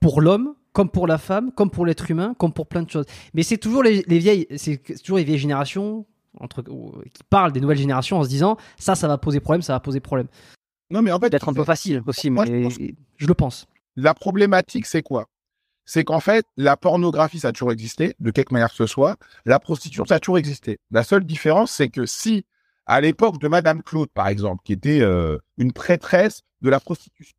pour l'homme, comme pour la femme, comme pour l'être humain, comme pour plein de choses. Mais c'est toujours les, les vieilles, c'est toujours les vieilles générations entre, qui parlent des nouvelles générations en se disant ça, ça va poser problème, ça va poser problème. Non, mais en fait, Peut-être un peu facile aussi, Moi, je mais pense Je le pense. la problématique, c'est quoi? C'est qu'en fait, la pornographie, ça a toujours existé, de quelque manière que ce soit. La prostitution, ça a toujours existé. La seule différence, c'est que si, à l'époque de Madame Claude, par exemple, qui était euh, une prêtresse de la prostitution,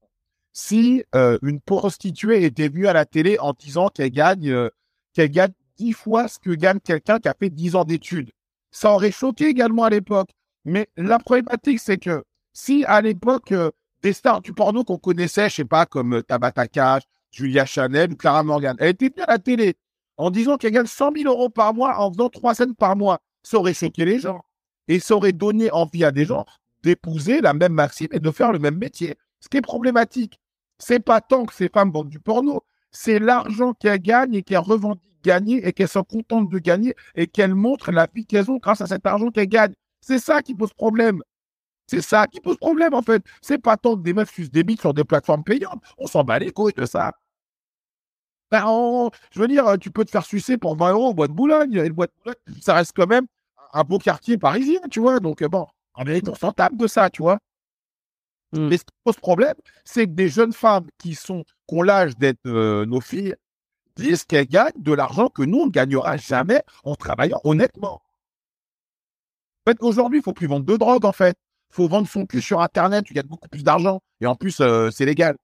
si euh, une prostituée était venue à la télé en disant qu'elle gagne, euh, qu'elle gagne dix fois ce que gagne quelqu'un qui a fait dix ans d'études, ça aurait choqué également à l'époque. Mais la problématique, c'est que si à l'époque, euh, des stars du porno qu'on connaissait, je sais pas, comme euh, Tabata Cash, Julia Chanel Clara Morgan, elle était bien à la télé en disant qu'elle gagne 100 000 euros par mois en faisant trois scènes par mois. Ça aurait choqué les gens. Et ça aurait donné envie à des gens d'épouser la même Maxime et de faire le même métier. Ce qui est problématique, c'est pas tant que ces femmes vendent du porno, c'est l'argent qu'elles gagnent et qu'elles revendiquent gagner et qu'elles sont contentes de gagner et qu'elles montrent la vie qu'elles ont grâce à cet argent qu'elles gagnent. C'est ça qui pose problème. C'est ça qui pose problème, en fait. C'est pas tant que des meufs sucent des bites sur des plateformes payantes. On s'en bat les couilles de ça. Ben, on- je veux dire, tu peux te faire sucer pour 20 euros au bois de Boulogne. Et le bois de Boulogne, ça reste quand même un beau quartier parisien, tu vois. Donc, bon, en vérité, on s'en tape de ça, tu vois. Mm. Mais ce qui pose problème, c'est que des jeunes femmes qui sont, qui ont l'âge d'être euh, nos filles, disent qu'elles gagnent de l'argent que nous, on ne gagnera jamais en travaillant honnêtement. En fait, aujourd'hui, il faut plus vendre de drogue, en fait. Il faut vendre son cul sur Internet, tu gagnes beaucoup plus d'argent. Et en plus, euh, c'est légal.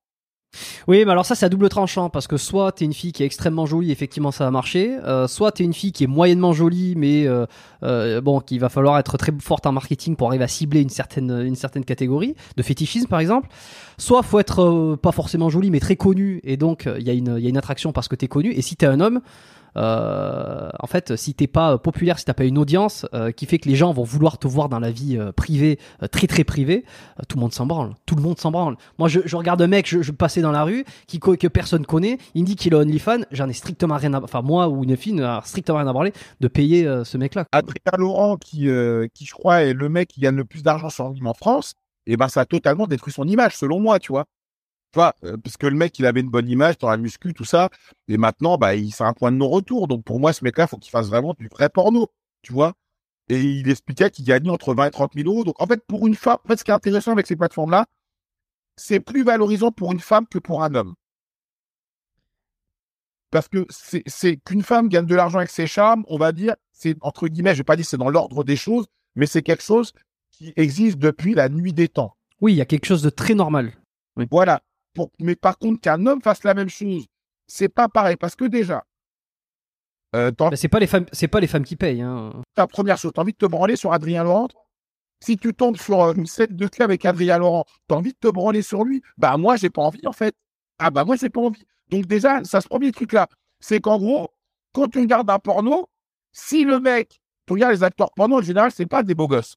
Oui, mais alors ça, c'est à double tranchant parce que soit t'es une fille qui est extrêmement jolie, effectivement, ça va marcher. euh, soit t'es une fille qui est moyennement jolie, mais euh, euh, bon, qu'il va falloir être très forte en marketing pour arriver à cibler une certaine une certaine catégorie de fétichisme, par exemple. Soit faut être pas forcément jolie, mais très connu, et donc il y a une il y a une attraction parce que t'es connu. Et si t'es un homme, en fait, si t'es pas populaire, si t'as pas une audience euh, qui fait que les gens vont vouloir te voir dans la vie euh, privée, euh, très très privée, euh, tout le monde s'en branle. Tout le monde s'en branle. Moi, je, je regarde un mec, je, je passais dans la rue, qui que personne connaît, il me dit qu'il est OnlyFans, j'en ai strictement rien à, enfin moi ou une fille n'a strictement rien à branler de payer euh, ce mec-là. Adrien Laurent, qui, euh, qui je crois est le mec qui gagne le plus d'argent sur en France, et ben ça a totalement détruit son image, selon moi, tu vois. Tu vois, euh, parce que le mec, il avait une bonne image dans la muscu, tout ça, et maintenant, bah, il c'est un point de non-retour. Donc pour moi, ce mec-là, faut qu'il fasse vraiment du vrai porno, tu vois. Et il expliquait qu'il gagnait entre 20 et 30 000 euros. Donc en fait, pour une femme, en fait, ce qui est intéressant avec ces plateformes-là, c'est plus valorisant pour une femme que pour un homme. Parce que c'est c'est qu'une femme gagne de l'argent avec ses charmes, on va dire, c'est entre guillemets, je vais pas dire c'est dans l'ordre des choses, mais c'est quelque chose qui existe depuis la nuit des temps. Oui, il y a quelque chose de très normal. Voilà. Pour, mais par contre, qu'un homme fasse la même chose, c'est pas pareil. Parce que déjà, euh, Mais c'est pas les femmes, c'est pas les femmes qui payent. Hein. ta première chose, t'as envie de te branler sur Adrien Laurent? Si tu tombes sur euh, une scène de club avec Adrien Laurent, t'as envie de te branler sur lui? Bah, moi, j'ai pas envie, en fait. Ah, bah, moi, j'ai pas envie. Donc, déjà, ça, ce premier truc-là, c'est qu'en gros, quand tu regardes un porno, si le mec, tu regardes les acteurs porno, en général, c'est pas des beaux gosses.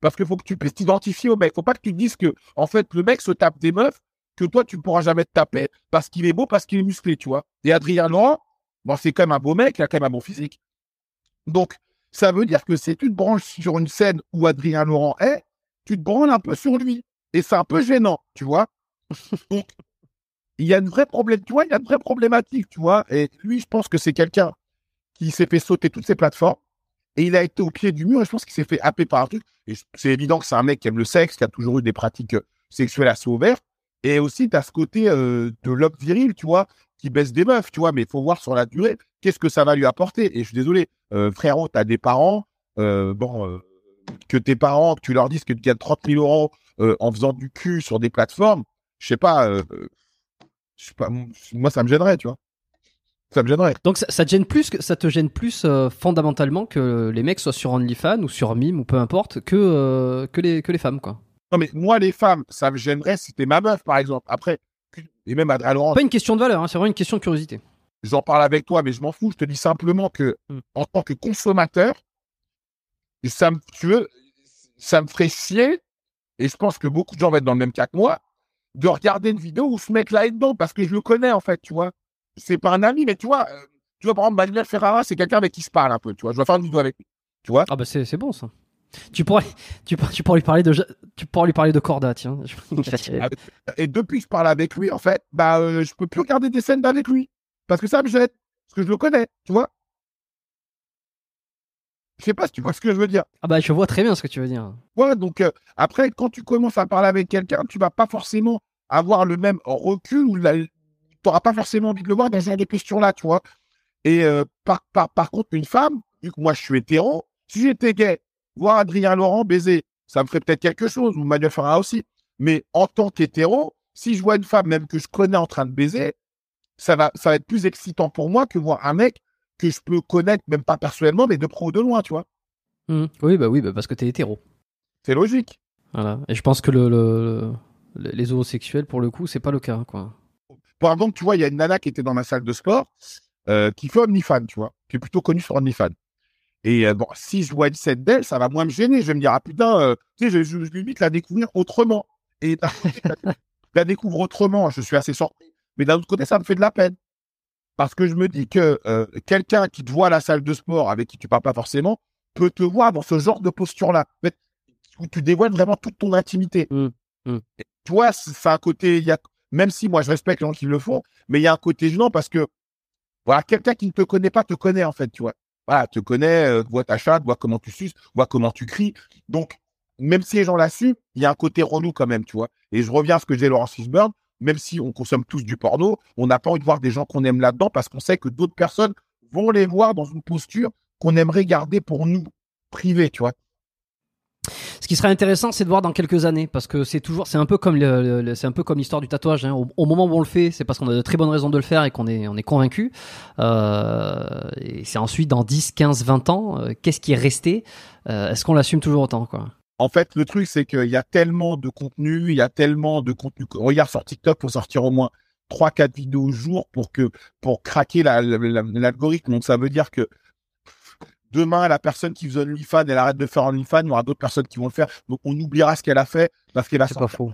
Parce qu'il faut que tu puisses t'identifier au mec. Faut pas que tu te dises que, en fait, le mec se tape des meufs que toi, tu pourras jamais te taper parce qu'il est beau, parce qu'il est musclé, tu vois. Et Adrien Laurent, bon, c'est quand même un beau mec, il a quand même un bon physique. Donc, ça veut dire que si tu te branches sur une scène où Adrien Laurent est, tu te branles un peu sur lui. Et c'est un peu gênant, tu vois. Donc, il y a une vraie problème, tu vois, il y a une vraie problématique, tu vois. Et lui, je pense que c'est quelqu'un qui s'est fait sauter toutes ses plateformes. Et il a été au pied du mur et je pense qu'il s'est fait happer par un truc. Et c'est évident que c'est un mec qui aime le sexe, qui a toujours eu des pratiques sexuelles assez ouvertes. Et aussi, tu as ce côté de l'homme viril, tu vois, qui baisse des meufs, tu vois, mais il faut voir sur la durée, qu'est-ce que ça va lui apporter. Et je suis désolé, frérot, tu as des parents, bon, que tes parents, que tu leur dises que tu gagnes 30 000 euros en faisant du cul sur des plateformes, je sais pas, pas, moi, ça me gênerait, tu vois. Ça me gênerait. Donc ça, te gêne plus ça te gêne plus fondamentalement que les mecs soient sur OnlyFans ou sur Mime ou peu importe que que les que les femmes quoi. Non, mais moi, les femmes, ça me gênerait si c'était ma meuf, par exemple. Après, et même Adrien Laurent, Pas une question de valeur, hein, c'est vraiment une question de curiosité. j'en parle avec toi, mais je m'en fous. Je te dis simplement que, Mm. en tant que consommateur, ça me, tu veux, ça me ferait chier, et je pense que beaucoup de gens vont être dans le même cas que moi, de regarder une vidéo où ce mec-là est dedans, parce que je le connais, en fait, tu vois. C'est pas un ami, mais tu vois, euh, tu vois, par exemple, Manuel Ferrara, c'est quelqu'un avec qui se parle un peu, tu vois. Je vais faire une vidéo avec lui, tu vois. Ah bah c'est bon ça. Tu pourrais, tu, pourrais- tu pourrais lui parler de, tu pourrais lui parler de Corda, tiens. Ah, Et depuis que je parle avec lui, en fait, bah, euh, je peux plus regarder des scènes avec lui. Parce que ça me jette. Parce que je le connais, tu vois. Je sais pas si tu vois ce que je veux dire. Ah bah je vois très bien ce que tu veux dire. Ouais, donc euh, après, quand tu commences à parler avec quelqu'un, tu vas pas forcément avoir le même recul ou tu n'auras pas forcément envie de le voir dans ce genre de questions-là, tu vois. Et euh, par, par, par contre, une femme, vu que moi je suis hétéro, si j'étais gay, voir Adrien Laurent baiser, ça me ferait peut-être quelque chose, ou Manuel Farah aussi. Mais en tant qu'hétéro, si je vois une femme même que je connais en train de baiser, ça va, ça va être plus excitant pour moi que voir un mec que je peux connaître, même pas personnellement, mais de pro ou de loin, tu vois. Hmm. Oui bah oui bah parce que t'es hétéro. C'est logique. Voilà. Et je pense que le, le- le- les homosexuels pour le coup c'est pas le cas quoi. Par exemple, tu vois, il y a une nana qui était dans ma salle de sport, euh, qui fait OnlyFans, tu vois, qui est plutôt connue sur OnlyFans. Et euh, bon, si je vois une scène d'elle, ça va moins me gêner. Je vais me dire, ah putain, euh, tu sais, je, je, je limite la découvrir autrement. Et d'un côté, la, la découvre autrement, je suis assez surpris. Mais d'un autre côté, ça me fait de la peine. Parce que je me dis que euh, quelqu'un qui te voit à la salle de sport, avec qui tu parles pas forcément, peut te voir dans ce genre de posture-là. Où tu dévoiles vraiment toute ton intimité. Mm, mm. Et tu vois, c'est c'est un côté, il y a, même si moi je respecte les gens qui le font, mais il y a un côté gênant parce que, voilà, quelqu'un qui ne te connaît pas te connaît, en fait, tu vois. Voilà, te connaît, euh, voit ta chatte, voit comment tu suces, voit comment tu cries. Donc, même si les gens l'assument, il y a un côté relou quand même, tu vois. Et je reviens à ce que j'ai Laurence Fishburne, même si on consomme tous du porno, on n'a pas envie de voir des gens qu'on aime là-dedans parce qu'on sait que d'autres personnes vont les voir dans une posture qu'on aimerait garder pour nous, privée, tu vois. Ce qui serait intéressant, c'est de voir dans quelques années, parce que c'est toujours, c'est un peu comme le, c'est un peu comme l'histoire du tatouage. hein. Au, moment où on le fait, c'est parce qu'on a de très bonnes raisons de le faire et qu'on est, on est convaincu. Euh, et c'est ensuite dans 10, 15, 20 ans, euh, qu'est-ce qui est resté Euh, Est-ce qu'on l'assume toujours autant, quoi? En fait, le truc, c'est qu'il y a tellement de contenu, il y a tellement de contenu. Regarde sur TikTok, faut sortir au moins 3-4 vidéos au jour pour que, pour craquer la- la- la- l'algorithme. Donc, ça veut dire que demain, la personne qui faisait OnlyFans, elle arrête de faire OnlyFans, il y aura d'autres personnes qui vont le faire. Donc, on oubliera ce qu'elle a fait parce qu'elle va C'est pas faux.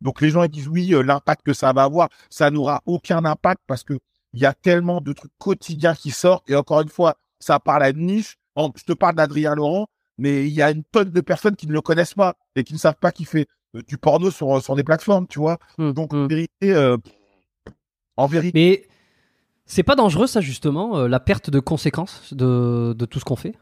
Donc, les gens, ils disent oui, euh, l'impact que ça va avoir, ça n'aura aucun impact parce que il y a tellement de trucs quotidiens qui sortent. Et encore une fois, ça parle à une niche. Je te parle d'Adrien Laurent, mais il y a une tonne de personnes qui ne le connaissent pas et qui ne savent pas qu'il fait euh, du porno sur, sur des plateformes, tu vois. Mm, Donc, en vérité, euh, en vérité, Mais c'est pas dangereux, ça, justement, euh, la perte de conséquences de, de tout ce qu'on fait?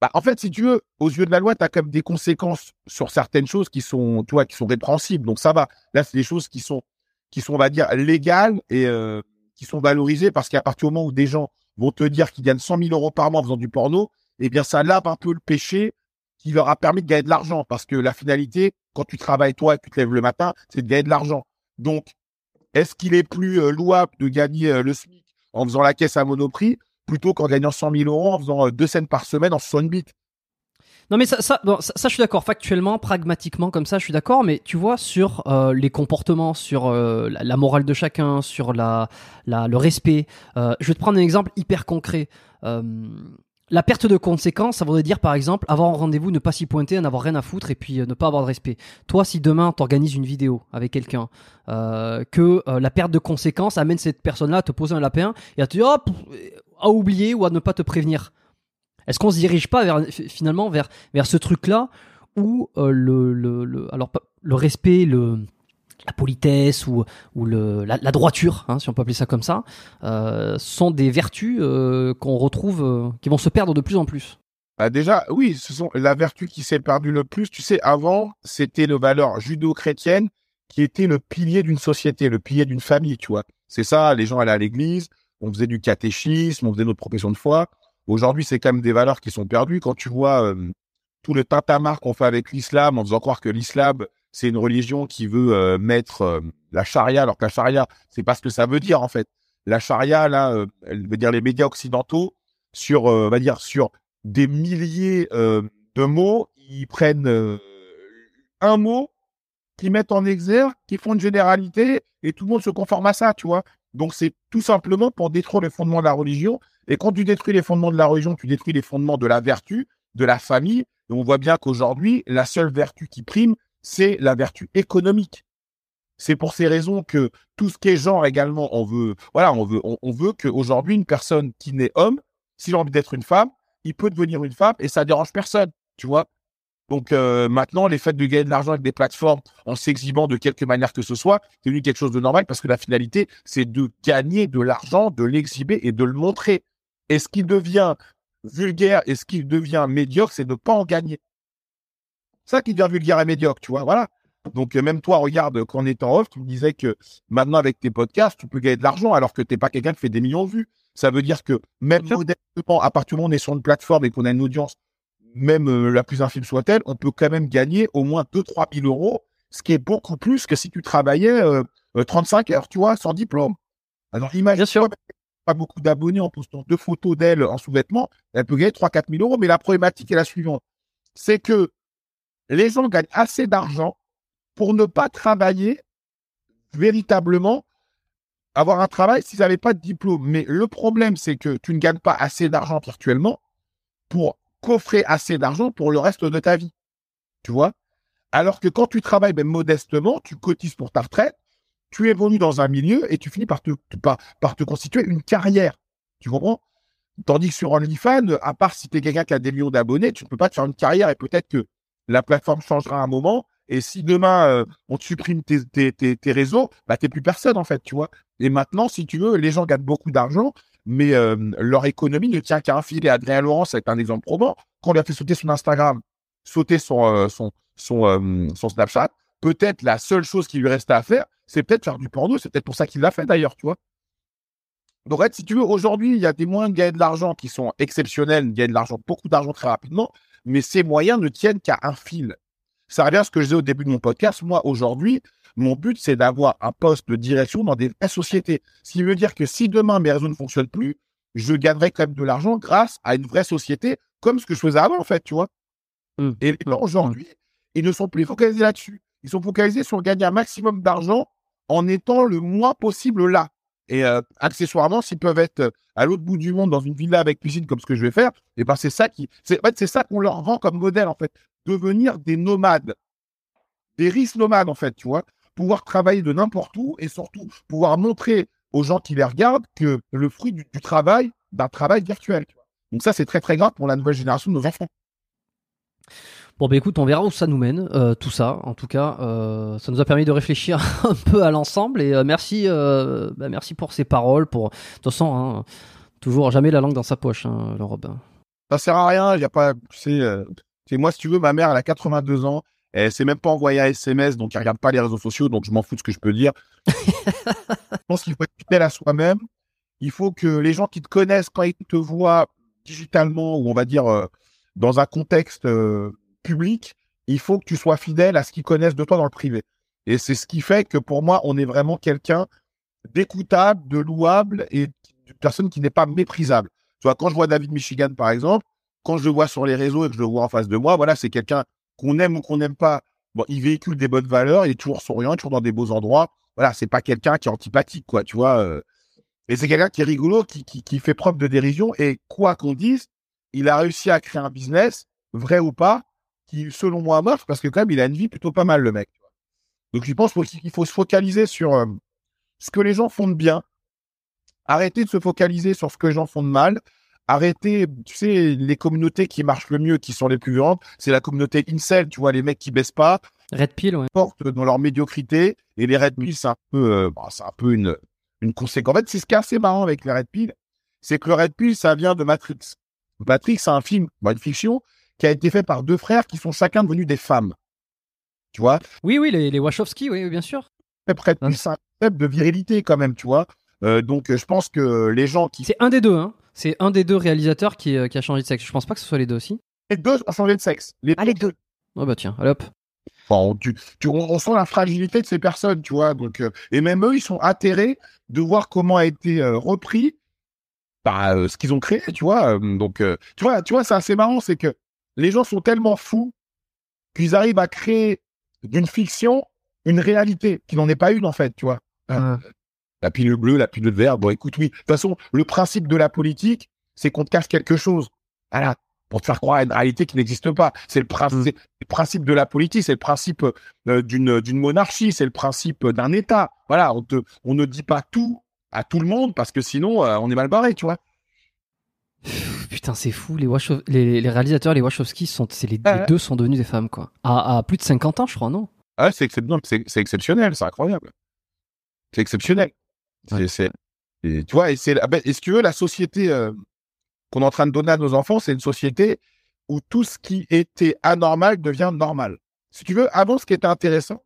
Bah, en fait, si tu veux, aux yeux de la loi, tu as quand même des conséquences sur certaines choses qui sont, tu vois, qui sont répréhensibles. Donc, ça va. Là, c'est des choses qui sont, qui sont, on va dire, légales et euh, qui sont valorisées parce qu'à partir du moment où des gens vont te dire qu'ils gagnent 100 000 euros par mois en faisant du porno, eh bien, ça lave un peu le péché qui leur a permis de gagner de l'argent. Parce que la finalité, quand tu travailles toi et que tu te lèves le matin, c'est de gagner de l'argent. Donc, est-ce qu'il est plus euh, louable de gagner le SMIC en faisant la caisse à Monoprix plutôt qu'en gagnant 100 000 euros en faisant euh, deux scènes par semaine en 60 bits Non mais ça, ça, je suis d'accord. Factuellement, pragmatiquement, comme ça, je suis d'accord. Mais tu vois, sur euh, les comportements, sur euh, la, morale de chacun, sur la, le respect. je vais te prendre un exemple hyper concret. La perte de conséquences, ça voudrait dire par exemple avoir un rendez-vous, ne pas s'y pointer, n'avoir rien à foutre et puis euh, ne pas avoir de respect. Toi, si demain t'organises une vidéo avec quelqu'un, euh, que euh, la perte de conséquences amène cette personne-là à te poser un lapin et à te dire oh, à oublier ou à ne pas te prévenir. Est-ce qu'on se dirige pas finalement vers ce truc-là où le, le, alors le respect, le la politesse ou le la, droiture, hein, si on peut appeler ça comme ça, euh, sont des vertus euh, qu'on retrouve, euh, qui vont se perdre de plus en plus. Bah déjà, oui, ce sont la vertu qui s'est perdue le plus. Tu sais, avant, c'était le valeur judo-chrétienne qui était le pilier d'une société, le pilier d'une famille, tu vois. C'est ça, les gens allaient à l'église, on faisait du catéchisme, on faisait notre profession de foi. Aujourd'hui, c'est quand même des valeurs qui sont perdues. Quand tu vois tout le tintamarre qu'on fait avec l'islam, en faisant croire que l'islam, c'est une religion qui veut euh, mettre euh, la charia, alors que la charia, c'est pas ce que ça veut dire, en fait. La charia, là, euh, elle veut dire les médias occidentaux, sur, on va dire, sur des milliers de mots, ils prennent un mot, qu'ils mettent en exergue, qui font une généralité, et tout le monde se conforme à ça, tu vois. Donc c'est tout simplement pour détruire les fondements de la religion. Et quand tu détruis les fondements de la religion, tu détruis les fondements de la vertu, de la famille. Et on voit bien qu'aujourd'hui, la seule vertu qui prime, c'est la vertu économique. C'est pour ces raisons que tout ce qui est genre également, on veut, voilà, on veut, qu'aujourd'hui, une personne qui naît homme, s'il a envie d'être une femme, il peut devenir une femme et ça dérange personne, tu vois. Donc euh, maintenant, les faits de gagner de l'argent avec des plateformes en s'exhibant de quelque manière que ce soit, c'est devenu quelque chose de normal parce que la finalité, c'est de gagner de l'argent, de l'exhiber et de le montrer. Et ce qui devient vulgaire et ce qui devient médiocre, c'est de ne pas en gagner. Ça qui devient vulgaire et médiocre, tu vois, voilà. Donc euh, même toi, regarde, quand on est en off, tu me disais que maintenant avec tes podcasts, tu peux gagner de l'argent alors que tu n'es pas quelqu'un qui fait des millions de vues. Ça veut dire que même modestement, à partir du moment où on est sur une plateforme et qu'on a une audience, même euh, la plus infime soit-elle, on peut quand même gagner au moins 2-3 000 euros, ce qui est beaucoup plus que si tu travaillais euh, euh, 35 heures, tu vois, sans diplôme. Alors imagine, sûr. pas beaucoup d'abonnés en postant deux photos d'elle en sous-vêtements, elle peut gagner 3-4 000 euros, mais la problématique est la suivante. C'est que les gens gagnent assez d'argent pour ne pas travailler véritablement, avoir un travail s'ils n'avaient pas de diplôme. Mais le problème, c'est que tu ne gagnes pas assez d'argent virtuellement pour coffrer assez d'argent pour le reste de ta vie. Tu vois? Alors que quand tu travailles même modestement, tu cotises pour ta retraite, tu évolues dans un milieu et tu finis par te, par te constituer une carrière. Tu comprends? Tandis que sur OnlyFans, à part si tu es quelqu'un qui a des millions d'abonnés, tu ne peux pas te faire une carrière et peut-être que la plateforme changera un moment. Et si demain, euh, on supprime tes, réseaux, bah, t'es plus personne, en fait, tu vois. Et maintenant, si tu veux, les gens gagnent beaucoup d'argent, mais euh, leur économie ne tient qu'à un fil. Adrien Laurence est un exemple probant. Quand on lui a fait sauter son Instagram, sauter euh, son Snapchat, peut-être la seule chose qui lui restait à faire, c'est peut-être faire du porno. C'est peut-être pour ça qu'il l'a fait, d'ailleurs, tu vois. Donc, en fait, si tu veux, aujourd'hui, il y a des moyens de gagner de l'argent qui sont exceptionnels, de gagner de l'argent, beaucoup d'argent très rapidement, mais ces moyens ne tiennent qu'à un fil. Ça revient à ce que je disais au début de mon podcast. Moi, aujourd'hui, mon but, c'est d'avoir un poste de direction dans des vraies sociétés. Ce qui veut dire que si demain mes réseaux ne fonctionnent plus, je gagnerai quand même de l'argent grâce à une vraie société, comme ce que je faisais avant, en fait, tu vois. Mmh. Et les gens, aujourd'hui, ils ne sont plus focalisés là-dessus. Ils sont focalisés sur gagner un maximum d'argent en étant le moins possible là. Et euh, accessoirement, s'ils peuvent être euh, à l'autre bout du monde dans une villa avec piscine comme ce que je vais faire, et ben c'est ça qui, en fait, c'est ça qu'on leur rend comme modèle en fait, devenir des nomades, des risques nomades en fait, tu vois, pouvoir travailler de n'importe où et surtout pouvoir montrer aux gens qui les regardent que le fruit du, travail, d'un travail virtuel. Donc ça, c'est très très grave pour la nouvelle génération de nos enfants. Bon, bah écoute, on verra où ça nous mène, euh, tout ça. En tout cas, euh, ça nous a permis de réfléchir un peu à l'ensemble. Et euh, merci, bah, merci pour ces paroles. Pour... De toute façon, hein, toujours jamais la langue dans sa poche, hein, le Rob. Ça sert à rien. Il y a pas, c'est moi si tu veux, ma mère, elle a 82 ans. Elle s'est même pas envoyée un SMS, donc elle regarde pas les réseaux sociaux, donc je m'en fous de ce que je peux dire. je pense qu'il faut être fidèle à soi-même. Il faut que les gens qui te connaissent, quand ils te voient digitalement ou on va dire dans un contexte euh, public, il faut que tu sois fidèle à ce qu'ils connaissent de toi dans le privé. Et c'est ce qui fait que pour moi, on est vraiment quelqu'un d'écoutable, de louable et d'une personne qui n'est pas méprisable. Tu vois, quand je vois David Michigan, par exemple, quand je le vois sur les réseaux et que je le vois en face de moi, voilà, c'est quelqu'un qu'on aime ou qu'on n'aime pas. Bon, il véhicule des bonnes valeurs, il est toujours souriant, il est toujours dans des beaux endroits. Voilà, c'est pas quelqu'un qui est antipathique, quoi, tu vois. euh. Et c'est quelqu'un qui est rigolo, qui, qui fait preuve de dérision. Et quoi qu'on dise, il a réussi à créer un business, vrai ou pas, qui, selon moi, marche, parce que quand même, il a une vie plutôt pas mal, le mec. Donc, je pense qu'il faut se focaliser sur euh, ce que les gens font de bien. Arrêter de se focaliser sur ce que les gens font de mal. Arrêter, tu sais, les communautés qui marchent le mieux, qui sont les plus violentes, c'est la communauté incel, tu vois, les mecs qui baissent pas, Red Pill, ouais. portent dans leur médiocrité. Et les Red Pill, c'est un peu, euh, bah, c'est un peu une, une conséquence. En fait, c'est ce qui est assez marrant avec les Red Pill, c'est que le Red Pill, ça vient de Matrix. Matrix, c'est un film, bah, une fiction, qui a été fait par deux frères qui sont chacun devenus des femmes. Tu vois, Oui, oui, les, les Wachowski, oui, bien sûr. Red Pill, Hein? c'est un concept de virilité quand même, tu vois. Euh, donc, euh, je pense que les gens qui C'est un des deux, hein. C'est un des deux réalisateurs qui, euh, qui a changé de sexe. Je pense pas que ce soit les deux aussi. les deux ont changé de sexe. Les Ah, les deux. Oh bah tiens, allez hop. Enfin, on, tu, tu- on, on sent la fragilité de ces personnes, tu vois. Donc, euh, et même eux, ils sont atterrés de voir comment a été euh, repris bah, euh, ce qu'ils ont créé, tu vois. Euh, donc, euh, tu vois, tu vois, c'est assez marrant, c'est que les gens sont tellement fous qu'ils arrivent à créer d'une fiction une réalité qui n'en est pas une en fait, tu vois. Euh, La pilule bleue, la pilule verte. Bon, écoute, oui. De toute façon, le principe de la politique, c'est qu'on te cache quelque chose. Voilà. Pour te faire croire à une réalité qui n'existe pas. C'est le, principe, Mm. c'est le principe de la politique, c'est le principe euh, d'une d'une monarchie, c'est le principe d'un État. Voilà, on, te, on ne dit pas tout à tout le monde parce que sinon, euh, on est mal barré, tu vois. Putain, c'est fou. Les, Wachow- les, les réalisateurs, les Wachowski, sont, les, Ouais, les deux sont devenus des femmes, quoi. À, à plus de 50 ans, je crois, non? Ah, c'est exceptionnel, c'est incroyable. C'est exceptionnel. Ouais. c'est- et tu vois, et c'est, ah ben, est-ce que tu veux, la société euh, qu'on est en train de donner à nos enfants, c'est une société où tout ce qui était anormal devient normal. Si tu veux, avant, ce qui était intéressant,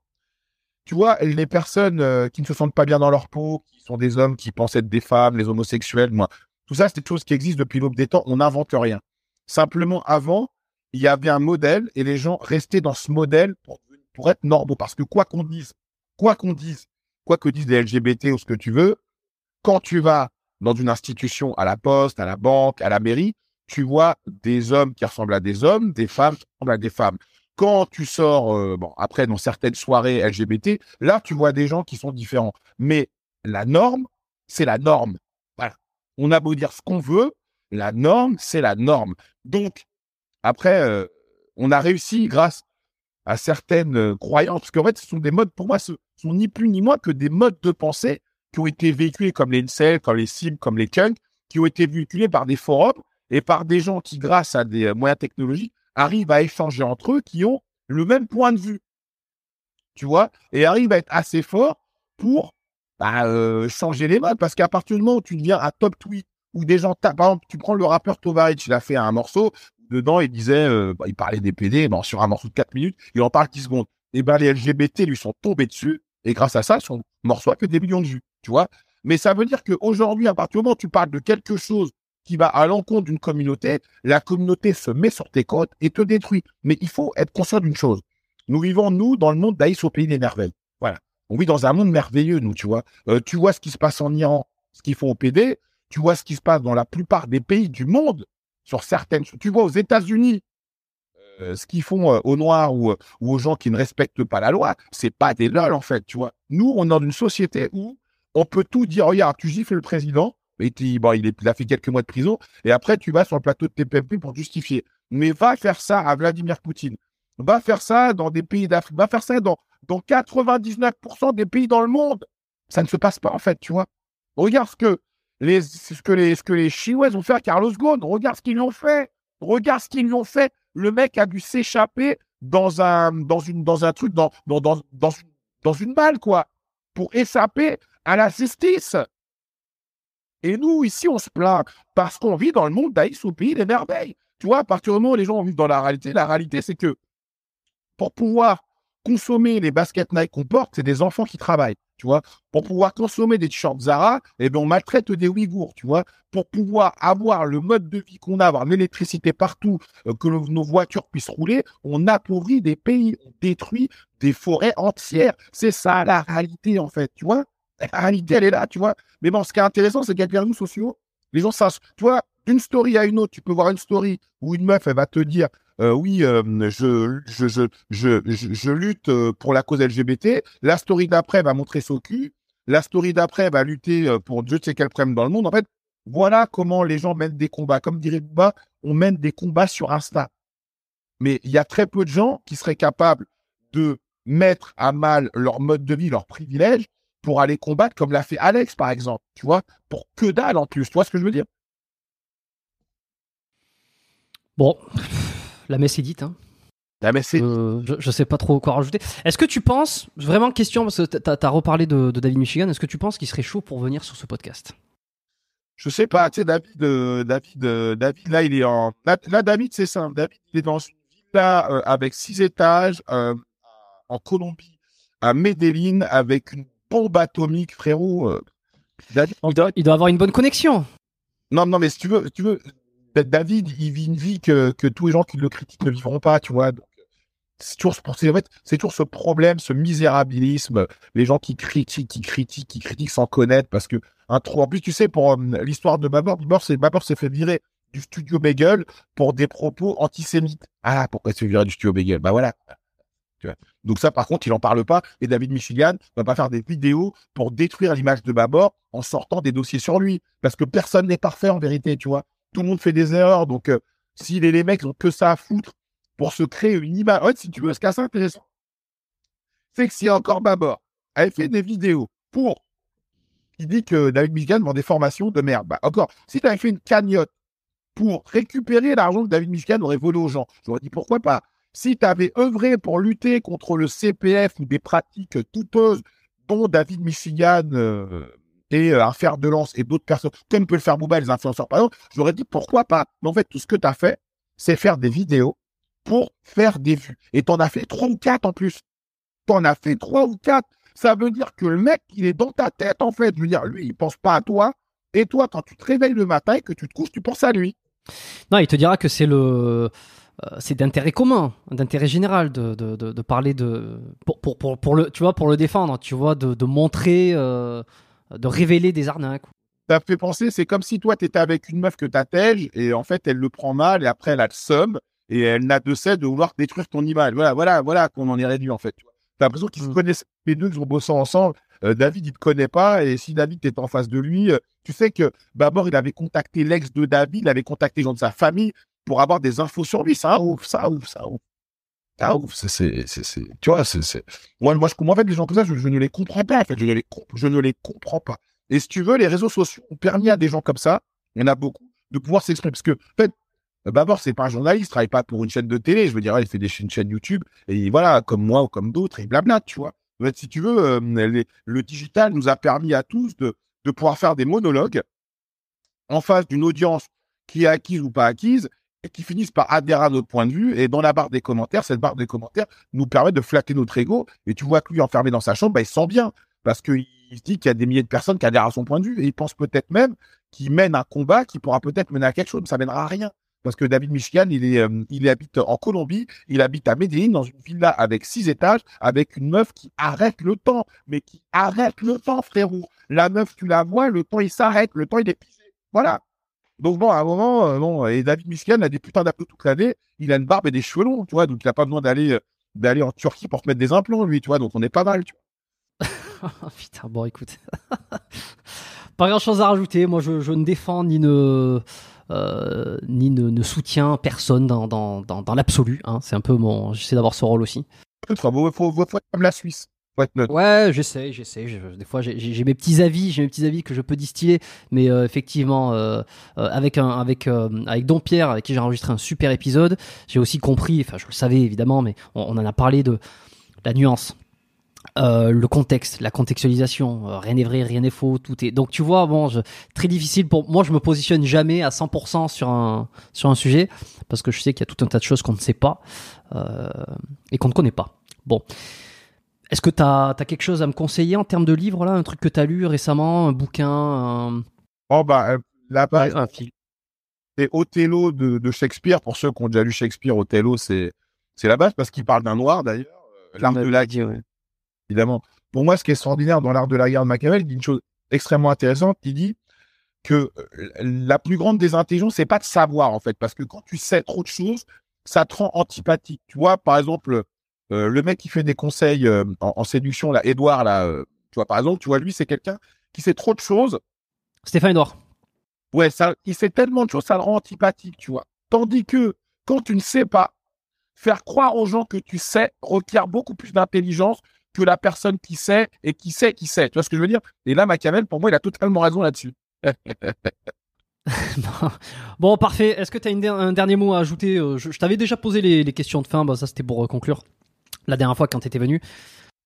tu vois, les personnes euh, qui ne se sentent pas bien dans leur peau, qui sont des hommes qui pensent être des femmes, les homosexuels, moi, tout ça, c'est des choses qui existent depuis l'aube des temps. On n'invente rien. Simplement, avant, il y avait un modèle et les gens restaient dans ce modèle pour, être normaux. Parce que quoi qu'on dise, quoi qu'on dise, quoi que disent les LGBT ou ce que tu veux, quand tu vas dans une institution, à la poste, à la banque, à la mairie, tu vois des hommes qui ressemblent à des hommes, des femmes qui ressemblent à des femmes. Quand tu sors, euh, bon, après, dans certaines soirées LGBT, là, tu vois des gens qui sont différents. Mais la norme, c'est la norme. On a beau dire ce qu'on veut, la norme, c'est la norme. Donc, après, euh, on a réussi grâce à certaines euh, croyances, parce qu'en fait, ce sont des modes, pour moi, ce sont ni plus ni moins que des modes de pensée qui ont été véhiculés comme les incels, comme les cibles, comme les kunks, qui ont été véhiculés par des forums et par des gens qui, grâce à des euh, moyens technologiques, arrivent à échanger entre eux, qui ont le même point de vue. Tu vois? Et arrivent à être assez forts pour bah, euh, changer les modes. Parce qu'à partir du moment où tu deviens un top tweet, où des gens tapent, par exemple, tu prends le rappeur Tovarich, il a fait un morceau, dedans, il disait, euh, bah, il parlait des PD, bon, sur un morceau de 4 minutes, il en parle 10 secondes. Et ben, les LGBT lui sont tombés dessus, et grâce à ça, son morceau a que des millions de vues, tu vois. Mais ça veut dire qu'aujourd'hui, à partir du moment où tu parles de quelque chose qui va à l'encontre d'une communauté, la communauté se met sur tes côtes et te détruit. Mais il faut être conscient d'une chose. Nous vivons, nous, dans le monde d'Aïs au pays des merveilles. On vit dans un monde merveilleux, nous, tu vois. Euh, tu vois ce qui se passe en Iran, ce qu'ils font au PD, tu vois ce qui se passe dans la plupart des pays du monde, sur certaines choses. Tu vois aux États-Unis, euh, ce qu'ils font euh, aux Noirs ou, aux gens qui ne respectent pas la loi, c'est pas des lol, en fait, tu vois. Nous, on est dans une société où on peut tout dire. Regarde, tu gifles le président, bon, il, il a fait quelques mois de prison, et après, tu vas sur le plateau de TPMP pour justifier. Mais va faire ça à Vladimir Poutine. Va faire ça dans des pays d'Afrique. Va faire ça dans, dans 99% des pays dans le monde. Ça ne se passe pas, en fait, tu vois. Regarde ce que les, ce que les, ce que les Chinois ont fait à Carlos Ghosn. Regarde ce qu'ils ont fait. Regarde ce qu'ils ont fait. Le mec a dû s'échapper dans un, dans une, dans un truc, dans, dans, dans, dans une balle, quoi, pour échapper à la justice. Et nous, ici, on se plaint parce qu'on vit dans le monde d'Aïs au pays des merveilles. Tu vois, à partir du moment où les gens vivent dans la réalité, la réalité, c'est que pour pouvoir consommer les baskets Nike qu'on porte, c'est des enfants qui travaillent, tu. Pour pouvoir consommer des t-shirts Zara, eh bien, on maltraite des Ouïghours, tu vois. Pour pouvoir avoir le mode de vie qu'on a, avoir l'électricité partout, euh, que nos voitures puissent rouler, on appauvrit des pays, on détruit des forêts entières. C'est ça la réalité, en fait, tu vois. La réalité, elle est là, tu vois. Mais bon, ce qui est intéressant, c'est qu'avec les réseaux sociaux, les gens vois, d'une story à une autre, tu peux voir une story où une meuf, elle va te dire, euh, oui, euh, je, je, je, je, je, lutte euh, pour la cause LGBT. La story d'après va montrer son cul. La story d'après va lutter euh, pour Dieu sait quel problème dans le monde. En fait, voilà comment les gens mènent des combats. Comme dirait Bouba, on mène des combats sur Insta. Mais il y a très peu de gens qui seraient capables de mettre à mal leur mode de vie, leurs privilèges pour aller combattre comme l'a fait Alex, par exemple. Tu vois, pour que dalle en plus. Tu vois ce que je veux dire? Bon, la messe est dite. Hein. Ah, mais c'est Euh, je, je sais pas trop quoi rajouter. Est-ce que tu penses, vraiment question, parce que t'as as reparlé de, de David Michigan, est-ce que tu penses qu'il serait chaud pour venir sur ce podcast? Je sais pas, tu sais, David, euh, David, euh, David, là, il est en. Là, là, David, c'est simple. David, il est dans une villa euh, avec six étages euh, en Colombie, à Medellin, avec une bombe atomique, frérot. David, il doit, il doit avoir une bonne connexion. non, non, mais si tu veux, si tu veux, David, il vit une vie que, que tous les gens qui le critiquent ne vivront pas, tu vois. Donc, c'est toujours, en fait, toujours ce problème, ce misérabilisme, les gens qui critiquent, qui critiquent, qui critiquent sans connaître, parce que un trop. En plus, tu sais, pour euh, l'histoire de Babor, Babor, s'est fait virer du studio Bagel pour des propos antisémites. Ah, pourquoi il s'est fait virer du studio Bagel Bah voilà. Donc ça, par contre, il en parle pas. Et David Michigan va pas faire des vidéos pour détruire l'image de Babor en sortant des dossiers sur lui, parce que personne n'est parfait en vérité, tu vois. Tout le monde fait des erreurs, donc euh, si les, mecs ont que ça à foutre pour se créer une image, en fait, si tu veux, ce assez intéressant, c'est que si encore Babor avait fait des vidéos pour qui dit que David Michigan vend des formations de merde, bah encore, si tu avais fait une cagnotte pour récupérer l'argent que David Michigan aurait volé aux gens. J'aurais dit pourquoi pas. Si tu avais œuvré pour lutter contre le CPF ou des pratiques douteuses dont David Michigan euh, euh, un fer de lance et d'autres personnes, comme peut le faire Bouba, les influenceurs par exemple, j'aurais dit pourquoi pas. Mais en fait, tout ce que tu as fait, c'est faire des vidéos pour faire des vues. Et tu en as fait trois ou quatre en plus. Tu en as fait trois ou quatre. Ça veut dire que le mec, il est dans ta tête en fait. Je veux dire, lui, il pense pas à toi. Et toi, quand tu te réveilles le matin et que tu te couches, tu penses à lui. Non, il te dira que c'est le euh, c'est d'intérêt commun, d'intérêt général de, de, de, parler de pour, pour, pour, le tu vois pour le défendre, tu vois de, de montrer euh, de révéler des arnaques. Ça fait penser, c'est comme si toi tu étais avec une meuf que t'attèges et en fait elle le prend mal et après elle a le somme et elle n'a de cesse de vouloir détruire ton image. Voilà, voilà, voilà qu'on en est réduit en fait. T'as l'impression qu'ils se connaissent les deux, qu'ils ont bossé ensemble. Euh, David, il te connaît pas et si David est en face de lui, euh, tu sais que d'abord il avait contacté l'ex de David, il avait contacté les gens de sa famille pour avoir des infos sur lui. Ça ouf, ça ouf, ça ouf. Ouf, c'est, tu vois, c'est, moi, moi, je, moi, en fait, les gens comme ça, je, ne les comprends pas, en fait, je ne les, je ne les comprends pas. Et si tu veux, les réseaux sociaux ont permis à des gens comme ça, il y en a beaucoup, de pouvoir s'exprimer. Parce que, en fait, Babor, c'est pas un journaliste, il travaille pas pour une chaîne de télé. Je veux dire, il fait des chaînes, YouTube, et voilà, comme moi ou comme d'autres, et blabla, tu vois. En fait, si tu veux, euh, le digital nous a permis à tous de, de pouvoir faire des monologues en face d'une audience qui est acquise ou pas acquise, qui finissent par adhérer à notre point de vue. Et dans la barre des commentaires, cette barre des commentaires nous permet de flatter notre ego. Et tu vois que lui, enfermé dans sa chambre, bah, il se sent bien. Parce qu'il se dit qu'il y a des milliers de personnes qui adhèrent à son point de vue. Et il pense peut-être même qu'il mène un combat qui pourra peut-être mener à quelque chose, mais ça mènera à rien. Parce que David Michigan, il, euh, habite en Colombie, il habite à Medellin, dans une villa avec six étages, avec une meuf qui arrête le temps. Mais qui arrête le temps, frérot. La meuf, tu la vois, le temps, il s'arrête, le temps, il est pisé. Voilà. Donc bon, à un moment, euh, bon, et David Michigan a des putains d'applaudissements toute l'année, il a une barbe et des cheveux longs, tu vois, donc il n'a pas besoin d'aller euh, d'aller en Turquie pour se mettre des implants, lui, tu vois, donc on est pas mal, tu vois. Putain, bon, écoute. pas grand chose à rajouter. Moi, je, je ne défends ni ne, euh, ni ne, ne soutiens personne dans, dans, dans, dans l'absolu. Hein. C'est un peu mon. J'essaie d'avoir ce rôle aussi. Faut, faut, faut, faut être comme la Suisse. Ouais, j'essaie, j'essaie. Je- Des fois, j'ai- mes petits avis, j'ai mes petits avis que je peux distiller, mais euh, effectivement, euh, euh, avec un, avec euh, avec Don Pierre, avec qui j'ai enregistré un super épisode, j'ai aussi compris. Enfin, je le savais évidemment, mais on, on en a parlé de la nuance. Euh, le contexte, la contextualisation, euh, rien n'est vrai, rien n'est faux, tout est. Donc tu vois, bon, je- très difficile pour moi. Je me positionne jamais à 100% sur un sur un sujet parce que je sais qu'il y a tout un tas de choses qu'on ne sait pas euh, et qu'on ne connaît pas. Bon, est-ce que tu as, quelque chose à me conseiller en termes de livres là, un truc que tu as lu récemment, un bouquin un- Oh, bah, euh, là, pareil, un film? c'est Othello de, de Shakespeare. Pour ceux qui ont déjà lu Shakespeare, Othello, c'est, la base parce qu'il parle d'un noir, d'ailleurs. Euh, L'art de la dit, ouais. évidemment. Pour moi, ce qui est extraordinaire dans l'art de la guerre de Machiavel, il dit une chose extrêmement intéressante. Il dit que euh, la plus grande des intelligences, c'est pas de savoir, en fait, parce que quand tu sais trop de choses, ça te rend antipathique. Tu vois, par exemple, euh, le mec qui fait des conseils euh, en, en séduction, là, Edouard, là, euh, tu vois, par exemple, tu vois, lui, c'est quelqu'un qui sait trop de choses. Stéphane Edouard. Ouais, ça, il sait tellement de choses, ça le rend antipathique, tu vois. Tandis que quand tu ne sais pas, faire croire aux gens que tu sais requiert beaucoup plus d'intelligence que la personne qui sait et qui sait qui sait. Tu vois ce que je veux dire? Et là, Machiavel, pour moi, il a totalement raison là-dessus. bon, parfait. Est-ce que tu as un dernier mot à ajouter? Je, je t'avais déjà posé les, les questions de fin, bah, ça c'était pour conclure. La dernière fois quand tu étais venu.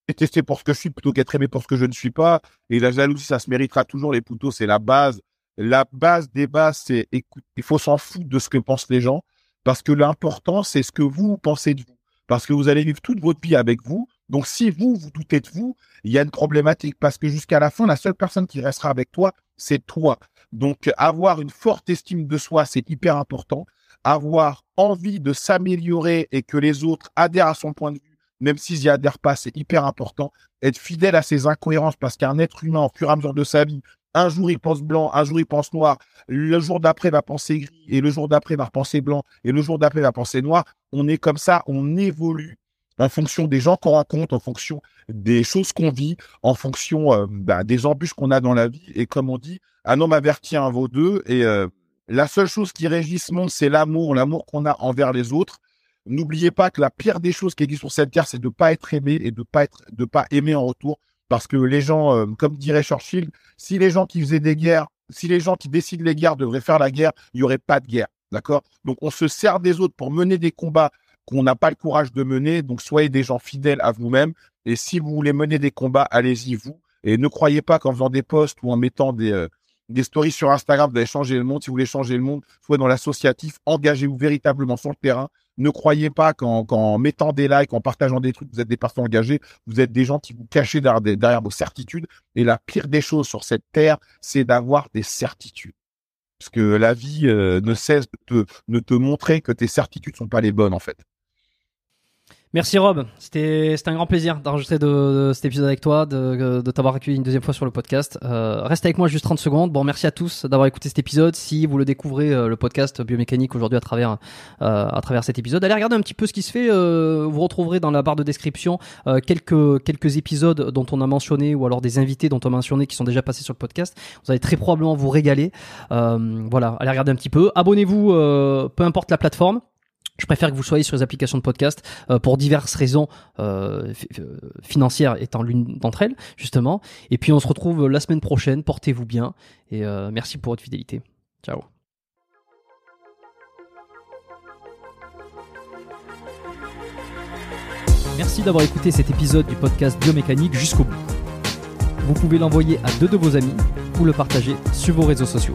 Détester pour ce que je suis plutôt qu'être aimé pour ce que je ne suis pas. Et la jalousie, ça se méritera toujours. Les poutos, c'est la base. La base des bases, c'est écoute, il faut s'en foutre de ce que pensent les gens parce que l'important, c'est ce que vous pensez de vous. Parce que vous allez vivre toute votre vie avec vous. Donc, si vous, vous doutez de vous, il y a une problématique parce que jusqu'à la fin, la seule personne qui restera avec toi, c'est toi. Donc, avoir une forte estime de soi, c'est hyper important. Avoir envie de s'améliorer et que les autres adhèrent à son point de vue, même s'ils y adhèrent pas, c'est hyper important. Être fidèle à ses incohérences parce qu'un être humain, au fur et à mesure de sa vie, un jour il pense blanc, un jour il pense noir, le jour d'après va penser gris, et le jour d'après va penser blanc, et le jour d'après va penser noir. On est comme ça, on évolue en fonction des gens qu'on rencontre, en fonction des choses qu'on vit, en fonction euh, bah, des embûches qu'on a dans la vie. Et comme on dit, un homme averti un vaut deux. Et euh, la seule chose qui régit ce monde, c'est l'amour, l'amour qu'on a envers les autres. N'oubliez pas que la pire des choses qui existent sur cette terre, c'est de pas être aimé et de pas pas aimer en retour. Parce que les gens, euh, comme dirait Churchill, si les gens qui faisaient des guerres, si les gens qui décident les guerres devraient faire la guerre, il y aurait pas de guerre. D'accord? Donc on se sert des autres pour mener des combats qu'on n'a pas le courage de mener. Donc soyez des gens fidèles à vous-même. Et si vous voulez mener des combats, allez-y vous. Et ne croyez pas qu'en faisant des posts ou en mettant des, euh, des stories sur Instagram, vous allez changer le monde. Si vous voulez changer le monde, soit dans l'associatif, engagez-vous véritablement sur le terrain. Ne croyez pas qu'en mettant des likes, en partageant des trucs, vous êtes des personnes engagées. Vous êtes des gens qui vous cachez derrière, vos certitudes. Et la pire des choses sur cette terre, c'est d'avoir des certitudes. Parce que la vie euh, ne cesse de te, de te montrer que tes certitudes sont pas les bonnes, en fait. Merci Rob, c'était un grand plaisir d'enregistrer de, cet épisode avec toi, de, de t'avoir accueilli une deuxième fois sur le podcast. Euh, reste avec moi juste 30 secondes. Bon, merci à tous d'avoir écouté cet épisode. Si vous le découvrez, euh, le podcast biomécanique aujourd'hui à travers euh, à travers cet épisode, allez regarder un petit peu ce qui se fait. Euh, vous retrouverez dans la barre de description euh, quelques quelques épisodes dont on a mentionné ou alors des invités dont on a mentionné qui sont déjà passés sur le podcast. Vous allez très probablement vous régaler. voilà, allez regarder un petit peu. Abonnez-vous, peu importe la plateforme. Je préfère que vous soyez sur les applications de podcast euh, pour diverses raisons euh, euh, financières étant l'une d'entre elles, justement. Et puis on se retrouve la semaine prochaine. Portez-vous bien et merci pour votre fidélité. Ciao. Merci d'avoir écouté cet épisode du podcast Biomécanique jusqu'au bout. Vous pouvez l'envoyer à deux de vos amis ou le partager sur vos réseaux sociaux.